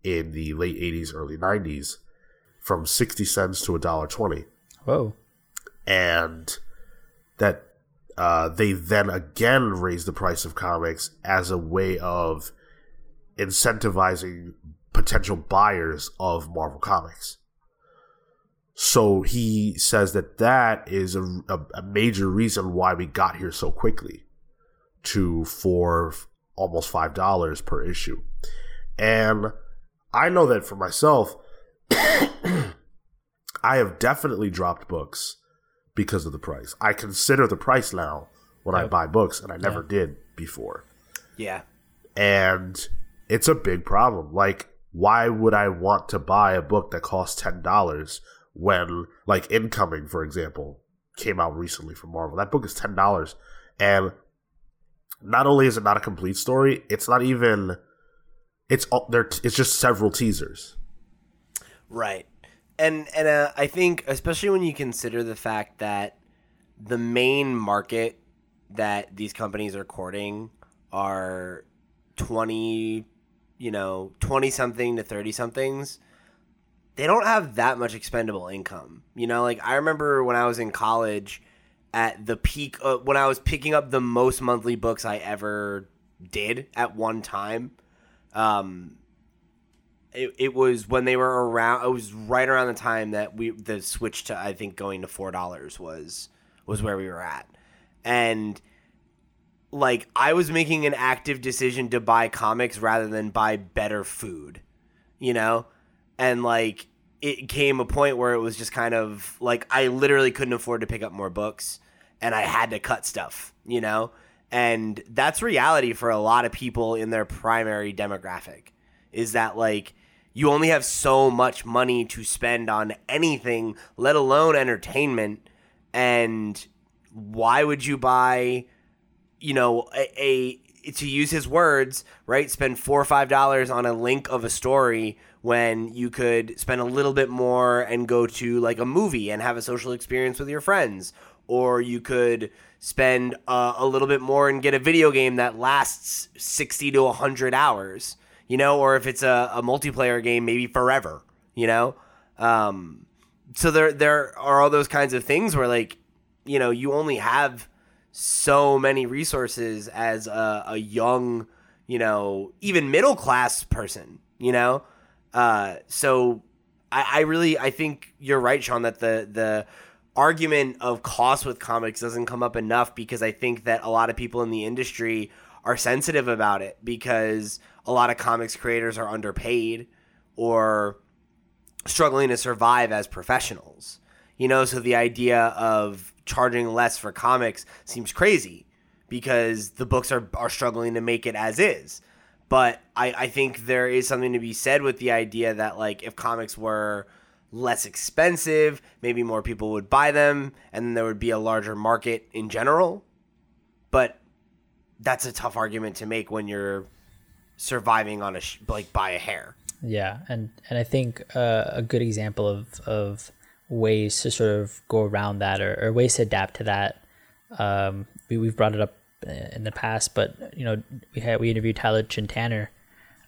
in the late '80s, early '90s, from sixty cents to a dollar twenty Whoa. and that uh, they then again raised the price of comics as a way of incentivizing potential buyers of Marvel Comics. So he says that that is a, a, a major reason why we got here so quickly to for almost five dollars per issue, and I know that for myself. I have definitely dropped books because of the price. I consider the price now when I buy books, and I never Yeah. did before. Yeah. And it's a big problem. Like, why would I want to buy a book that costs ten dollars when, like, Incoming, for example, came out recently from Marvel? That book is ten dollars, and not only is it not a complete story, it's not even. It's all there. It's just several teasers. Right. And and uh, I think especially when you consider the fact that the main market that these companies are courting are 20, you know, 20 something to 30 somethings. They don't have that much expendable income. You know, like I remember when I was in college at the peak uh, when I was picking up the most monthly books I ever did at one time. Um it, it was when they were around it was right around the time that we the switch to i think going to four dollars was was where we were at. And like i was making an active decision to buy comics rather than buy better food you know? And like it came a point where it was just kind of like i literally couldn't afford to pick up more books and i had to cut stuff you know? And that's reality for a lot of people in their primary demographic is that like you only have so much money to spend on anything, let alone entertainment. And why would you buy, you know, a, a to use his words, right? Spend four or five dollars on a link of a story when you could spend a little bit more and go to like a movie and have a social experience with your friends, or you could spend uh, a little bit more and get a video game that lasts sixty to hundred hours, you know, or if it's a, a multiplayer game, maybe forever, you know. Um, so there there are all those kinds of things where like you know you only have so many resources as a, a young you know even middle class person you know uh, so I, I really I think you're right, Sean, that the the argument of cost with comics doesn't come up enough because I think that a lot of people in the industry are sensitive about it because a lot of comics creators are underpaid or struggling to survive as professionals. You know, so the idea of charging less for comics seems crazy because the books are, are struggling to make it as is. But I, I think there is something to be said with the idea that like if comics were less expensive, maybe more people would buy them, and there would be a larger market in general. But that's a tough argument to make when you're surviving on a sh- like by a hair. Yeah, and and I think uh, a good example of of ways to sort of go around that or, or ways to adapt to that. Um, we we've brought it up in the past, but you know, we had we interviewed Tyler Chin-Tanner,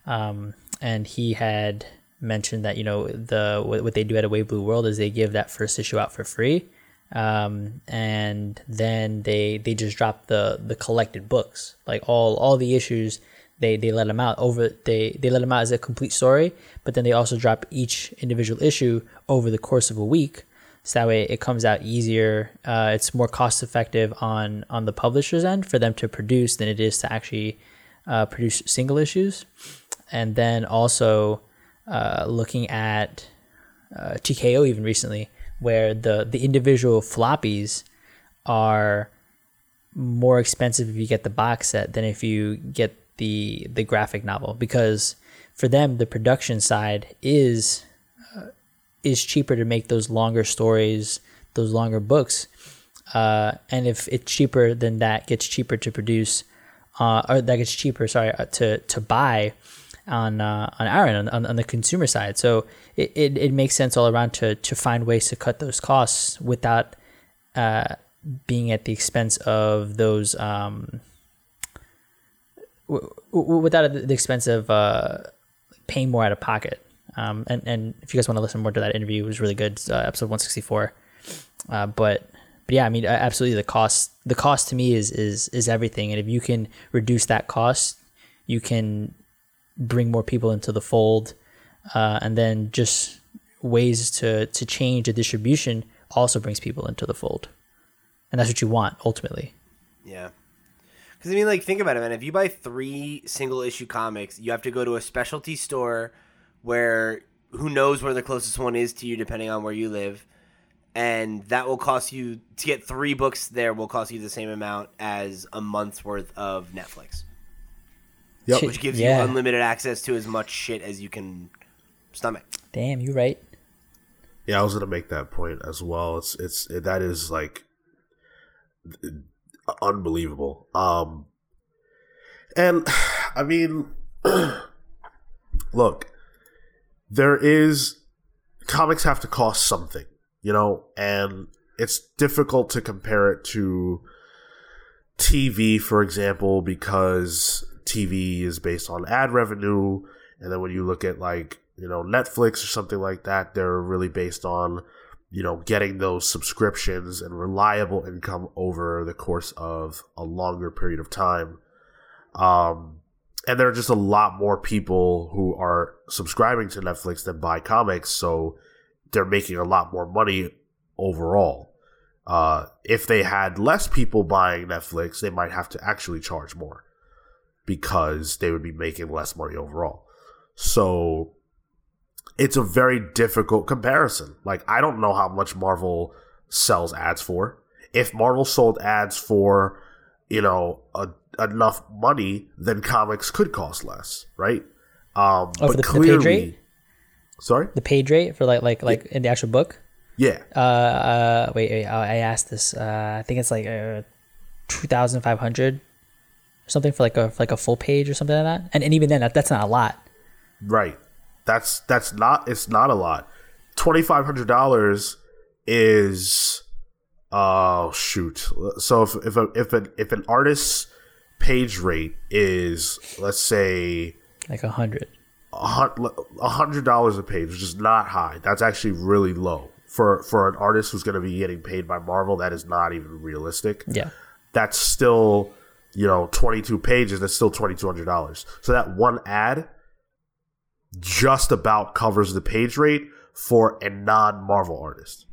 um, and he had mentioned that you know the what, what they do at A Wave Blue World is they give that first issue out for free, um, and then they they just drop the the collected books, like all all the issues. They, they let them out over they, they let them out as a complete story, but then they also drop each individual issue over the course of a week so that way it comes out easier. Uh, it's more cost effective on on the publisher's end for them to produce than it is to actually uh, produce single issues. And then also uh, looking at uh, TKO even recently, where the the individual floppies are more expensive if you get the box set than if you get the the graphic novel because for them the production side is is cheaper to make those longer stories, those longer books. Uh, and if it's cheaper, then that gets cheaper to produce, uh, or that gets cheaper, sorry, uh, to to buy on uh, on our end, on, on the consumer side. So it, it, it makes sense all around to to find ways to cut those costs without uh, being at the expense of those um, w- w- without the expense of uh, paying more out of pocket. Um, and, and if you guys want to listen more to that interview, it was really good. Uh, episode 164. Uh, but, but yeah, I mean, absolutely the cost, the cost to me is, is, is everything. And if you can reduce that cost, you can bring more people into the fold. Uh, and then just ways to, to change the distribution also brings people into the fold. And that's what you want ultimately. Yeah. Because I mean, like, think about it, man. If you buy three single issue comics, you have to go to a specialty store where who knows where the closest one is to you depending on where you live and that will cost you to get three books there will cost you the same amount as a month's worth of netflix Yep. which gives Yeah. you unlimited access to as much shit as you can stomach Damn, you right. Yeah, I was gonna make that point as well. It's it's that is like unbelievable. Um, and I mean, look, there is comics have to cost something, you know, and it's difficult to compare it to TV, for example, because TV is based on ad revenue, and then when you look at like you know Netflix or something like that, they're really based on you know getting those subscriptions and reliable income over the course of a longer period of time. Um, and there are just a lot more people who are subscribing to Netflix than buy comics, so they're making a lot more money overall. Uh, if they had less people buying Netflix, they might have to actually charge more because they would be making less money overall. So it's a very difficult comparison. Like, I don't know how much Marvel sells ads for. If Marvel sold ads for, you know, a, enough money, then comics could cost less, right? Um, Oh, but the- the page clearly, rate? sorry, The page rate for like like like in the actual book. yeah, Uh, uh wait, wait, I asked this. Uh, I think it's like uh, two thousand five hundred, or something for like a for like a full page or something like that. And and even then, that, that's not a lot. right. That's that's not it's not a lot. Twenty five hundred dollars is oh shoot. So if if a, if an if an artist's page rate is let's say Like a hundred. a hundred dollars a page, which is not high. That's actually really low for for an artist who's going to be getting paid by Marvel. That is not even realistic. Yeah. That's still you know twenty two pages. That's still twenty two hundred dollars. So that one ad just about covers the page rate for a non Marvel artist.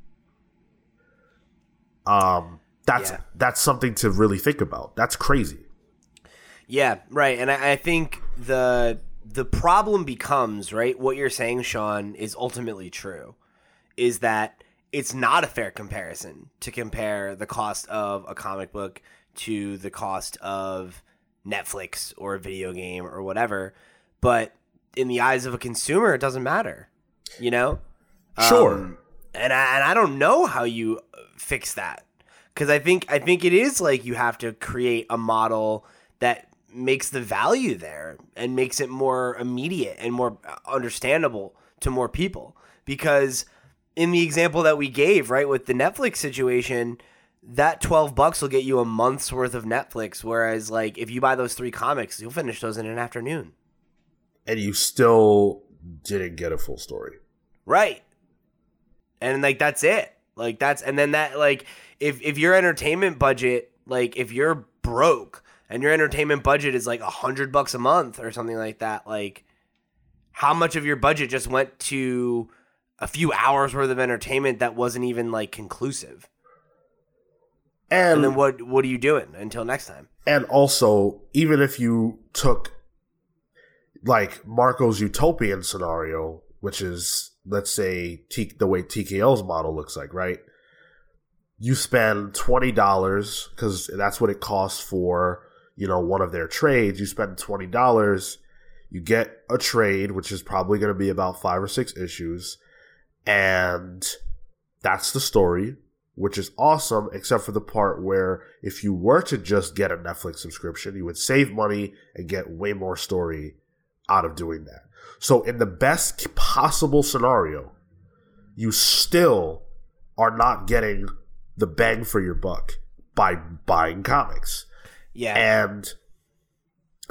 Um, that's Yeah. that's something to really think about. That's crazy. Yeah, right. And I, I think the the problem becomes right. What you're saying, Sean, is ultimately true. Is that it's not a fair comparison to compare the cost of a comic book to the cost of Netflix or a video game or whatever. But in the eyes of a consumer, it doesn't matter. You know. Sure. Um, and I, and I don't know how you uh, fix that because I think I think it is like you have to create a model that makes the value there and makes it more immediate and more uh, understandable to more people because in the example that we gave right with the Netflix situation that 12 bucks will get you a month's worth of Netflix whereas like if you buy those 3 comics you'll finish those in an afternoon and you still didn't get a full story. Right. And like that's it. Like that's and then that like if if your entertainment budget like if you're broke and your entertainment budget is like a hundred bucks a month or something like that, like how much of your budget just went to a few hours worth of entertainment that wasn't even like conclusive? And And then what what are you doing until next time? and also even if you took like Marco's utopian scenario, which is let's say T- the way TKO's model looks like, right? You spend twenty dollars because that's what it costs for you know one of their trades. You spend twenty dollars, you get a trade, which is probably going to be about five or six issues, and that's the story which is awesome, except for the part where if you were to just get a Netflix subscription, you would save money and get way more story out of doing that. So, in the best possible scenario, you still are not getting the bang for your buck by buying comics. Yeah. And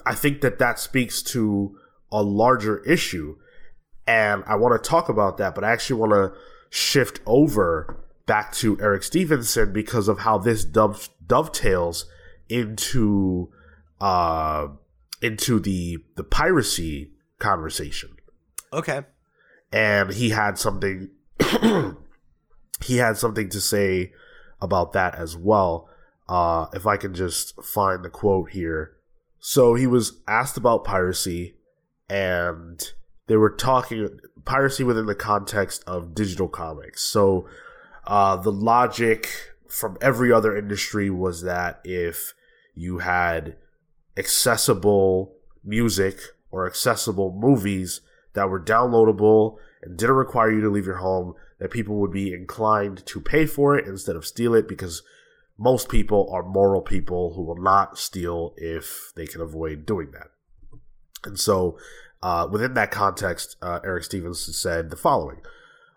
I think that that speaks to a larger issue. And I want to talk about that, but I actually want to shift over back to Eric Stephenson because of how this dove, dovetails into uh into the the piracy conversation. Okay. and he had something he had something to say about that as well. Uh if i can just find the quote here. So he was asked about piracy and they were talking piracy within the context of digital comics. So uh the logic from every other industry was that if you had accessible music or accessible movies that were downloadable and didn't require you to leave your home, that people would be inclined to pay for it instead of steal it because most people are moral people who will not steal if they can avoid doing that. And so, uh, within that context, uh, Eric Stephenson said the following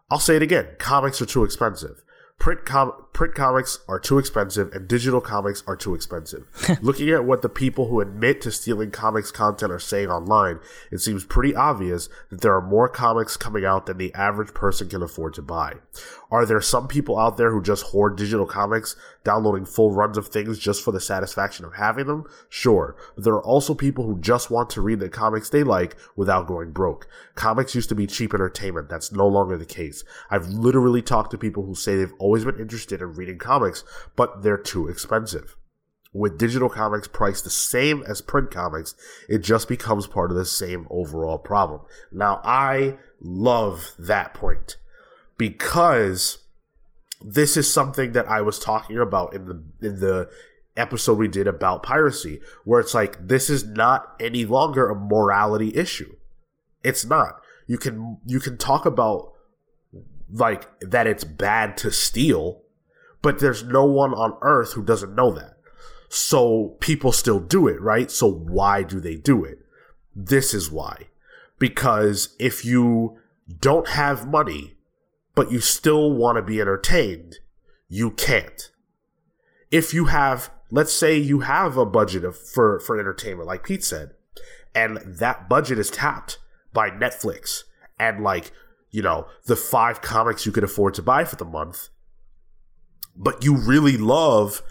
I'll say it again comics are too expensive. Print, com- print comics are too expensive and digital comics are too expensive. Looking at what the people who admit to stealing comics content are saying online, it seems pretty obvious that there are more comics coming out than the average person can afford to buy. Are there some people out there who just hoard digital comics, downloading full runs of things just for the satisfaction of having them? Sure. But there are also people who just want to read the comics they like without going broke. Comics used to be cheap entertainment. That's no longer the case. I've literally talked to people who say they've always been interested in reading comics, but they're too expensive. With digital comics priced the same as print comics, it just becomes part of the same overall problem. Now, I love that point because this is something that I was talking about in the in the episode we did about piracy, where it's like this is not any longer a morality issue. It's not. You can you can talk about like that it's bad to steal, but there's no one on earth who doesn't know that. So people still do it, right? So why do they do it? This is why. Because if you don't have money, but you still want to be entertained, you can't. If you have, let's say you have a budget of, for, for entertainment, like Pete said, and that budget is tapped by Netflix and like, you know, the five comics you could afford to buy for the month, but you really love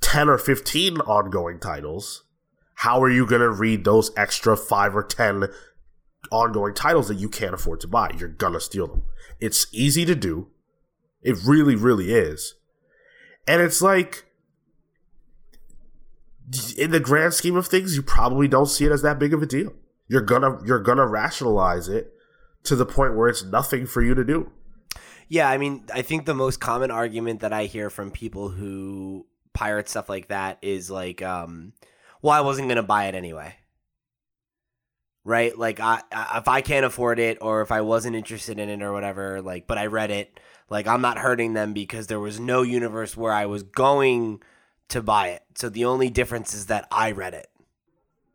10 or 15 ongoing titles, how are you going to read those extra 5 or 10 ongoing titles that you can't afford to buy? You're going to steal them. It's easy to do. It really, really is. And it's like, in the grand scheme of things, you probably don't see it as that big of a deal. You're gonna you're gonna rationalize it to the point where it's nothing for you to do. Yeah, I mean, I think the most common argument that I hear from people who pirate stuff like that is like, um, well, I wasn't gonna buy it anyway. Right? Like, I, I if I can't afford it, or if I wasn't interested in it, or whatever, like, but I read it, like, I'm not hurting them because there was no universe where I was going to buy it. So the only difference is that I read it.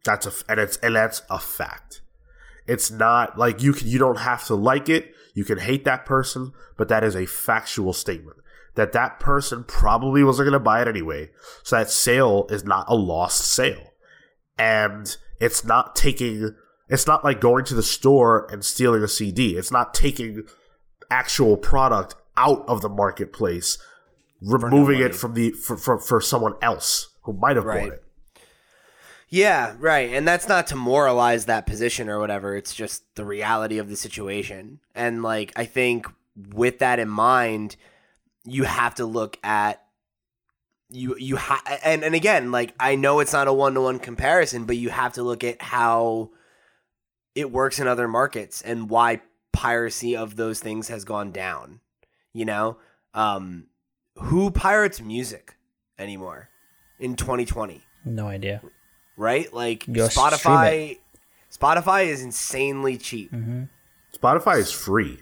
That's a and it's and that's a fact. It's not like you can you don't have to like it. You can hate that person, but that is a factual statement that that person probably wasn't going to buy it anyway. So that sale is not a lost sale. And it's not taking it's not like going to the store and stealing a CD. It's not taking actual product out of the marketplace, removing it from the for, for, for someone else who might have Right. bought it. Yeah, right. And that's not to moralize that position or whatever. It's just the reality of the situation. And like I think with that in mind, you have to look at you you ha- and and again, like I know it's not a one-to-one comparison, but you have to look at how it works in other markets and why piracy of those things has gone down. You know? Um who pirates music anymore in 2020? No idea. Right? Like Just stream Spotify Spotify is insanely cheap. Spotify is free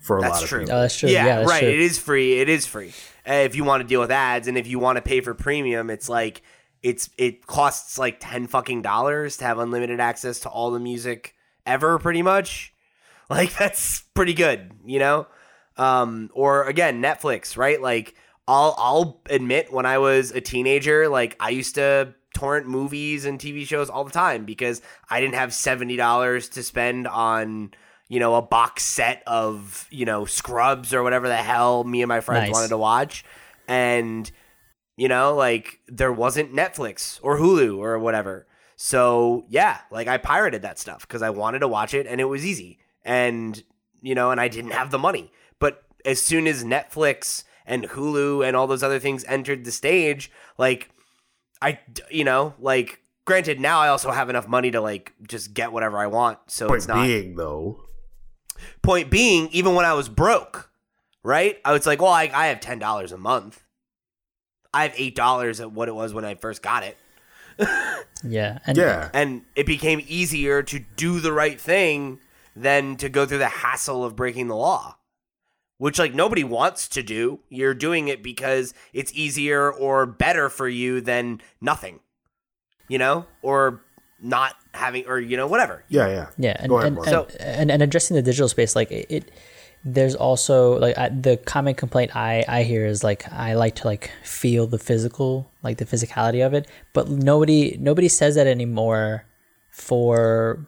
for a That's lot of true. people. Oh, that's true. Yeah, Yeah, that's right. true. It is free. It is free. Uh, if you want to deal with ads and if you want to pay for premium, it's like it's it costs like 10 fucking dollars to have unlimited access to all the music ever pretty much. Like that's pretty good, you know? Um or again, Netflix, right? Like I'll I'll admit when I was a teenager, like I used to torrent movies and TV shows all the time because I didn't have $70 to spend on you know, a box set of, you know, Scrubs or whatever the hell me and my friends Nice. wanted to watch. And, you know, like there wasn't Netflix or Hulu or whatever. So, yeah, like I pirated that stuff because I wanted to watch it and it was easy. And, you know, and I didn't have the money. But as soon as Netflix and Hulu and all those other things entered the stage, like, I, you know, like, granted, now I also have enough money to, like, just get whatever I want. So Point it's not. being, though, Point being, even when I was broke, right? I was like, well, I, I have ten dollars a month. I have eight dollars at what it was when I first got it, Yeah. And yeah, and it became easier to do the right thing than to go through the hassle of breaking the law, which like nobody wants to do. You're doing it because it's easier or better for you than nothing, you know, or not having, or you know, whatever. yeah, yeah. Yeah, and Go ahead, and, and, So- and and addressing the digital space, like it, it there's also like I, the common complaint I I hear is like I like to like feel the physical, like the physicality of it, but nobody nobody says that anymore for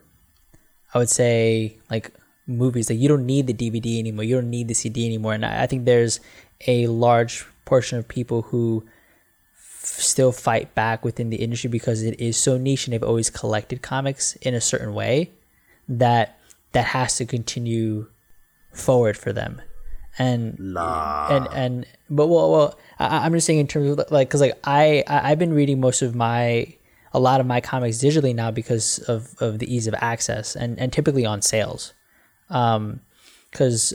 I would say like movies. Like you don't need the DVD anymore. You don't need the CD anymore. And I, think there's a large portion of people who f- still fight back within the industry because it is so niche and they've always collected comics in a certain way that that has to continue forward for them. And Nah. and and but well, well I, I'm just saying in terms of like because like I, I I've been reading most of my a lot of my comics digitally now because of of the ease of access and and typically on sales, um, because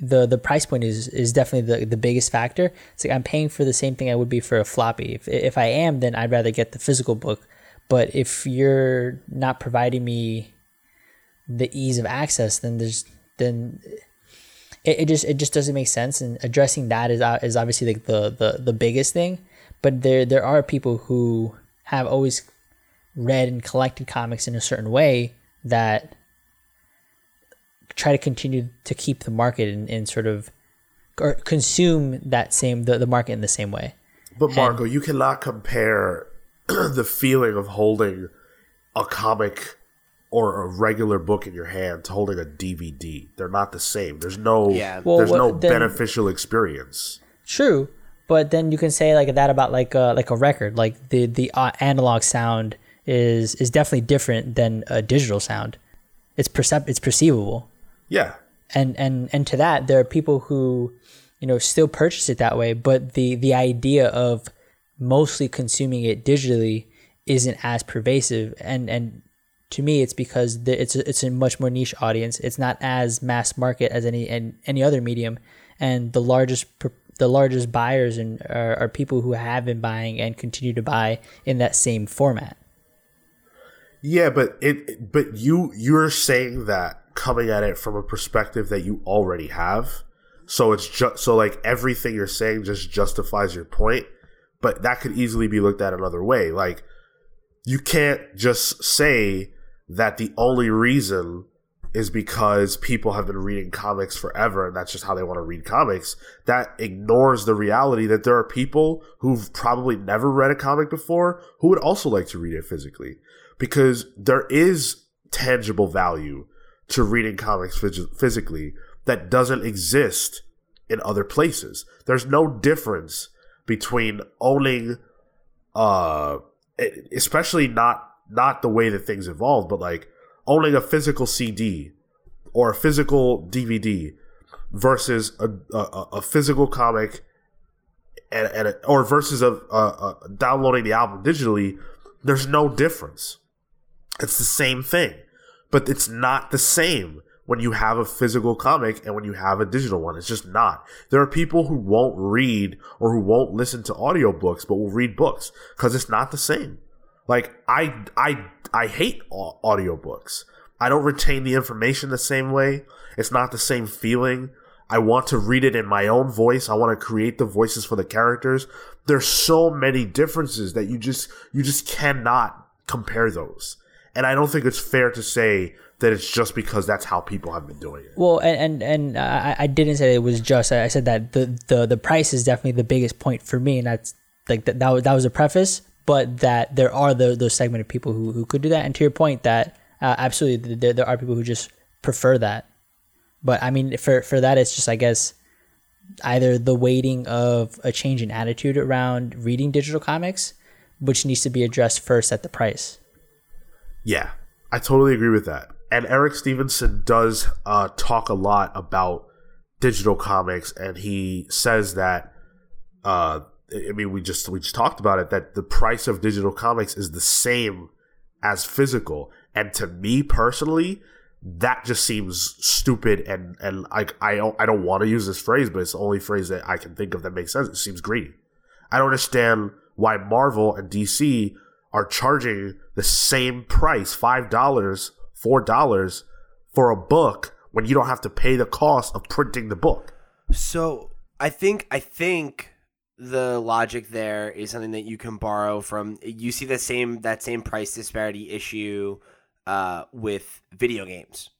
the the price point is is definitely the the biggest factor. It's like I'm paying for the same thing I would be for a floppy. If if I am, then I'd rather get the physical book. But if you're not providing me the ease of access, then there's then it, it just it just doesn't make sense. And addressing that is uh, is obviously like the the the biggest thing. But there there are people who have always read and collected comics in a certain way that try to continue to keep the market in, in sort of or consume that same the, the market in the same way. But Marco, you cannot compare the feeling of holding a comic or a regular book in your hand to holding a DVD. They're not the same. There's no Yeah. Well, there's what- no then- beneficial experience. True, but then you can say like that about like a like a record. Like the the uh, analog sound is is definitely different than a digital sound. It's percep it's perceivable. Yeah. and and and to that there are people who you know still purchase it that way but the the idea of mostly consuming it digitally isn't as pervasive. And and to me it's because the, it's a, it's a much more niche audience. It's not as mass market as any and any other medium. And the largest the largest buyers and are, are people who have been buying and continue to buy in that same format. Yeah, but it but you you're saying that coming at it from a perspective that you already have. So it's just so like everything you're saying just justifies your point, but that could easily be looked at another way. Like you can't just say that the only reason is because people have been reading comics forever and that's just how they want to read comics. That ignores the reality that there are people who've probably never read a comic before who would also like to read it physically because there is tangible value to reading comics phys- physically that doesn't exist in other places. There's no difference between owning uh especially not not the way that things evolved, but like owning a physical CD or a physical DVD versus a a, a physical comic and, and or versus a downloading the album digitally. There's no difference. It's the same thing, but it's not the same when you have a physical comic and when you have a digital one. It's just not. There are people who won't read or who won't listen to audiobooks but will read books because it's not the same. Like I I I hate au- audiobooks. I don't retain the information the same way. It's not the same feeling. I want to read it in my own voice. I want to create the voices for the characters. There's so many differences that you just you just cannot compare those. And I don't think it's fair to say that it's just because that's how people have been doing it. Well, and and, and I, I didn't say it was just. I said that the, the the price is definitely the biggest point for me, and that's like that that was, that was a preface. But that there are the, those segment of people who, who could do that, and to your point, that uh, absolutely there, there are people who just prefer that. But I mean, for for that, it's just I guess either the waiting of a change in attitude around reading digital comics, which needs to be addressed first at the price. Yeah, I totally agree with that. And Eric Stephenson does uh, talk a lot about digital comics, and he says that. Uh, I mean, we just we just talked about it that the price of digital comics is the same as physical, and to me personally, that just seems stupid and and like I don't I don't want to use this phrase, but it's the only phrase that I can think of that makes sense. It seems greedy. I don't understand why Marvel and DC are charging the same price five dollars, four dollars for a book when you don't have to pay the cost of printing the book. So I think I think the logic there is something that you can borrow from. You see the same that same price disparity issue uh, with video games,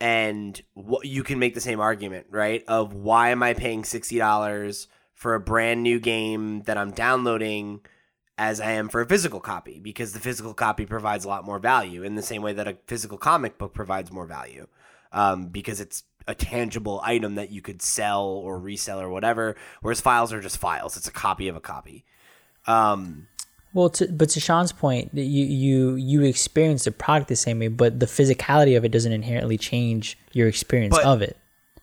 and what you can make the same argument, right? Of why am I paying sixty dollars for a brand new game that I'm downloading? As I am for a physical copy, because the physical copy provides a lot more value in the same way that a physical comic book provides more value um, because it's a tangible item that you could sell or resell or whatever. Whereas files are just files; it's a copy of a copy. Um, Well, to, but to Sean's point, you you you experience the product the same way, but the physicality of it doesn't inherently change your experience But- of it.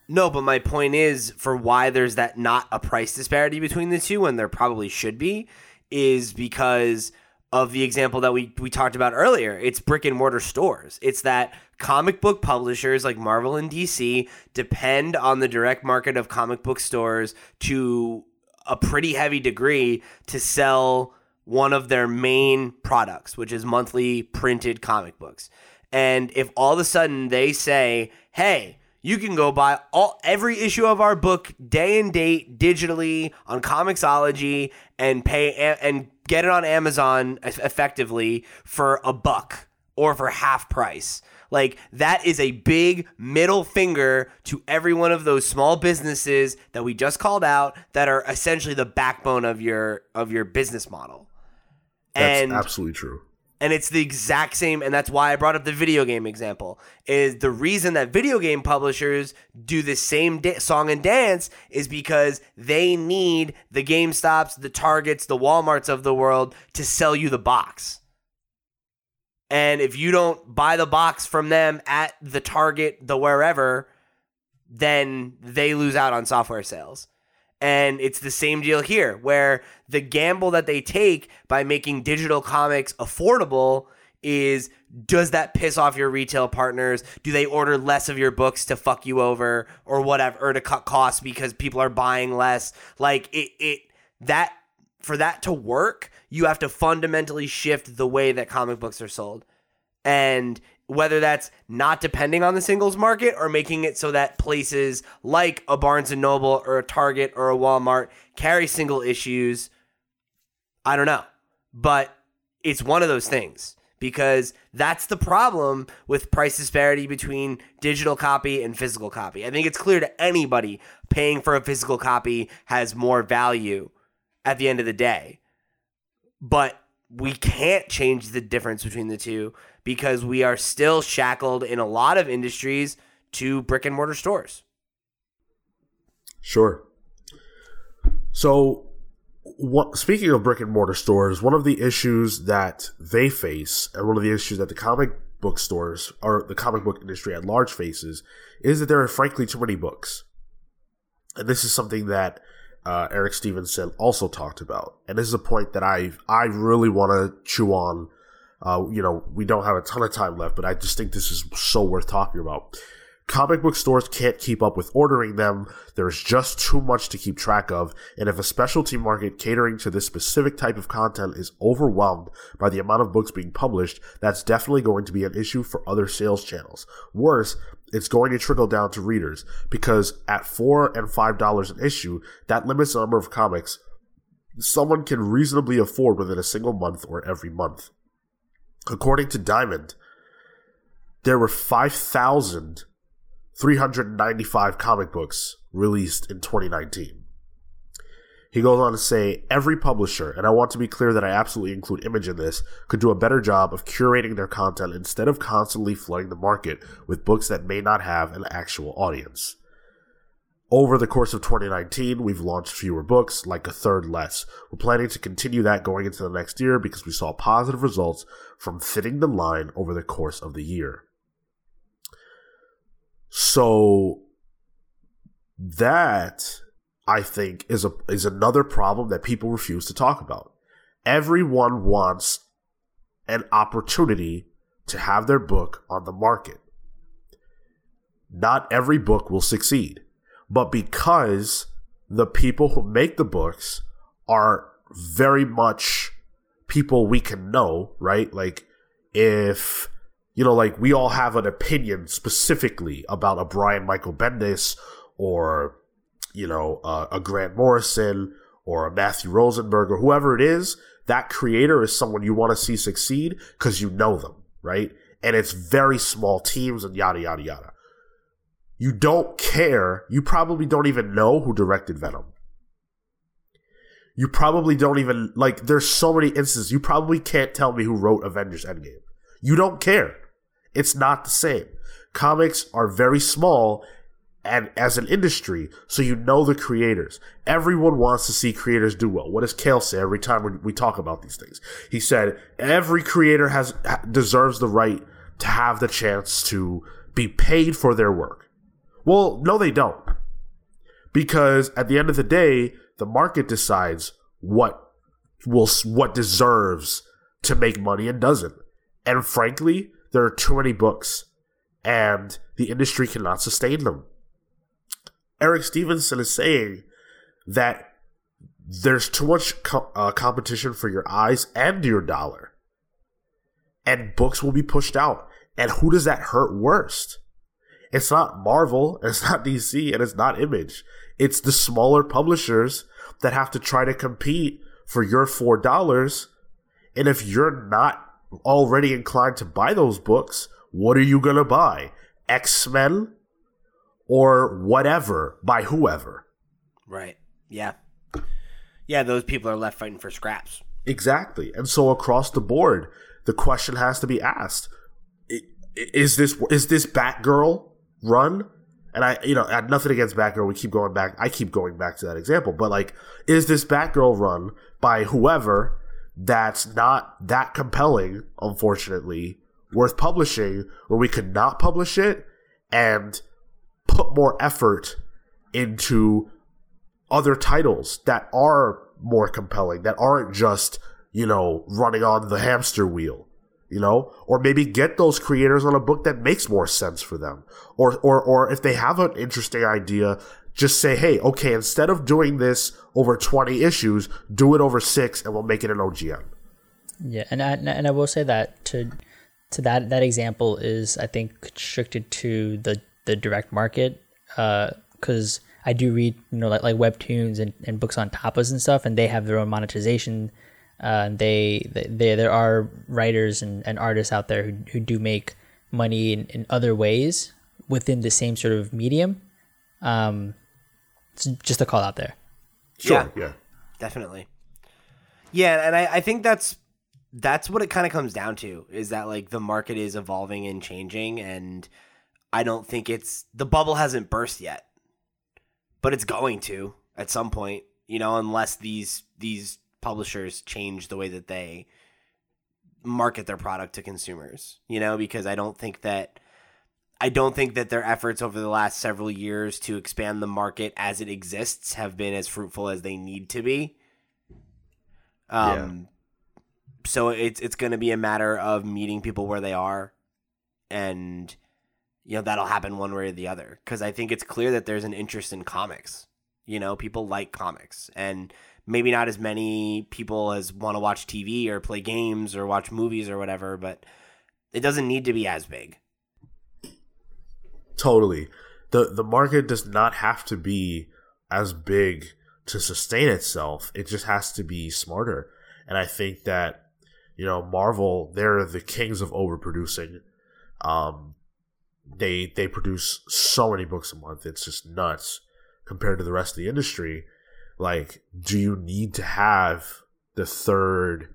no, but my point is for why there's that not a price disparity between the two when there probably should be is because of the example that we we talked about earlier. It's brick and mortar stores. It's that comic book publishers like Marvel and DC depend on the direct market of comic book stores to a pretty heavy degree to sell one of their main products, which is monthly printed comic books. And if all of a sudden they say, "Hey, you can go buy all every issue of our book day and date digitally on Comixology and pay and get it on Amazon effectively for a buck or for half price." Like that is a big middle finger to every one of those small businesses that we just called out that are essentially the backbone of your of your business model. That's and absolutely true. And it's the exact same and that's why i brought up the video game example is the reason that video game publishers do the same da- song and dance is because they need the gamestops the targets the walmarts of the world to sell you the box. And if you don't buy the box from them at the target the wherever then they lose out on software sales and it's the same deal here, where the gamble that they take by making digital comics affordable is does that piss off your retail partners? Do they order less of your books to fuck you over or whatever, or to cut costs because people are buying less? Like it, it that for that to work, you have to fundamentally shift the way that comic books are sold. And whether that's not depending on the singles market or making it so that places like a Barnes and Noble or a Target or a Walmart carry single issues, I don't know. But it's one of those things because that's the problem with price disparity between digital copy and physical copy. I think it's clear to anybody paying for a physical copy has more value at the end of the day. But we can't change the difference between the two because we are still shackled in a lot of industries to brick and mortar stores. Sure. So, what, speaking of brick and mortar stores, one of the issues that they face, and one of the issues that the comic book stores or the comic book industry at large faces, is that there are frankly too many books. And this is something that uh, Eric Stephenson also talked about, and this is a point that I I really want to chew on. Uh, you know, we don't have a ton of time left, but I just think this is so worth talking about. Comic book stores can't keep up with ordering them. There's just too much to keep track of. And if a specialty market catering to this specific type of content is overwhelmed by the amount of books being published, that's definitely going to be an issue for other sales channels. Worse, it's going to trickle down to readers because at four and five dollars an issue, that limits the number of comics someone can reasonably afford within a single month or every month. According to Diamond, there were 5,395 comic books released in 2019. He goes on to say every publisher, and I want to be clear that I absolutely include Image in this, could do a better job of curating their content instead of constantly flooding the market with books that may not have an actual audience. Over the course of 2019, we've launched fewer books, like a third less. We're planning to continue that going into the next year because we saw positive results from thinning the line over the course of the year. So that I think is a is another problem that people refuse to talk about. Everyone wants an opportunity to have their book on the market. Not every book will succeed, but because the people who make the books are very much people we can know, right? Like if you know, like we all have an opinion specifically about a Brian Michael Bendis or you know uh, a Grant Morrison or a Matthew Rosenberg or whoever it is. That creator is someone you want to see succeed because you know them, right? And it's very small teams and yada yada yada. You don't care. You probably don't even know who directed Venom you probably don't even like there's so many instances you probably can't tell me who wrote avengers endgame you don't care it's not the same comics are very small and as an industry so you know the creators. Everyone wants to see creators do well. What does kale say every time we, we talk about these things? He said every creator has deserves the right to have the chance to be paid for their work. Well no they don't. Because at the end of the day the market decides what will what deserves to make money and doesn't. And frankly, there are too many books, and the industry cannot sustain them. Eric Stephenson is saying that there's too much co- uh, competition for your eyes and your dollar. And books will be pushed out. And who does that hurt worst? It's not Marvel, it's not DC, and it's not Image. It's the smaller publishers that have to try to compete for your $4. And if you're not already inclined to buy those books, what are you going to buy? X Men or whatever by whoever. Right. Yeah. Yeah, those people are left fighting for scraps. Exactly. And so across the board, the question has to be asked: Is this is this Batgirl run? And I, you know, I had nothing against Batgirl. We keep going back. I keep going back to that example. But like, is this Batgirl run by whoever that's not that compelling, unfortunately, worth publishing, where we could not publish it and put more effort into other titles that are more compelling, that aren't just, you know, running on the hamster wheel, you know, or maybe get those creators on a book that makes more sense for them. Or, or, or if they have an interesting idea, just say, hey, okay, instead of doing this over 20 issues, do it over six and we'll make it an OGN. Yeah. And I, and I will say that to, to that, that example is, I think, constricted to the, the direct market. Uh, cause I do read, you know, like, like webtoons and, and books on tapas and stuff, and they have their own monetization. Uh, they, they, there are writers and, and artists out there who, who do make money in, in other ways within the same sort of medium. Um, it's just a call out there. Sure. Yeah. yeah. Definitely. Yeah, and I, I think that's that's what it kind of comes down to is that like the market is evolving and changing and I don't think it's the bubble hasn't burst yet but it's going to at some point, you know, unless these these publishers change the way that they market their product to consumers, you know, because I don't think that I don't think that their efforts over the last several years to expand the market as it exists have been as fruitful as they need to be. Um yeah. so it's it's going to be a matter of meeting people where they are and you know that'll happen one way or the other because I think it's clear that there's an interest in comics. You know, people like comics, and maybe not as many people as want to watch TV or play games or watch movies or whatever, but it doesn't need to be as big. Totally. the The market does not have to be as big to sustain itself. It just has to be smarter. And I think that, you know, Marvel, they're the kings of overproducing. Um, they they produce so many books a month. It's just nuts compared to the rest of the industry. Like, do you need to have the third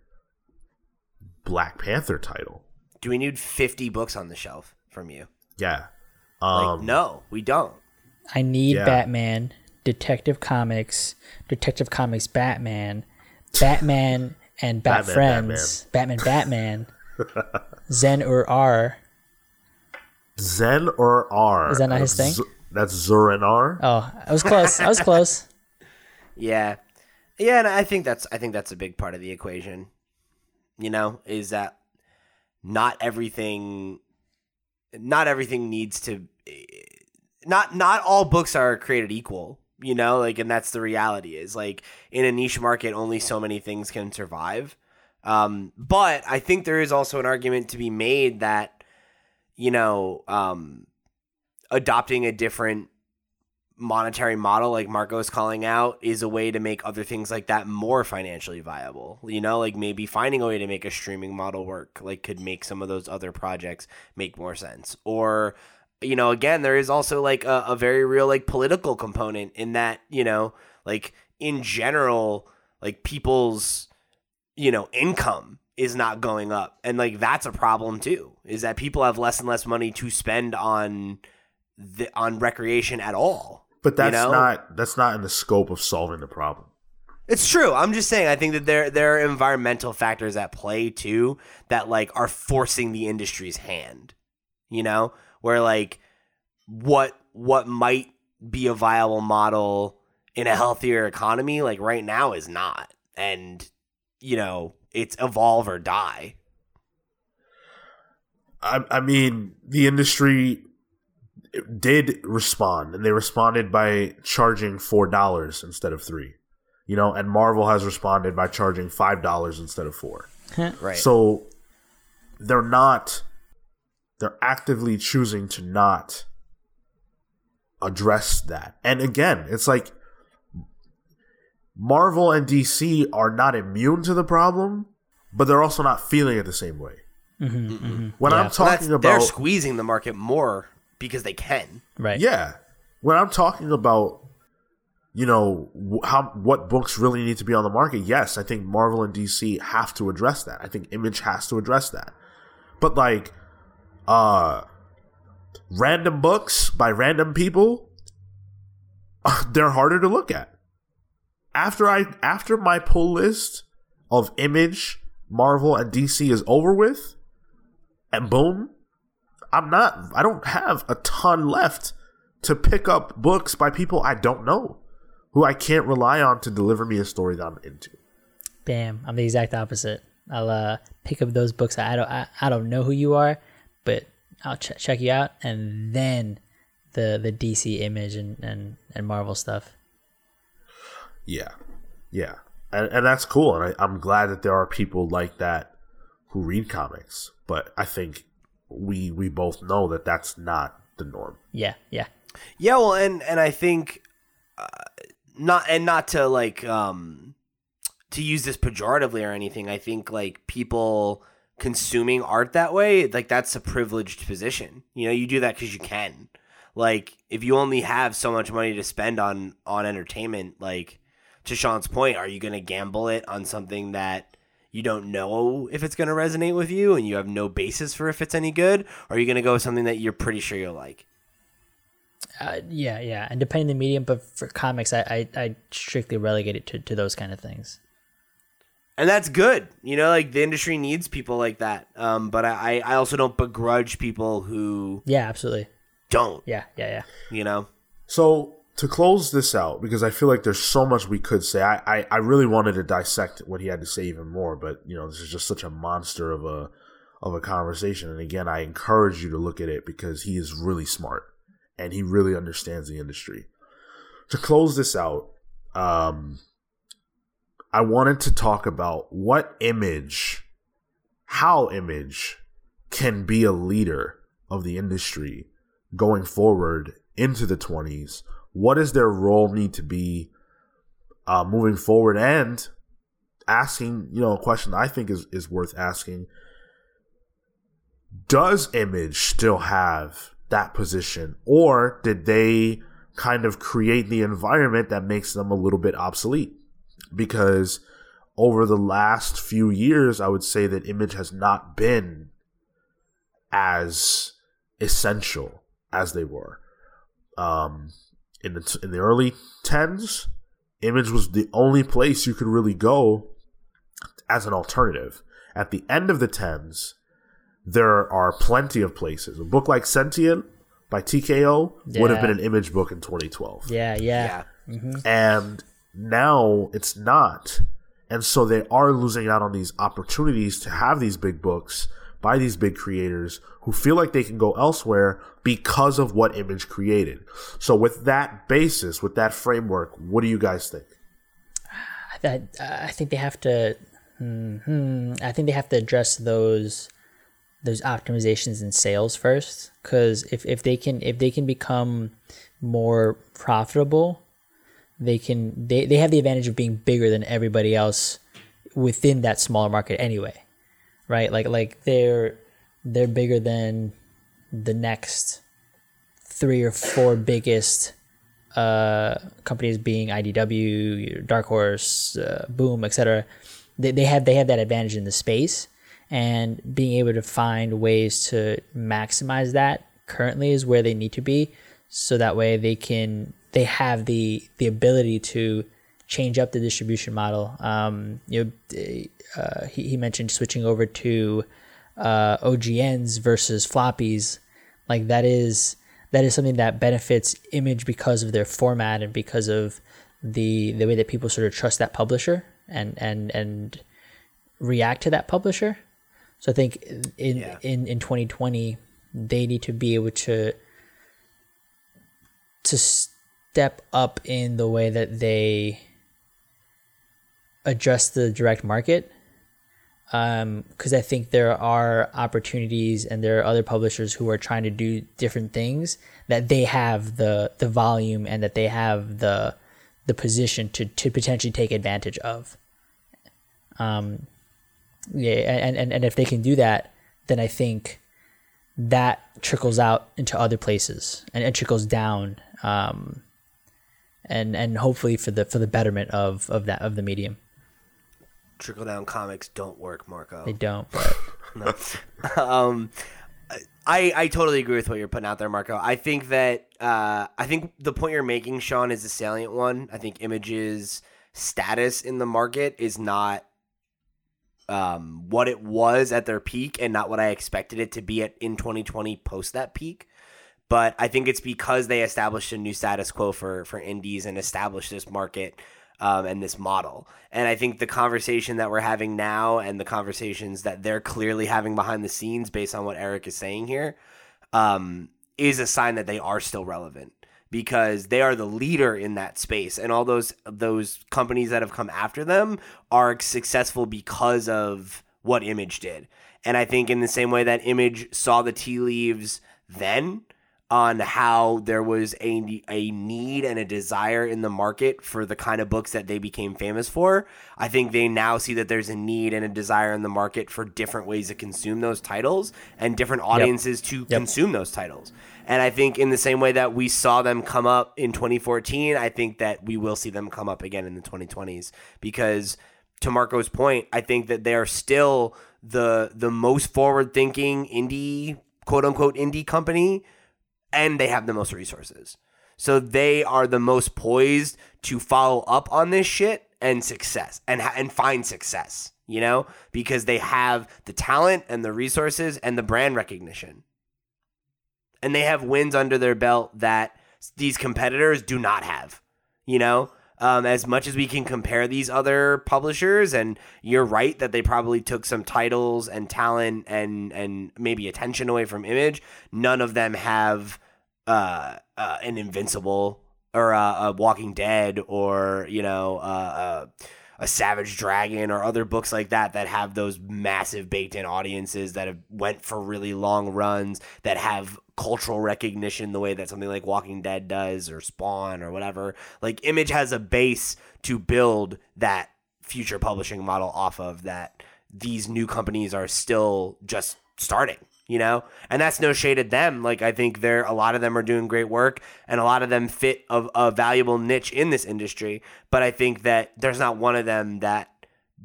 Black Panther title? Do we need fifty books on the shelf from you? Yeah. Um, like, no, we don't. I need yeah. Batman, Detective Comics, Detective Comics Batman, Batman and Bat Batman, Friends, Batman, Batman, Batman Zen-Ur-R, Zen or R? Is that not his thing? Z- that's Zur-En-Arrh. Oh, I was close. I was close. yeah, yeah, and I think that's I think that's a big part of the equation. You know, is that not everything, not everything needs to, not not all books are created equal. You know, like, and that's the reality. Is like in a niche market, only so many things can survive. Um, but I think there is also an argument to be made that you know, um, adopting a different monetary model like Marco's calling out is a way to make other things like that more financially viable. You know, like maybe finding a way to make a streaming model work like could make some of those other projects make more sense. Or you know, again, there is also like a, a very real like political component in that, you know, like in general, like people's you know, income is not going up. And like that's a problem too. Is that people have less and less money to spend on the on recreation at all. But that's you know? not that's not in the scope of solving the problem. It's true. I'm just saying I think that there there are environmental factors at play too that like are forcing the industry's hand. You know? Where like what what might be a viable model in a healthier economy like right now is not. And you know, it's evolve or die. I, I mean, the industry did respond, and they responded by charging four dollars instead of three. You know, and Marvel has responded by charging five dollars instead of four. Right. So they're not they're actively choosing to not address that. And again, it's like Marvel and DC are not immune to the problem, but they're also not feeling it the same way. Mm-hmm, mm-hmm. Mm-hmm. When I'm Well, that's- talking they're about squeezing the market more because they can. Right. yeah, when I'm talking about you know wh- how what books really need to be on the market, yes, I think Marvel and DC have to address that. I think Image has to address that. But like uh random books by random people they're harder to look at. After I after my pull list of Image, Marvel and DC is over with and boom, I'm not I don't have a ton left to pick up books by people I don't know who I can't rely on to deliver me a story that I'm into. Bam. I'm the exact opposite. I'll uh, pick up those books. I don't. I, I don't know who you are, but I'll ch- check you out, and then the the DC image and and, and Marvel stuff. Yeah. Yeah. And, and that's cool. And I, I'm glad that there are people like that who read comics. But I think we we both know that that's not the norm. Yeah. Yeah. Yeah, well, and and I think uh, not and not to like um to use this pejoratively or anything. I think like people consuming art that way, like that's a privileged position. You know, you do that because you can. Like, if you only have so much money to spend on on entertainment, like to Sean's point, are you going to gamble it on something that you don't know if it's going to resonate with you and you have no basis for if it's any good? Or are you going to go with something that you're pretty sure you'll like? Uh, yeah. Yeah. And depending on the medium, but for comics, I I, I strictly relegate it to, to those kind of things. and that's good. You know, like the industry needs people like that. Um, but I, I also don't begrudge people who Yeah. Absolutely. don't. Yeah. Yeah. Yeah. You know, So to close this out, because I feel like there's so much we could say. I, I, I really wanted to dissect what he had to say even more, but you know, this is just such a monster of a of a conversation. And again, I encourage you to look at it because he is really smart and he really understands the industry. To close this out, um I wanted to talk about what image how image can be a leader of the industry going forward into the 20s what does their role need to be uh, moving forward? And asking you know a question i think is, is worth asking. Does image still have that position? Or did they kind of create the environment that makes them a little bit obsolete? Because over the last few years i would say that image has not been as essential as they were. Um, in the in the early tens, Image was the only place you could really go as an alternative. At the end of the tens, there are plenty of places. A book like Sentient by TKO would have been an Image book in 2012 Yeah. Yeah. yeah. Mm-hmm. and now it's not and so they are losing out on these opportunities to have these big books by these big creators who feel like they can go elsewhere because of what image created. So with that basis with that framework what do you guys think? I think they have to. hmm I think they have to address those those optimizations in sales first, because if, if they can if they can become more profitable, they can they, they have the advantage of being bigger than everybody else within that smaller market anyway, right? Like like they're they're bigger than the next three or four biggest uh, companies being IDW, Dark Horse, uh, Boom, etc. They, they have they have that advantage in the space, and being able to find ways to maximize that currently is where they need to be, so that way they can they have the the ability to change up the distribution model. Um, you know, uh, he, he mentioned switching over to uh, OGNs versus floppies. Like that is that is something that benefits Image because of their format and because of the the way that people sort of trust that publisher and and and react to that publisher. So I think in Yeah. in in 2020 they need to be able to to step up in the way that they address the direct market because I think there are opportunities and there are other publishers who are trying to do different things that they have the the volume and that they have the the position to to potentially take advantage of. Um, yeah, and, and and if they can do that, then I think that trickles out into other places and it trickles down, um, and and hopefully for the for the betterment of of that of the medium. Trickle down comics don't work, Marco. They don't, but um, I I totally agree with what you're putting out there, Marco. I think that uh, I think the point you're making, Sean, is a salient one. I think Image's status in the market is not um, what it was at their peak, and not what I expected it to be at in 2020 post that peak. But I think it's because they established a new status quo for for indies and established this market um, and this model. And I think the conversation that we're having now and the conversations that they're clearly having behind the scenes, based on what Eric is saying here, um, is a sign that they are still relevant because they are the leader in that space, and all those those companies that have come after them are successful because of what Image did. And I think in the same way that Image saw the tea leaves then on how there was a, a need and a desire in the market for the kind of books that they became famous for. I think they now see that there's a need and a desire in the market for different ways to consume those titles and different audiences to consume those titles. And I think in the same way that we saw them come up in 2014, I think that we will see them come up again in the 2020s because to Marco's point, I think that they are still the the most forward thinking indie quote unquote indie company and they have the most resources. So they are the most poised to follow up on this shit and success and and find success, you know, because they have the talent and the resources and the brand recognition. And they have wins under their belt that these competitors do not have, you know? Um, as much as we can compare these other publishers, and you're right that they probably took some titles and talent and and maybe attention away from Image. None of them have uh, uh, an Invincible or uh, a Walking Dead or you know uh, uh, a Savage Dragon or other books like that that have those massive baked in audiences that have went for really long runs that have cultural recognition the way that something like Walking Dead does or Spawn or whatever. Like Image has a base to build that future publishing model off of that these new companies are still just starting you know? And that's no shade at them. Like i think they're a lot of them are doing great work and a lot of them fit a, a valuable niche in this industry. But i think that there's not one of them that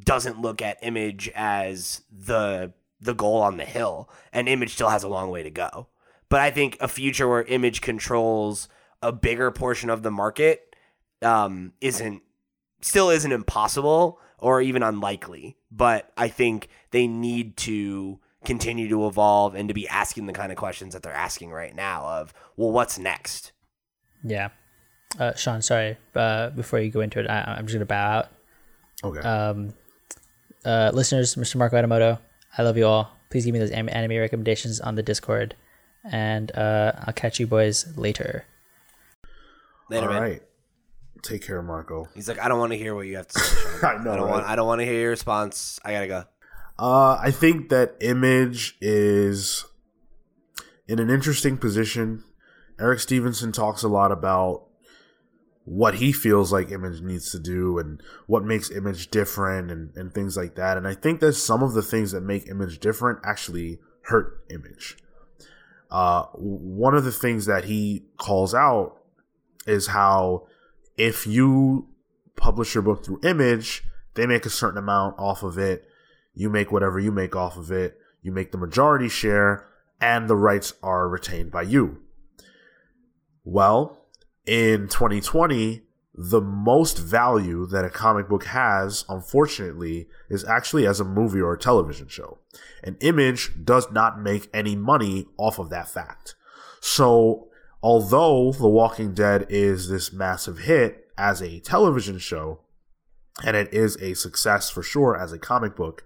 doesn't look at image as the the goal on the hill and image still has a long way to go. But i think a future where image controls a bigger portion of the market um, isn't still isn't impossible or even unlikely. But i think they need to continue to evolve and to be asking the kind of questions that they're asking right now of well what's next yeah. Uh, Sean, sorry. Uh, before you go into it, I, I'm just gonna bow out. Okay. Um, uh, listeners, Mr. Marco Adamoto, I love you all. Please give me those anime recommendations on the Discord, and uh, I'll catch you boys later. Later, All man. right. Take care, Marco. he's like i don't want to hear what you have to say I know, i don't right? want i don't want to hear your response i gotta go Uh, I think that Image is in an interesting position. Eric Stephenson talks a lot about what he feels like Image needs to do and what makes Image different and, and things like that. And I think that some of the things that make Image different actually hurt Image. Uh, one of the things that he calls out is how if you publish your book through Image, they make a certain amount off of it you make whatever you make off of it, you make the majority share, and the rights are retained by you. Well, in 2020, the most value that a comic book has, unfortunately, is actually as a movie or a television show. An image does not make any money off of that fact. So, although The Walking Dead is this massive hit as a television show, and it is a success for sure as a comic book.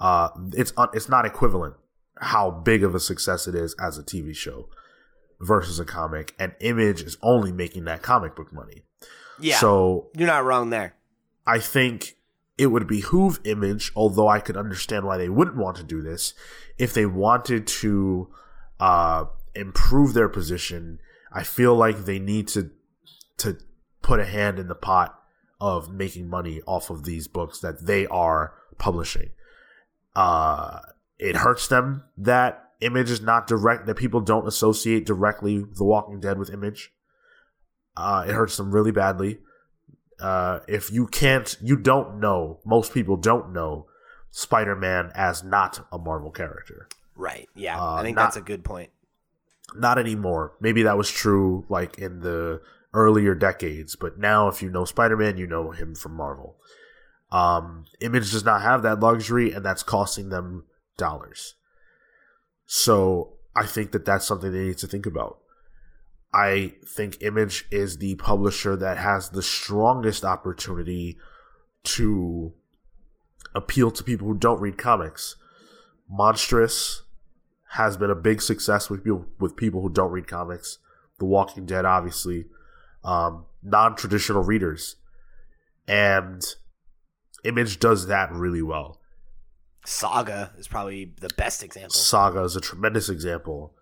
Uh, it's un- it's not equivalent how big of a success it is as a TV show versus a comic, and Image is only making that comic book money. Yeah. So You're not wrong there. I think it would behoove Image, although I could understand why they wouldn't want to do this, if they wanted to uh, improve their position. I feel like they need to to put a hand in the pot of making money off of these books that they are publishing. Uh, it hurts them that Image is not direct that people don't associate directly The Walking Dead with Image. Uh, it hurts them really badly. Uh, if you can't, you don't know. Most people don't know Spider-Man as not a Marvel character. Right. Yeah. Uh, I think not- that's a good point. Not anymore. Maybe that was true like in the earlier decades, but now if you know Spider-Man, you know him from Marvel. Um, Image does not have that luxury, and that's costing them dollars. So I think that that's something they need to think about. I think Image is the publisher that has the strongest opportunity to appeal to people who don't read comics. Monstress has been a big success with people with people who don't read comics. The Walking Dead, obviously, um, non-traditional readers, and Image does that really well. Saga is probably the best example. Saga is a tremendous example.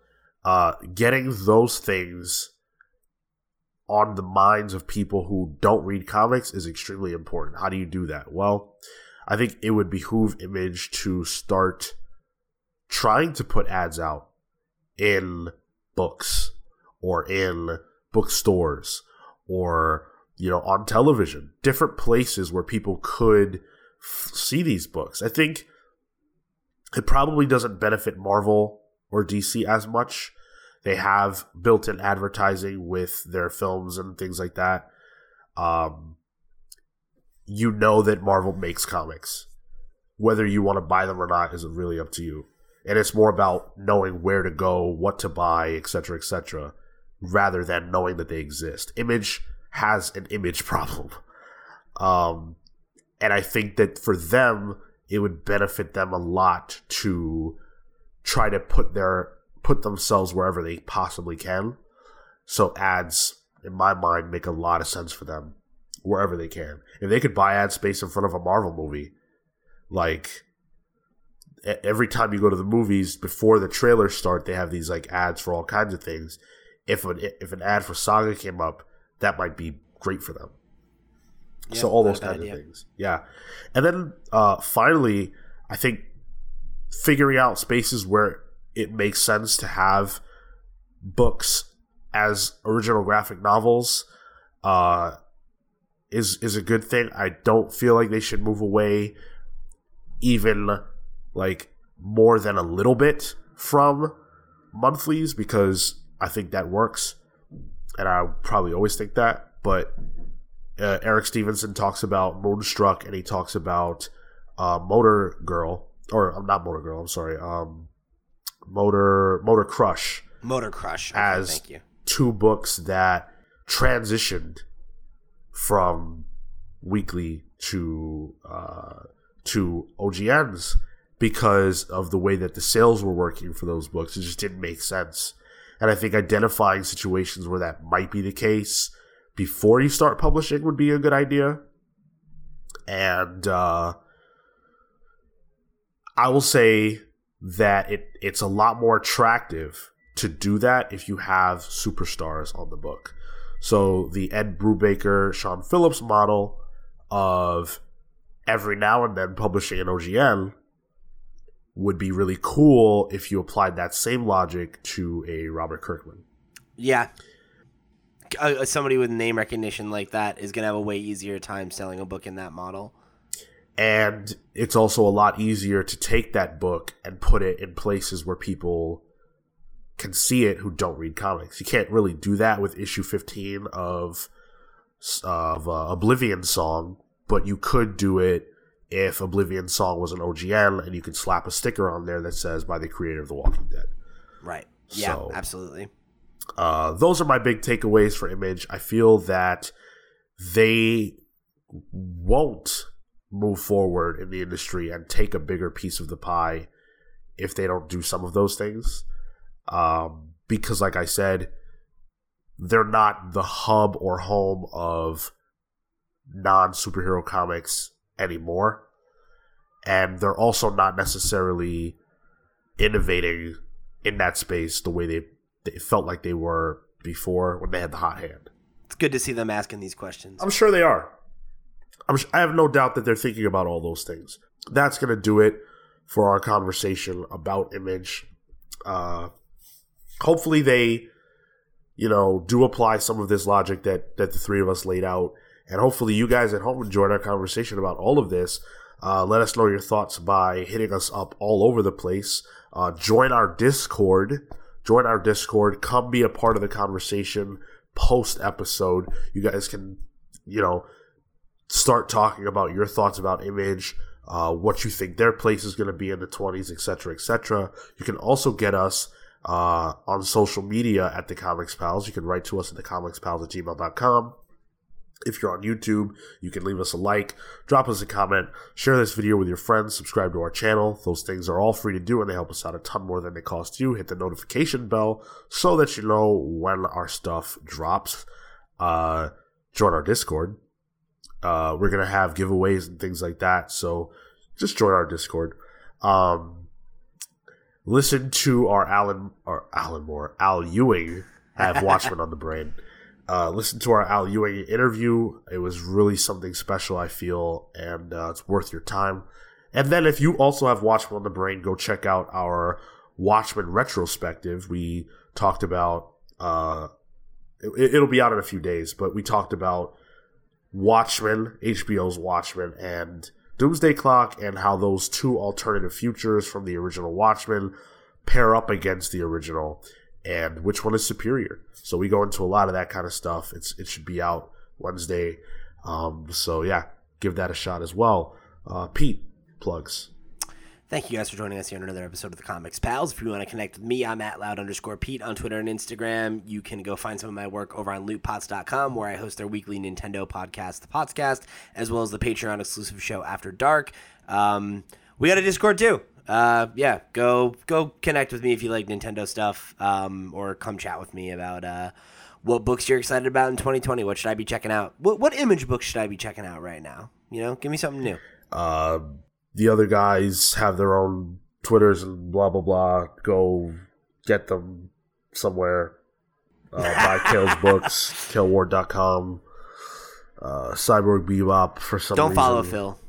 Uh, getting those things on the minds of people who don't read comics is extremely important. How do you do that? Well, I think it would behoove Image to start trying to put ads out in books or in bookstores or you know on television different places where people could f- see these books. I think it probably doesn't benefit marvel or dc as much. They have built-in advertising with their films and things like that. Um, you know that marvel makes comics. Whether you want to buy them or not is really up to you. And it's more about knowing where to go what to buy etc etc rather than knowing that they exist. Image has an image problem. Um, and i think that for them it would benefit them a lot to try to put their put themselves wherever they possibly can. So ads in my mind make a lot of sense for them wherever they can. If they could buy ad space in front of a marvel movie like every time you go to the movies before the trailers start they have these like ads for all kinds of things if an if an ad for saga came up that might be great for them. So all those bad kinds of things. Yeah. And then uh finally i think figuring out spaces where it makes sense to have books as original graphic novels uh is is a good thing. I don't feel like they should move away even like more than a little bit from monthlies because I think that works, and I probably always think that. But uh, Eric Stephenson talks about Moonstruck, and he talks about uh, Motor Girl, or I'm not Motor Girl. I'm sorry, um, Motor Motor Crush Motor Crush. Okay, as thank you. two books that transitioned from weekly to uh, to OGNs because of the way that the sales were working for those books. It just didn't make sense. And I think identifying situations where that might be the case before you start publishing would be a good idea. And uh, I will say that it it's a lot more attractive to do that if you have superstars on the book. So the Ed Brubaker, Sean Phillips model of every now and then publishing an OGN would be really cool if you applied that same logic to a Robert Kirkman. Yeah. Uh, somebody with name recognition like that is going to have a way easier time selling a book in that model. And it's also a lot easier to take that book and put it in places where people can see it who don't read comics. You can't really do that with issue 15 of of uh, Oblivion Song, but you could do it if Oblivion Song was an OGN and you could slap a sticker on there that says by the creator of The Walking Dead. Right. Yeah, So- absolutely. Uh, those are my big takeaways for Image. I feel that they won't move forward in the industry and take a bigger piece of the pie if they don't do some of those things. Um, because, like I said, they're not the hub or home of non superhero comics anymore. And they're also not necessarily innovating in that space the way they, they felt like they were before when they had the hot hand. It's good to see them asking these questions. I'm sure they are. I'm, I have no doubt that they're thinking about all those things. That's going to do it for our conversation about image. Uh, hopefully, they, you know, do apply some of this logic that that the three of us laid out, and hopefully, you guys at home enjoyed our conversation about all of this. Uh, let us know your thoughts by hitting us up all over the place. Uh, join our Discord. Join our Discord. Come be a part of the conversation post episode. You guys can, you know, start talking about your thoughts about image, uh, what you think their place is going to be in the 20s, etc., etc. You can also get us uh, on social media at the Comics Pals. You can write to us at the Comics Pals at gmail.com. If you're on YouTube, you can leave us a like, drop us a comment, share this video with your friends, subscribe to our channel. Those things are all free to do and they help us out a ton more than they cost you. Hit the notification bell so that you know when our stuff drops. Uh, join our Discord. Uh, we're gonna have giveaways and things like that. So just join our Discord. Um, listen to our Alan or Alan Moore, Al Ewing have Watchmen on the brain. Uh, listen to our Al Ewing interview. It was really something special, I feel, and uh, it's worth your time. And then if you also have Watchmen on the brain, go check out our Watchmen retrospective. We talked about. Uh, it, it'll be out in a few days, but we talked about Watchmen, HBO's Watchmen, and Doomsday Clock, and how those two alternative futures from the original Watchmen pair up against the original, and which one is superior. So we go into a lot of that kind of stuff. It's it should be out Wednesday. Um, so yeah, give that a shot as well. Uh, Pete plugs. Thank you guys for joining us here on another episode of the Comics Pals. If you want to connect with me, I'm at loud underscore Pete on Twitter and Instagram. You can go find some of my work over on lootpots.com where I host their weekly Nintendo podcast, The Potscast, as well as the Patreon exclusive show After Dark. Um, we got a Discord too. Uh, yeah, go go connect with me if you like Nintendo stuff, um, or come chat with me about uh, what books you're excited about in 2020. What should I be checking out? What what image books should I be checking out right now? You know, give me something new. Uh, the other guys have their own Twitters and blah blah blah. Go get them somewhere. Uh, buy Kale's books, kaleward.com. Uh, Cyborg Bebop for some Don't reason. follow Phil.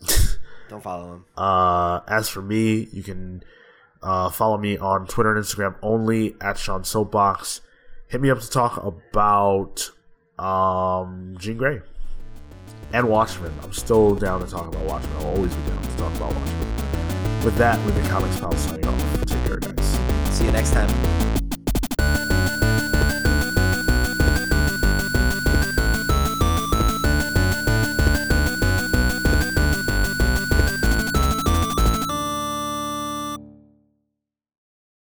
Don't follow him. Uh, as for me, you can uh, follow me on Twitter and Instagram only at Sean Soapbox. Hit me up to talk about um, Jean Grey and Watchmen. I'm still down to talk about Watchmen. I'll always be down to talk about Watchmen. With that, we've been Comics Pals signing off. Take care, guys. See you next time.